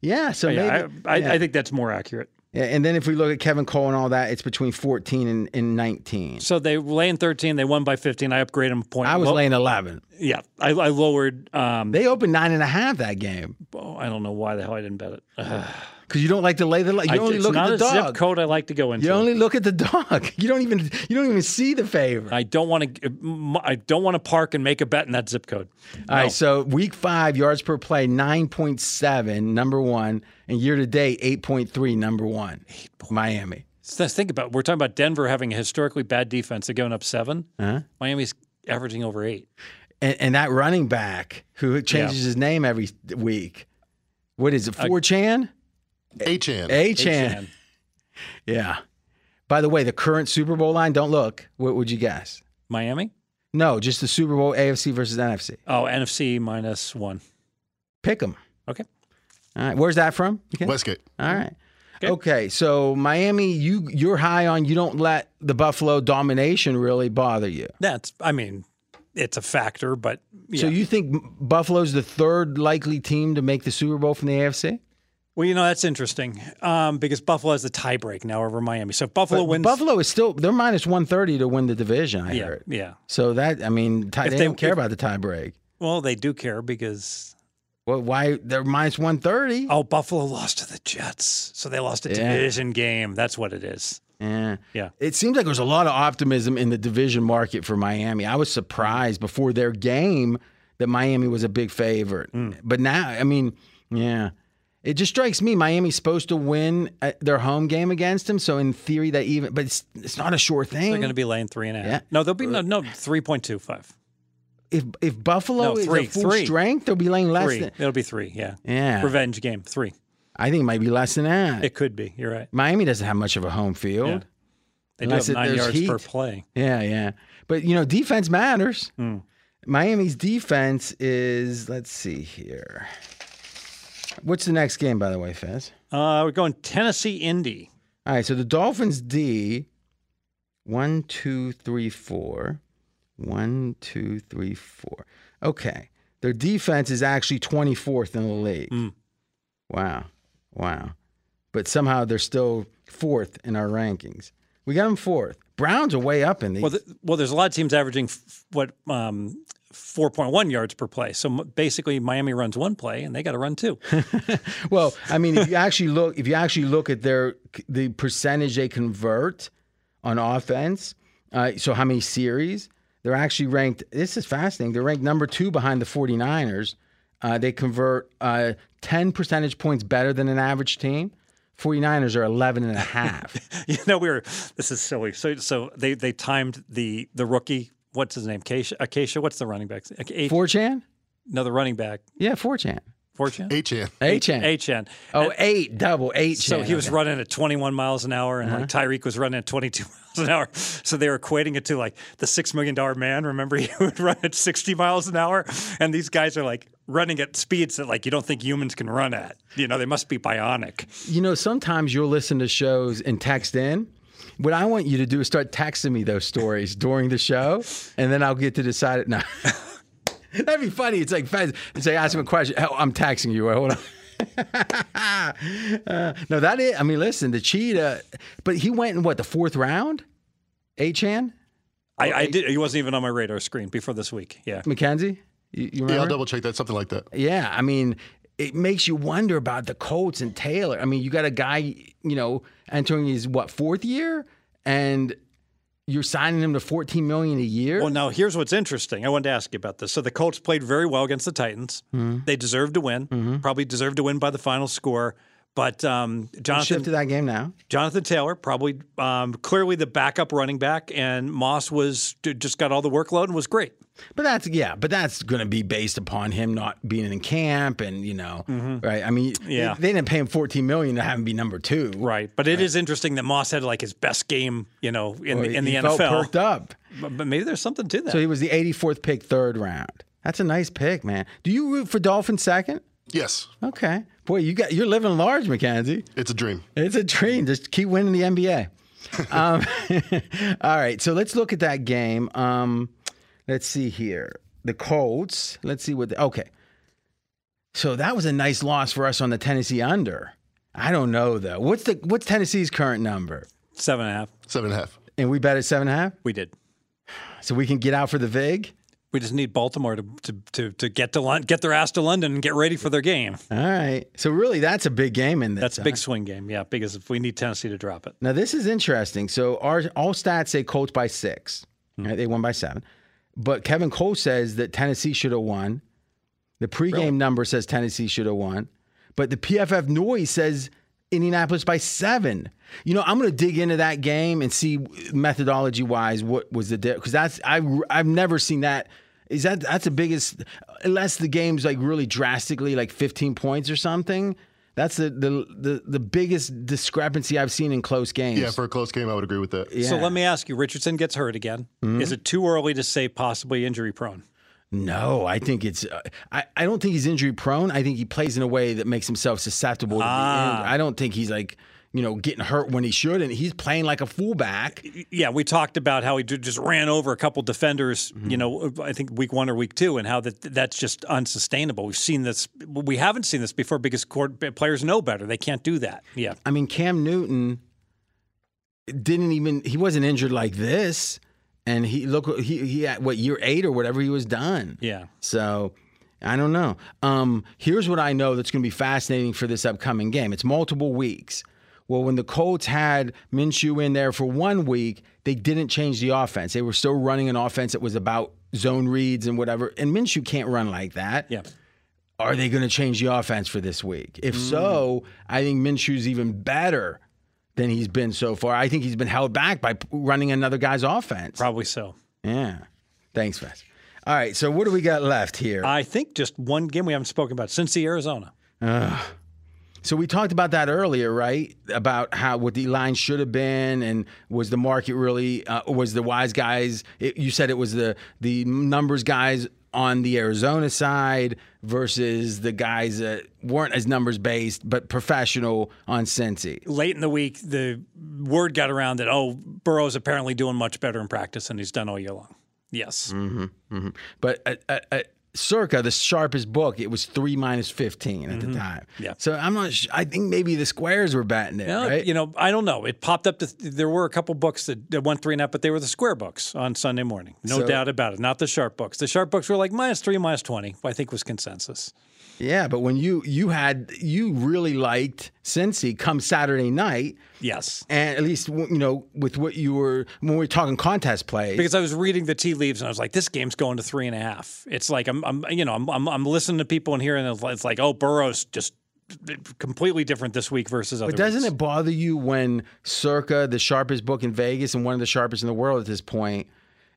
Yeah. So maybe. Yeah, I, I, yeah. I think that's more accurate. Yeah, and then if we look at Kevin Cole and all that, it's between 14 and, and 19. So they lay in 13. They won by 15. I upgraded them a point. I was Lo- laying 11. Yeah, I, I lowered. Um, They opened nine and a half that game oh, I don't know why the hell I didn't bet it. Because you don't like to lay the. You I- only look at the a dog. zip code I like to go into. You only look at the dog. You don't even. You don't even see the favorite. I don't want to. I don't want to park and make a bet in that zip code. All right, so week five yards per play nine point seven, number one, and year to date eight point three, number one. Miami. So let's think about. It. We're talking about Denver having a historically bad defense. They're going up 7 Uh-huh. Miami's averaging over eight. And, and that running back who changes his name every week. What is it? Four Chan? Achane. A Chan. Yeah. By the way, the current Super Bowl line. Don't look. What would you guess? Miami. No, just the Super Bowl AFC versus NFC. Oh, NFC minus one. Pick them. Okay. All right. Where's that from? Okay. Westgate. All right. Okay. Okay. So Miami, you you're high on. You don't let the Buffalo domination really bother you. That's. I mean, it's a factor, but yeah. So you think Buffalo's the third likely team to make the Super Bowl from the AFC? Well, you know that's interesting um, because Buffalo has the tiebreak now over Miami. So if Buffalo But wins. Buffalo is still they're minus one thirty to win the division. I yeah, heard. yeah. So that I mean, tie, If they, they- don't care if- about the tie break. Well, they do care because Well, why they're minus one thirty? oh, Buffalo lost to the Jets, so they lost a Yeah. division game. That's what it is. Yeah. Yeah. It seems like there's a lot of optimism in the division market for Miami. I was surprised before their game that Miami was a big favorite. Mm. But now, I mean, yeah. It just strikes me Miami's supposed to win their home game against them. So in theory, that even, but it's it's not a sure thing. They're going to be laying three and a half. Yeah. No, they'll be no, no three point two five. if if Buffalo No, is at full three. strength, they'll be laying less Three. than. It'll be three. Yeah. Yeah, Revenge game three. I think it might be less than that. It could be. You're right. Miami doesn't have much of a home field. Yeah. They do have nine yards per play. Yeah, yeah. But you know, defense matters. Hmm. Miami's defense is let's see here. What's the next game, by the way, Fez? Uh, we're going Tennessee Indy. All right, so the Dolphins D, one, two, three, four. One, two, three, four. Okay. Their defense is actually 24th in the league. Mm. Wow. Wow. But somehow they're still fourth in our rankings. We got them fourth. Browns are way up in these. Well, th- well, there's a lot of teams averaging f- what um, 4.1 yards per play. So basically, Miami runs one play, and they got to run two. Well, I mean, if you actually look, if you actually look at their the percentage they convert on offense, uh, so how many series they're actually ranked. This is fascinating. They're ranked number two behind the 49ers. Uh, they convert uh, 10 percentage points better than an average team. 49ers are 11 and a half. you know, we were. This is silly. So, so they they timed the the rookie. What's his name? Acacia. Acacia. What's the running back? A- 4chan? no, the running back. Yeah, 4chan. Fortune. Achane. 8chan. H-N. Oh, eight, double, 8chan. So he was Okay. running at 21 miles an hour, and Uh-huh. like Tyreek was running at 22 miles an hour. So they were equating it to like the six million dollar man. Remember, he would run at 60 miles an hour, and these guys are like running at speeds that like you don't think humans can run at. You know, they must be bionic. You know, sometimes you'll listen to shows and text in. What I want you to do is start texting me those stories during the show, and then I'll get to decide it. No, that'd be funny. It's like Fez. It's like ask him a question. Oh, I'm texting you. Hold on. Uh, no, that is. I mean, listen, the cheetah, but he went in what the fourth round. Achane I, I did. He wasn't even on my radar screen before this week. Yeah. Mackenzie. You, you? Yeah, I'll double check that. Something like that. Yeah, I mean, it makes you wonder about the Colts and Taylor. I mean, you got a guy, you know, entering his what fourth year, and you're signing him to 14 million a year. Well, now here's what's interesting. I wanted to ask you about this. So the Colts played very well against the Titans. Mm-hmm. They deserved to win. Probably deserved to win by the final score. But um, Jonathan Shift to that game now. Jonathan Taylor, probably um, clearly the backup running back, and Moss was just got all the workload and was great. But that's yeah, but that's going to be based upon him not being in camp and you know, right? I mean, Mm-hmm. Yeah. they, they didn't pay him fourteen million to have him be number two. Right, but it is interesting that Moss had like his best game, you know, in the, in he the felt NFL. perked up. But, but maybe there's something to that. So he was the 84th pick, third round. That's a nice pick, man. Do you root for Dolphins second? Yes, Okay, boy, you got you're living large, Mackenzie. it's a dream. It's a dream. Just keep winning the NBA. um, all right, so let's look at that game. Um, let's see here. The Colts. Let's see what. The, okay, so that was a nice loss for us on the Tennessee under. I don't know though. What's the what's Tennessee's current number? Seven and a half. Seven and a half. And we bet at seven and a half, We did. so we can get out for the vig. We just need Baltimore to to, to, to get to Lon- get their ass to London and get ready for their game. All right. So really, that's a big game in this. That's a huh? big swing game, yeah. Because if we need Tennessee to drop it, Now this is interesting. So our all stats say Colts by 6 hmm. Right? They won by seven, but Kevin Cole says that Tennessee should have won. The pregame number says Tennessee should have won, but the PFF noise says Indianapolis by seven. You know, I'm going to dig into that game and see methodology wise what was the because that's I I've never seen that. Is that that's the biggest unless the game's like really drastically like 15 points or something. That's the the the, the biggest discrepancy I've seen in close games. Yeah, for a close game, I would agree with that. so Yeah. Mm-hmm. let me ask you: Richardson gets hurt again. Is it too early to say possibly injury prone? No, I think it's. Uh, I, I don't think he's injury prone. I think he plays in a way that makes himself susceptible to Ah. injury. I don't think he's like you know getting hurt when he should, and he's playing like a fullback. Yeah, we talked about how he just ran over a couple defenders. Mm-hmm. You know, I think week one or week two, and how that that's just unsustainable. We've seen this. We haven't seen this before because court, players know better. They can't do that. Yeah. I mean, Cam Newton didn't even. He wasn't injured like this, and he look he he at what year eight or whatever he was done. Yeah. So I don't know. Um, here's what I know that's going to be fascinating for this upcoming game. It's multiple weeks. Well, when the Colts had Minshew in there for one week, they didn't change the offense. They were still running an offense that was about zone reads and whatever. And Minshew can't run like that. Yeah. Are they going to change the offense for this week? If so, I think Minshew's even better than he's been so far. I think he's been held back by running another guy's offense. Probably so. Yeah. Thanks, Fez. All right. So what do we got left here? I think just one game we haven't spoken about since the Arizona. So we talked about that earlier, right? About how what the line should have been, and was the market really uh, was the wise guys? It, you said it was the the numbers guys on the Arizona side versus the guys that weren't as numbers based but professional on Cincy. Late in the week, the word got around that oh, Burrow's apparently doing much better in practice than he's done all year long. Yes. Mm-hmm. mm-hmm. But at, at, at Circa, the sharpest book, it was three minus fifteen at the mm-hmm. time. Yeah. So I'm not. Sh- I think maybe the squares were batting it, Well, right? You know, I don't know. It popped up. To, there were a couple books that, that went up, but they were the square books on Sunday morning. No So- doubt about it. Not the sharp books. The sharp books were like minus three, minus twenty. I think was consensus. Yeah, but when you you had you really liked Cincy come Saturday night, Yes. and at least you know with what you were when we were talking contest plays. Because I was reading the tea leaves and I was like, this game's going to three and a half. It's like I'm, I'm you know, I'm, I'm, I'm listening to people and hearing it's like- it's like, oh, Burrow's just completely different this week versus other. but doesn't weeks. it bother you when Circa, the sharpest book in Vegas and one of the sharpest in the world at this point,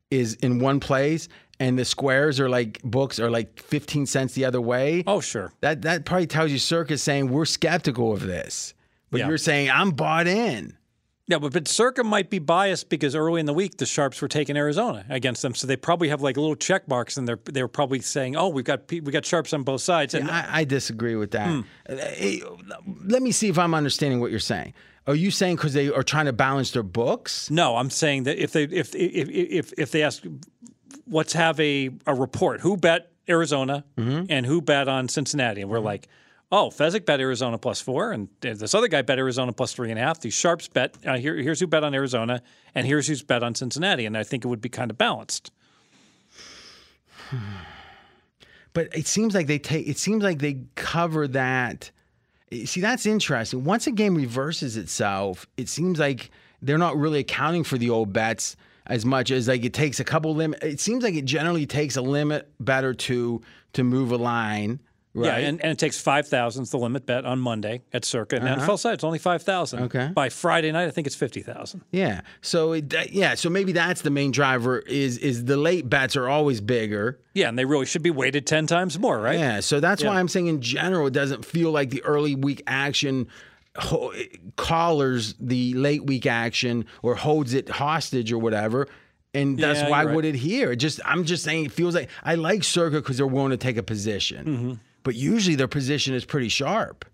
is in one place, and the squares are like books are like fifteen cents the other way? Oh, sure. That that probably tells you Circa is saying we're skeptical of this, but Yeah. you're saying I'm bought in. Yeah, but, but Circa might be biased because early in the week the Sharps were taking Arizona against them, so they probably have like little check marks, and they're they were probably saying, "Oh, we've got we got Sharps on both sides." And I, I disagree with that. Hmm. Uh, hey, Let me see if I'm understanding what you're saying. Are you saying because they are trying to balance their books? no, I'm saying that if they if if if if they ask, let's have a a report who bet Arizona Mm-hmm. and who bet on Cincinnati, and we're like. Oh, Fezzik bet Arizona plus four, and this other guy bet Arizona plus three and a half. These sharps bet. Uh, here, here's who bet on Arizona, and here's who's bet on Cincinnati. And I think it would be kind of balanced. But it seems like they take. It seems like they cover that. See, that's interesting. Once a game reverses itself, it seems like they're not really accounting for the old bets as much as like it takes a couple limit. It seems like it generally takes a limit bet or two to move a line, right? Yeah, and, and it takes 5,000 is the limit bet on Monday at Circa. And NFL side, it's only 5,000. Uh-huh. Okay. By Friday night, I think it's 50,000. Yeah. So it, yeah. So maybe that's the main driver. Is is the late bets are always bigger. Yeah, and they really should be weighted 10 times more, right? Yeah. So that's why I'm saying in general it doesn't feel like the early week action ho- collars the late week action or holds it hostage or whatever. And that's Yeah, why you're would it here? It just I'm just saying it feels like I like Circa because they're willing to take a position, Mm-hmm. but usually their position is pretty sharp,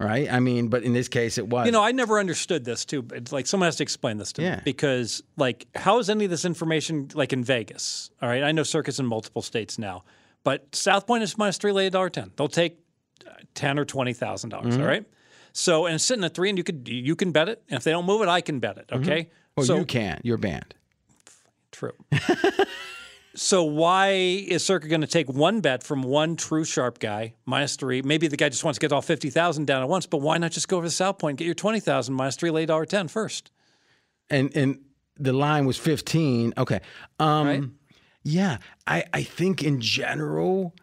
right? I mean, but in this case it was. You know, I never understood this too. But it's like someone has to explain this to Yeah. me because, like, how is any of this information like in Vegas? All right, I know Circa's in multiple states now, but South Point is minus three, lay a dollar ten. They'll take uh, ten or twenty thousand dollars. Mm-hmm. all right. So and it's sitting at three, and you could you can bet it, and if they don't move it, I can bet it. Okay. well, so you can't. You're banned. True. so why is Circa going to take one bet from one true sharp guy minus three? Maybe the guy just wants to get all fifty thousand down at once, but why not just go over the South Point, get your twenty thousand minus three, lay dollar ten first? and and the line was 15 okay um Right. yeah i i think in general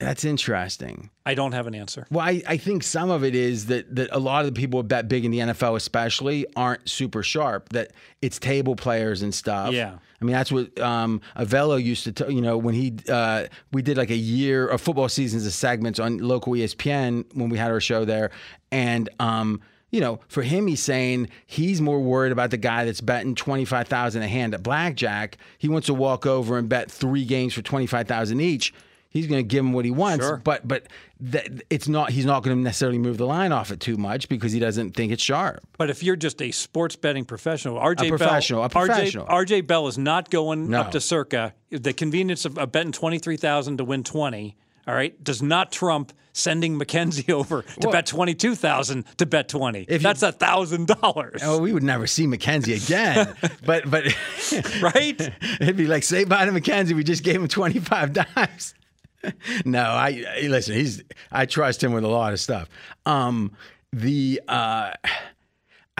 that's interesting I don't have an answer. well I, I think some of it is that that a lot of the people who bet big in the nfl especially aren't super sharp that it's table players and stuff Yeah. I mean, that's what um, Avello used to tell, you know, when he, uh, we did like a year of football seasons of segments on local ESPN when we had our show there. And, um, you know, for him, he's saying he's more worried about the guy that's betting 25,000 a hand at blackjack. He wants to walk over and bet three games for 25,000 each. He's going to give him what he wants, Sure. but but that, it's not. He's not going to necessarily move the line off it too much because he doesn't think it's sharp. But if you're just a sports betting professional, RJ A professional, Bell, a professional. RJ, RJ Bell is not going No. up to Circa. The convenience of, of betting twenty three thousand to win twenty, all right, does not trump sending Mackenzie over to Well- bet twenty two thousand to bet twenty. If That's a thousand dollars, Oh, we would never see Mackenzie again. but but right? It'd be like say bye to Mackenzie. We just gave him twenty five dimes. no, I listen. He's I trust him with a lot of stuff. Um, the uh,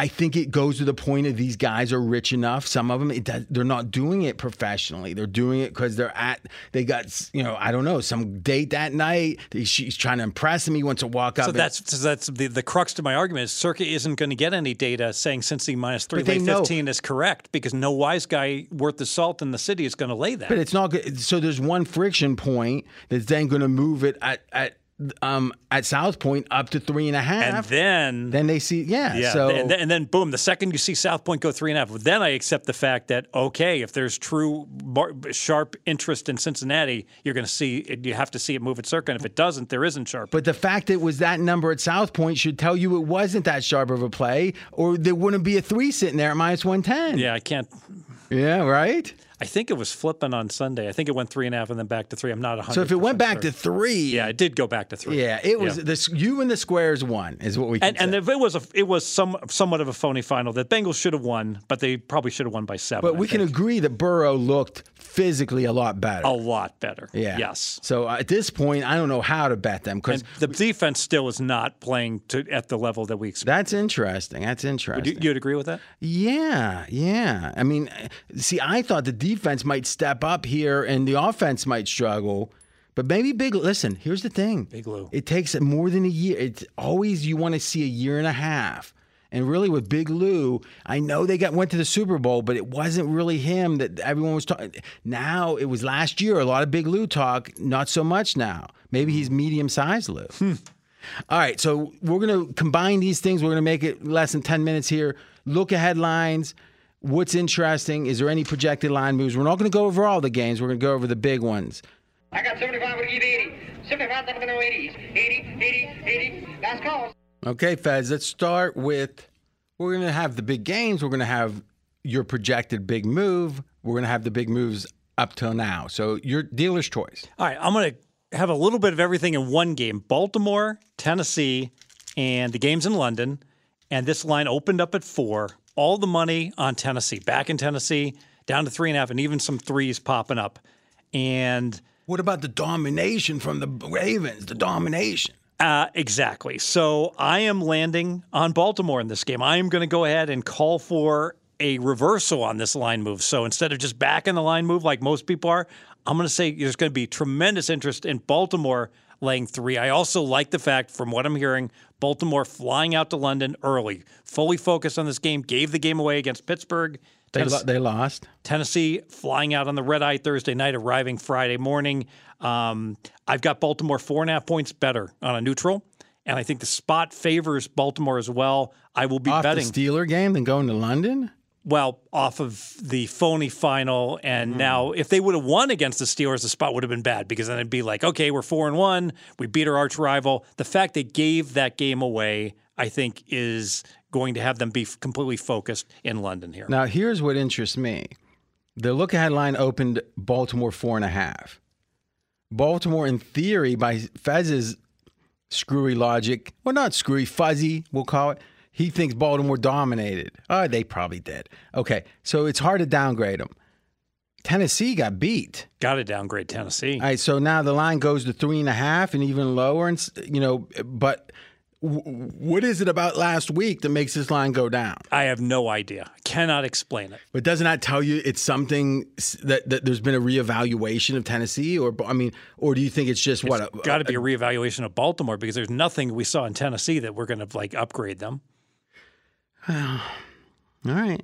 I think it goes to the point of these guys are rich enough. Some of them, it does, they're not doing it professionally. They're doing it because they're at. They got you know I don't know some date that night. She's trying to impress him. He wants to walk up. So that's so that's the, the crux to my argument is Circa isn't going to get any data saying Cincy minus three know- fifteen is correct because no wise guy worth the salt in the city is going to lay that. But it's not good. So there's one friction point that's then going to move it at at um at South Point up to three and a and half. then then they see, yeah. Yeah, so and, then, and then boom, the second you see South Point go three and a half, then I accept the fact that okay, if there's true bar- sharp interest in Cincinnati, you're going to see it, you have to see it move at Circa, and if it doesn't, there isn't sharp. but the fact it was that number at South Point should tell you it wasn't that sharp of a play, or there wouldn't be a three sitting there at minus one ten. yeah, I can't. Yeah, right. I think it was flipping on Sunday. I think it went three and a half and then back to three. I'm not 100. So if it went back to three, yeah, it did go back to three. yeah, it was Yeah. this. You and the squares won is what we can And, and if it was a, it was some somewhat of a phony final that Bengals should have won, but they probably should have won by seven. but I we can think. agree that Burrow looked physically a lot better. a lot better. yeah. Yes. So uh, at this point, I don't know how to bet them because the defense still is not playing to at the level that we expect. that's interesting. That's interesting. You, you'd agree with that? Yeah, yeah. I mean, see, I thought the defense might step up here and the offense might struggle, but maybe Big. Listen, here's the thing: Big Lou. It takes more than a year. It's always you want to see a year and a half. And really, with Big Lou, I know they got went to the Super Bowl, but it wasn't really him that everyone was talking. Now it was last year. A lot of Big Lou talk, not so much now. Maybe he's medium sized Lou. Hmm. All right, so we're going to combine these things. We're going to make it less than 10 minutes here. Look at headlines. What's interesting? Is there any projected line moves? We're not going to go over all the games. We're going to go over the big ones. I got 75, would give 80. 75, I'm going to 80s. 80, 80, 80. Last call. Okay, Fez, let's start with we're going to have the big games. We're going to have your projected big move. We're going to have the big moves up till now. So your dealer's choice. All right, I'm going to have a little bit of everything in one game Baltimore, Tennessee, and the games in London. And this line opened up at four. All the money on Tennessee, back in Tennessee, down to three and a half, and even some threes popping up. And What about the domination from the Ravens? The domination. Uh, exactly. So I am landing on Baltimore in this game. I am going to go ahead and call for a reversal on this line move. So instead of just backing the line move like most people are, I'm going to say there's going to be tremendous interest in Baltimore laying three. I also like the fact, from what I'm hearing, Baltimore flying out to London early, fully focused on this game, gave the game away against Pittsburgh. They, they lost. Tennessee flying out on the red eye Thursday night, arriving Friday morning. Um, I've got Baltimore four and a half points better on a neutral. And I think the spot favors Baltimore as well. I will be Off betting the Steeler game, than going to London. well off of the phony final. And now, if they would have won against the Steelers, the spot would have been bad because then it'd be like, okay, we're four and one, we beat our arch rival. The fact they gave that game away, I think, is going to have them be completely focused in London here. Now, here's what interests me: the look ahead line opened Baltimore four and a half. Baltimore, in theory, by Fez's screwy logic, well, not screwy, fuzzy, we'll call it. He thinks Baltimore dominated. Oh, they probably did. Okay, so it's hard to downgrade them. Tennessee got beat. Got to downgrade Tennessee. All right, so now the line goes to three and a half and even lower, and you know, but what is it about last week that makes this line go down? I have no idea. Cannot explain it. But doesn't that tell you it's something that, that there's been a reevaluation of Tennessee, or I mean, or do you think it's just what? Got to be a reevaluation of Baltimore because there's nothing we saw in Tennessee that we're going to like upgrade them. all right,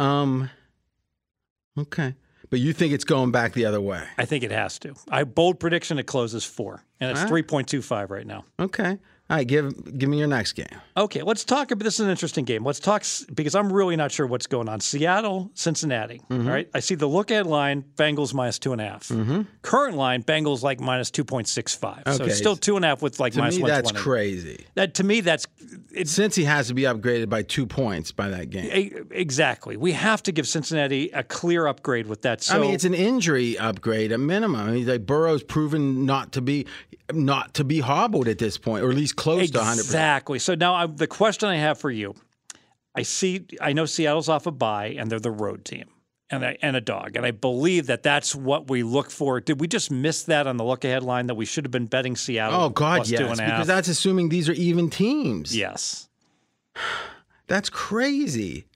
um, okay, but you think it's going back the other way? I think it has to. I bold prediction it closes four, and it's right. three point two five right now. Okay, all right, give give me your next game. Okay, let's talk about this is an interesting game. Let's talk because I'm really not sure what's going on. Seattle, Cincinnati. Mm-hmm. all right. I see the look at line, Bengals minus two and a half. Current line, Bengals like minus two point six five. So Mm-hmm. Okay. it's still two and a half with like To minus me, one that's crazy. That to me, that's Cincy has to be upgraded by two points by that game. e- exactly. We have to give Cincinnati a clear upgrade with that. So I mean, it's an injury upgrade at minimum. I mean, like Burrow's proven not to be not to be hobbled at this point, or at least close to 100. percent Exactly. So now I, the question I have for you, I see, I know Seattle's off a bye and they're the road team and I, and a dog, and I believe that that's what we look for. Did we just miss that on the look ahead line that we should have been betting Seattle? Oh God, plus yes, two and a half? because that's assuming these are even teams. yes. that's crazy.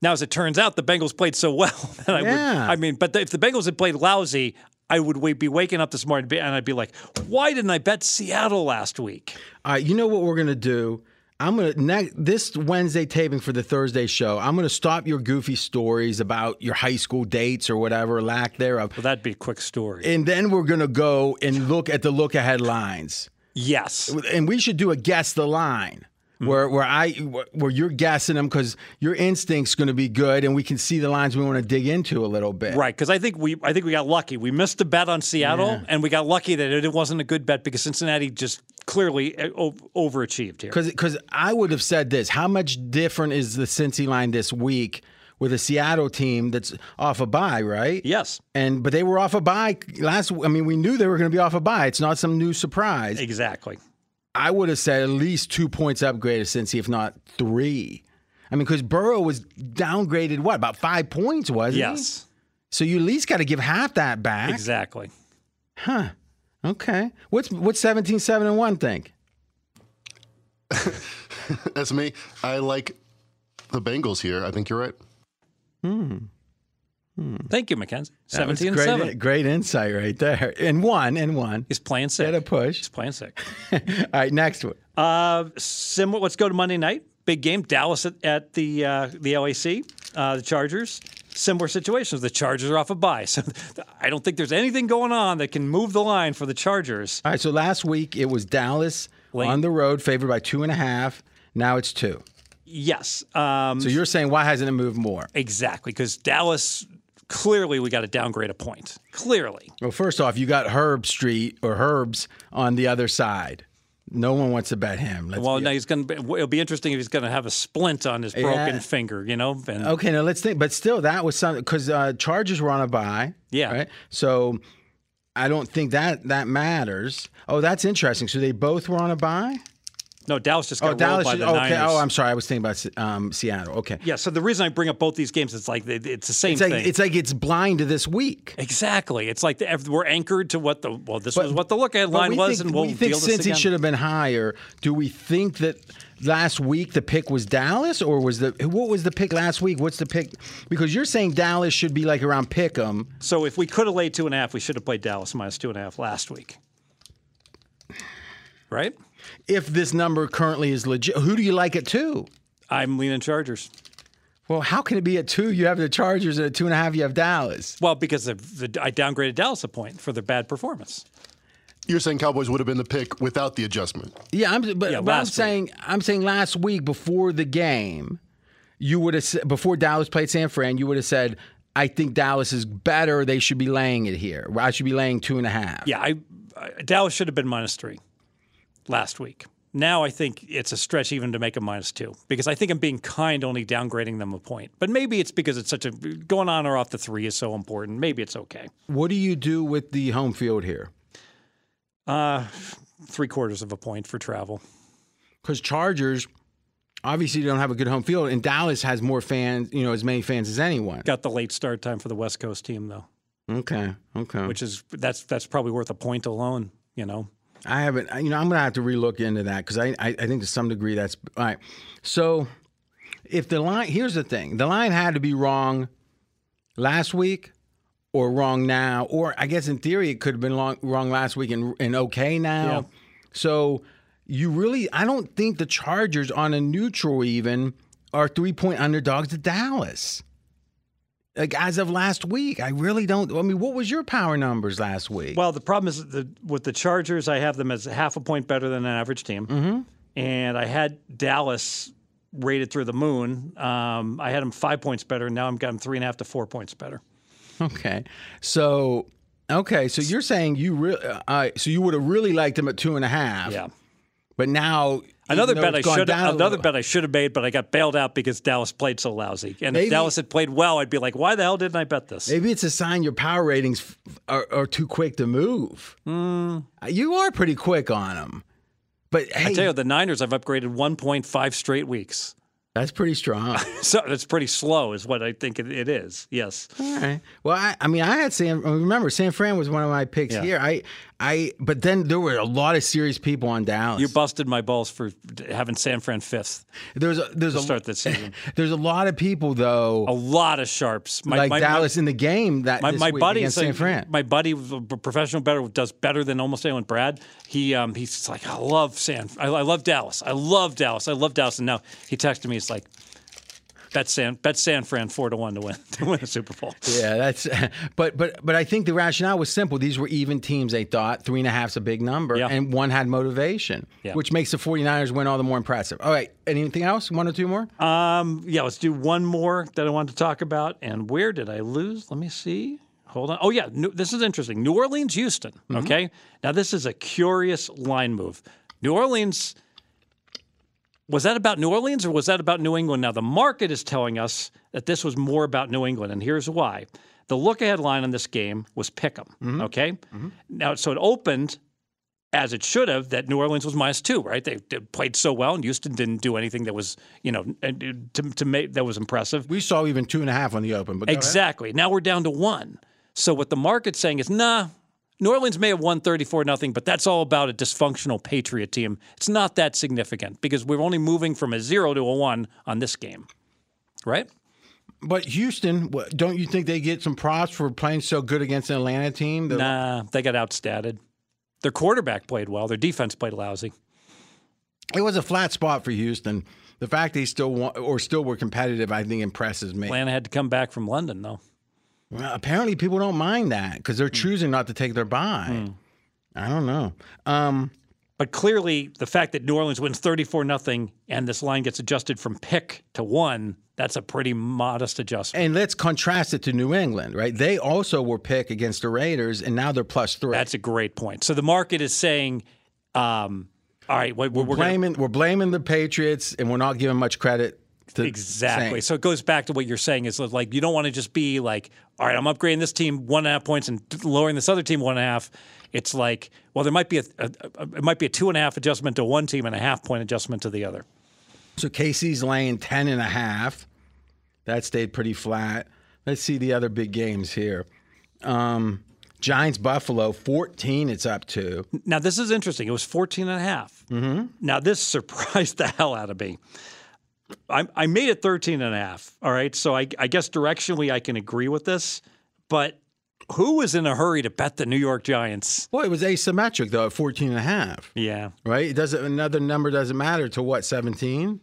Now, as it turns out, the Bengals played so well that I would. Yeah. I mean, but if the Bengals had played lousy. I would be waking up this morning and I'd be like, "Why didn't I bet Seattle last week?" All right, you know what we're gonna do? I'm gonna this Wednesday taping for the Thursday show. I'm gonna stop your goofy stories about your high school dates or whatever lack thereof, Well, that'd be a quick story. and then we're gonna go and look at the look ahead lines. yes. and we should do a guess the line where where I where you're guessing them because your instinct's going to be good, and we can see the lines we want to dig into a little bit. Right, because I think we I think we got lucky. We missed a bet on Seattle, and we got lucky that it wasn't a good bet because Cincinnati just clearly uh, overachieved here. Because I would have said this: How much different is the Cincy line this week with a Seattle team that's off a bye, right? Yes, And but they were off a bye last. I mean, we knew they were going to be off a bye. It's not some new surprise. exactly. I would have said at least two points upgraded Cincy, if not three. I mean, because Burrow was downgraded what about five points, wasn't he? Yes, So you at least got to give half that back. exactly. Huh. Okay. What's what's 17 7 and 1 think? That's me. I like the Bengals here. I think you're right. Hmm. Thank you, Mackenzie. That Seventeen and great, seven. Great insight right there. And one and one. He's playing sick. Get a push. He's playing sick. All right, next one. Uh, similar. Let's go to Monday night. Big game. Dallas at, at the uh, the LAC. Uh, the Chargers. Similar situations. The Chargers are off a bye, so I don't think there's anything going on that can move the line for the Chargers. All right, so last week it was Dallas Late. on the road, favored by two and a half. Now it's two. Yes. Um, So you're saying why hasn't it moved more? Exactly, because Dallas clearly we got to downgrade a point. Clearly, Well, first off, you got Herb Street or Herbs on the other side. No one wants to bet him. Let's well, now he's going to. It'll be interesting if he's going to have a splint on his broken Yeah. finger. You know, and Okay, now let's think. But still, that was something because uh, Chargers were on a bye. Yeah. Right. So I don't think that that matters. Oh, that's interesting. So they both were on a bye. No, Dallas just got Oh, rolled Dallas. by the okay. Niners. Oh, I'm sorry. I was thinking about um, Seattle. Okay. yeah. So the reason I bring up both these games, it's like it's the same It's like thing. it's like it's blind to this week. exactly. It's like the, we're anchored to what the well. This was what the look at line was, think, and we'll we think Cincy again. should have been higher. Do we think that last week the pick was Dallas, or was the what was the pick last week? What's the pick? Because you're saying Dallas should be like around Pick'em. So if we could have laid two and a half, we should have played Dallas minus two and a half last week. right? If this number currently is legit, who do you like it to? I'm leaning Chargers. Well, how can it be at two? You have the Chargers, and at two and a half, you have Dallas. Well, because of the, I downgraded Dallas a point for their bad performance. You're saying Cowboys would have been the pick without the adjustment. Yeah, I'm, but, Yeah, but I'm last week. saying I'm saying last week before the game, you would have said before Dallas played San Fran, you would have said, "I think Dallas is better. They should be laying it here. I should be laying two and a half." Yeah, I, I Dallas should have been minus three last week. Now I think it's a stretch even to make a minus two because I think I'm being kind, only downgrading them a point. But maybe it's because it's such a going on or off the three is so important. Maybe it's okay. What do you do with the home field here? Uh, three quarters of a point for travel. Because Chargers obviously don't have a good home field, and Dallas has more fans. You know, as many fans as anyone. Got the late start time for the West Coast team though, Okay, okay. which is that's that's probably worth a point alone. You know, I haven't. You know, I'm gonna have to relook into that because I, I I think to some degree that's all right. So if the line here's the thing, the line had to be wrong last week or wrong now, or I guess in theory it could have been long, wrong last week and and okay now. Yeah. So you really, I don't think the Chargers on a neutral even are three point underdogs to Dallas. Like as of last week, I really don't. I mean, what was your power numbers last week? Well, the problem is the, with the Chargers, I have them as half a point better than an average team, mm-hmm. and I had Dallas rated through the moon. Um, I had them five points better, and now I'm got them three and a half to four points better. Okay. So, okay. So you're saying you really, uh, so you would have really liked them at two and a half. Yeah. But now Another bet I should another bet I should have made, but I got bailed out because Dallas played so lousy. And Maybe- if Dallas had played well, I'd be like, why the hell didn't I bet this? Maybe it's a sign your power ratings are, are too quick to move. Hmm. You are pretty quick on them. But hey. I tell you, the Niners I've upgraded 1.5 straight weeks. that's pretty strong. So that's pretty slow, is what I think it, it is. Yes. All right. Well, I, I mean, I had San. Remember, San Fran was one of my picks Yeah. here. I, I, but then there were a lot of serious people on Dallas. You busted my balls for having San Fran fifth. there's a there's a start this season. there's a lot of people though, A lot of sharps. My, like my, Dallas in the game that My, my buddy, against is San Fran. my buddy, a professional better, does bettor than almost anyone. Brad, he um, he's like, I love San, I, I love Dallas, I love Dallas, I love Dallas, and now he texted me, he's like, bet San, bet San Fran four to one to win to win the Super Bowl. Yeah, that's. But but but I think the rationale was simple. These were even teams. They thought three and a half's a big number, Yeah. and one had motivation, Yeah. which makes the 49ers win all the more impressive. All right, anything else? One or two more? Um, yeah, let's do one more that I wanted to talk about. And where did I lose? Let me see. Hold on. Oh yeah, New, this is interesting. New Orleans, Houston. Okay, now this is a curious line move. New Orleans. Was that about New Orleans or was that about New England? Now the market is telling us that this was more about New England, and here's why. The look-ahead line on this game was pick 'em. Mm-hmm. Okay, mm-hmm. now so it opened as it should have, that New Orleans was minus two, right? They, they played so well, and Houston didn't do anything that was, you know, uh, to, to make that was impressive. We saw even two and a half on the open, but. Exactly. Now we're down to one. So what the market's saying is, nah, New Orleans may have won 34 nothing, but that's all about a dysfunctional Patriot team. It's not that significant because we're only moving from a zero to a one on this game, right? But Houston, don't you think they get some props for playing so good against an Atlanta team? Nah, they got outstatted. Their quarterback played well. Their defense played lousy. It was a flat spot for Houston. The fact they still won, or still were competitive, I think impresses me. Atlanta had to come back from London, though. Well, apparently, people don't mind that because Hmm. they're choosing not to take their bye. I don't know. Um, But clearly, the fact that New Orleans wins 34 nothing and this line gets adjusted from pick to one, that's a pretty modest adjustment. and let's contrast it to New England, right? They also were pick against the Raiders, and now they're plus three. That's a great point. So the market is saying, um, all right, we're, we're, we're gonna- blaming we're blaming the Patriots, and we're not giving much credit Exactly. Saints. So it goes back to what you're saying is like you don't want to just be like, all right, I'm upgrading this team one and a half points and lowering this other team one and a half. It's like, well, there might be a, a, a it might be a two and a half adjustment to one team and a half point adjustment to the other. So KC's laying 10 and a half. That stayed pretty flat. Let's see the other big games here. Um, Giants Buffalo 14 it's up to. Now this is interesting. It was 14 and a half. Mm-hmm. Now this surprised the hell out of me. I, I made it 13 and a half. All right. So I, I guess directionally I can agree with this, but who was in a hurry to bet the New York Giants? Well, it was asymmetric though at 14 and a half, Yeah. right? It doesn't another number doesn't matter to what 17.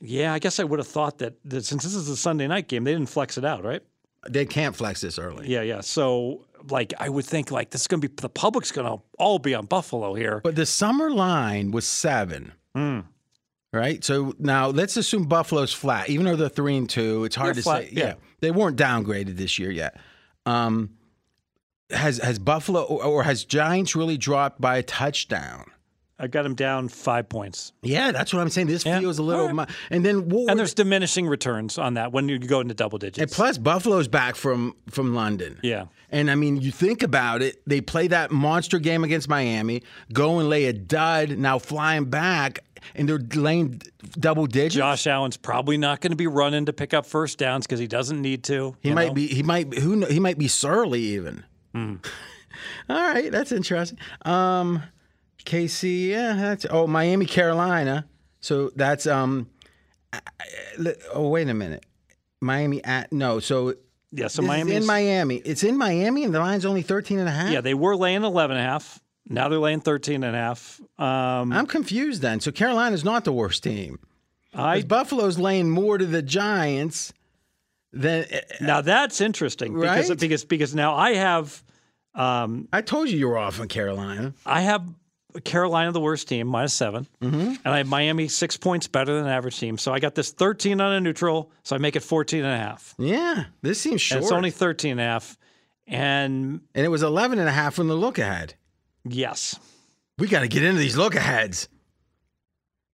Yeah, I guess I would have thought that, that since this is a Sunday night game, they didn't flex it out, right? They can't flex this early. Yeah, yeah. So, like, I would think like this is going to be the public's going to all be on Buffalo here. But the summer line was seven. Hmm. Right. So now let's assume Buffalo's flat, even though they're three and two. It's hard They're to flat, say. yeah. they weren't downgraded this year yet. Um, has has Buffalo or, or has Giants really dropped by a touchdown? I got him down five points, Yeah, that's what I'm saying. This Yeah. feels a little. Right. And then what? and there's diminishing returns on that when you go into double digits. And plus, Buffalo's back from from London. Yeah. And I mean, you think about it, they play that monster game against Miami, go and lay a dud, now flying back, and they're laying double digits. Josh Allen's probably not going to be running to pick up first downs because he doesn't need to. he might know? be. He might. Who? kno- He might be surly even. Hmm. All right, that's interesting. Um, KC, yeah, that's. Oh, Miami, Carolina. So that's um. Oh, wait a minute. Miami at no. So Yeah, so Miami in Miami. It's in Miami, and the line's only 13 and a half. Yeah, they were laying 11 and a half. Now they're laying 13 and a half. Um, I'm confused then. So Carolina's not the worst team. I Buffalo's laying more to the Giants than now that's interesting because Right? because because now I have um, I told you you were off on Carolina. I have Carolina the worst team minus 7 Mm-hmm. and I have Miami six points better than average team. So I got this 13 on a neutral, so I make it 14 and a half. Yeah, this seems And short. it's only 13 and a half. And and it was 11 and a half from the look ahead. Yes, We got to get into these look aheads.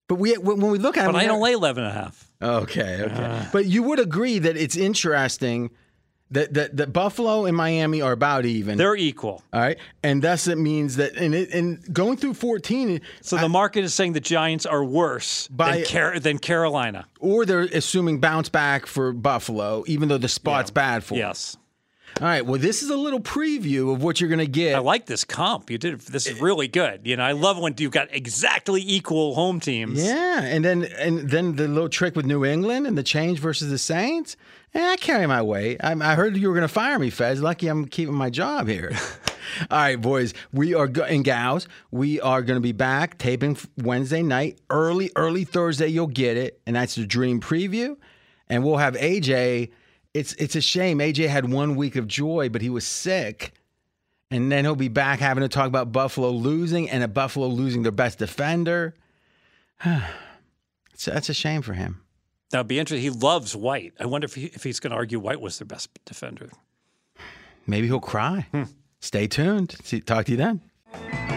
But we when we look at but them, I don't lay 11 and a half. Okay, okay. Uh. but you would agree that it's interesting that, that that Buffalo and Miami are about even. They're equal. all right, and thus it means that and it, and going through 14, So the market is saying the Giants are worse By- than, Car- than Carolina. or they're assuming bounce back for Buffalo, even though the spot's bad for. Yes. All right. Well, this is a little preview of what you're going to get. I like this comp. You did this is really good. You know, I love when you've got exactly equal home teams. yeah, and then and then the little trick with New England and the change versus the Saints. Yeah, I carry my weight. I, I heard you were going to fire me, Fez. Lucky I'm keeping my job here. All right, boys. We are go- and gals. We are going to be back taping Wednesday night, early, early Thursday. You'll get it, and that's the Dream Preview. And we'll have AJ. It's it's a shame AJ had one week of joy, but he was sick. And then he'll be back having to talk about Buffalo losing and a Buffalo losing their best defender. It's- that's a shame for him. That'd be interesting. He loves White. I wonder if he, if he's going to argue White was their best defender. Maybe he'll cry. Hmm. Stay tuned. See, talk to you then.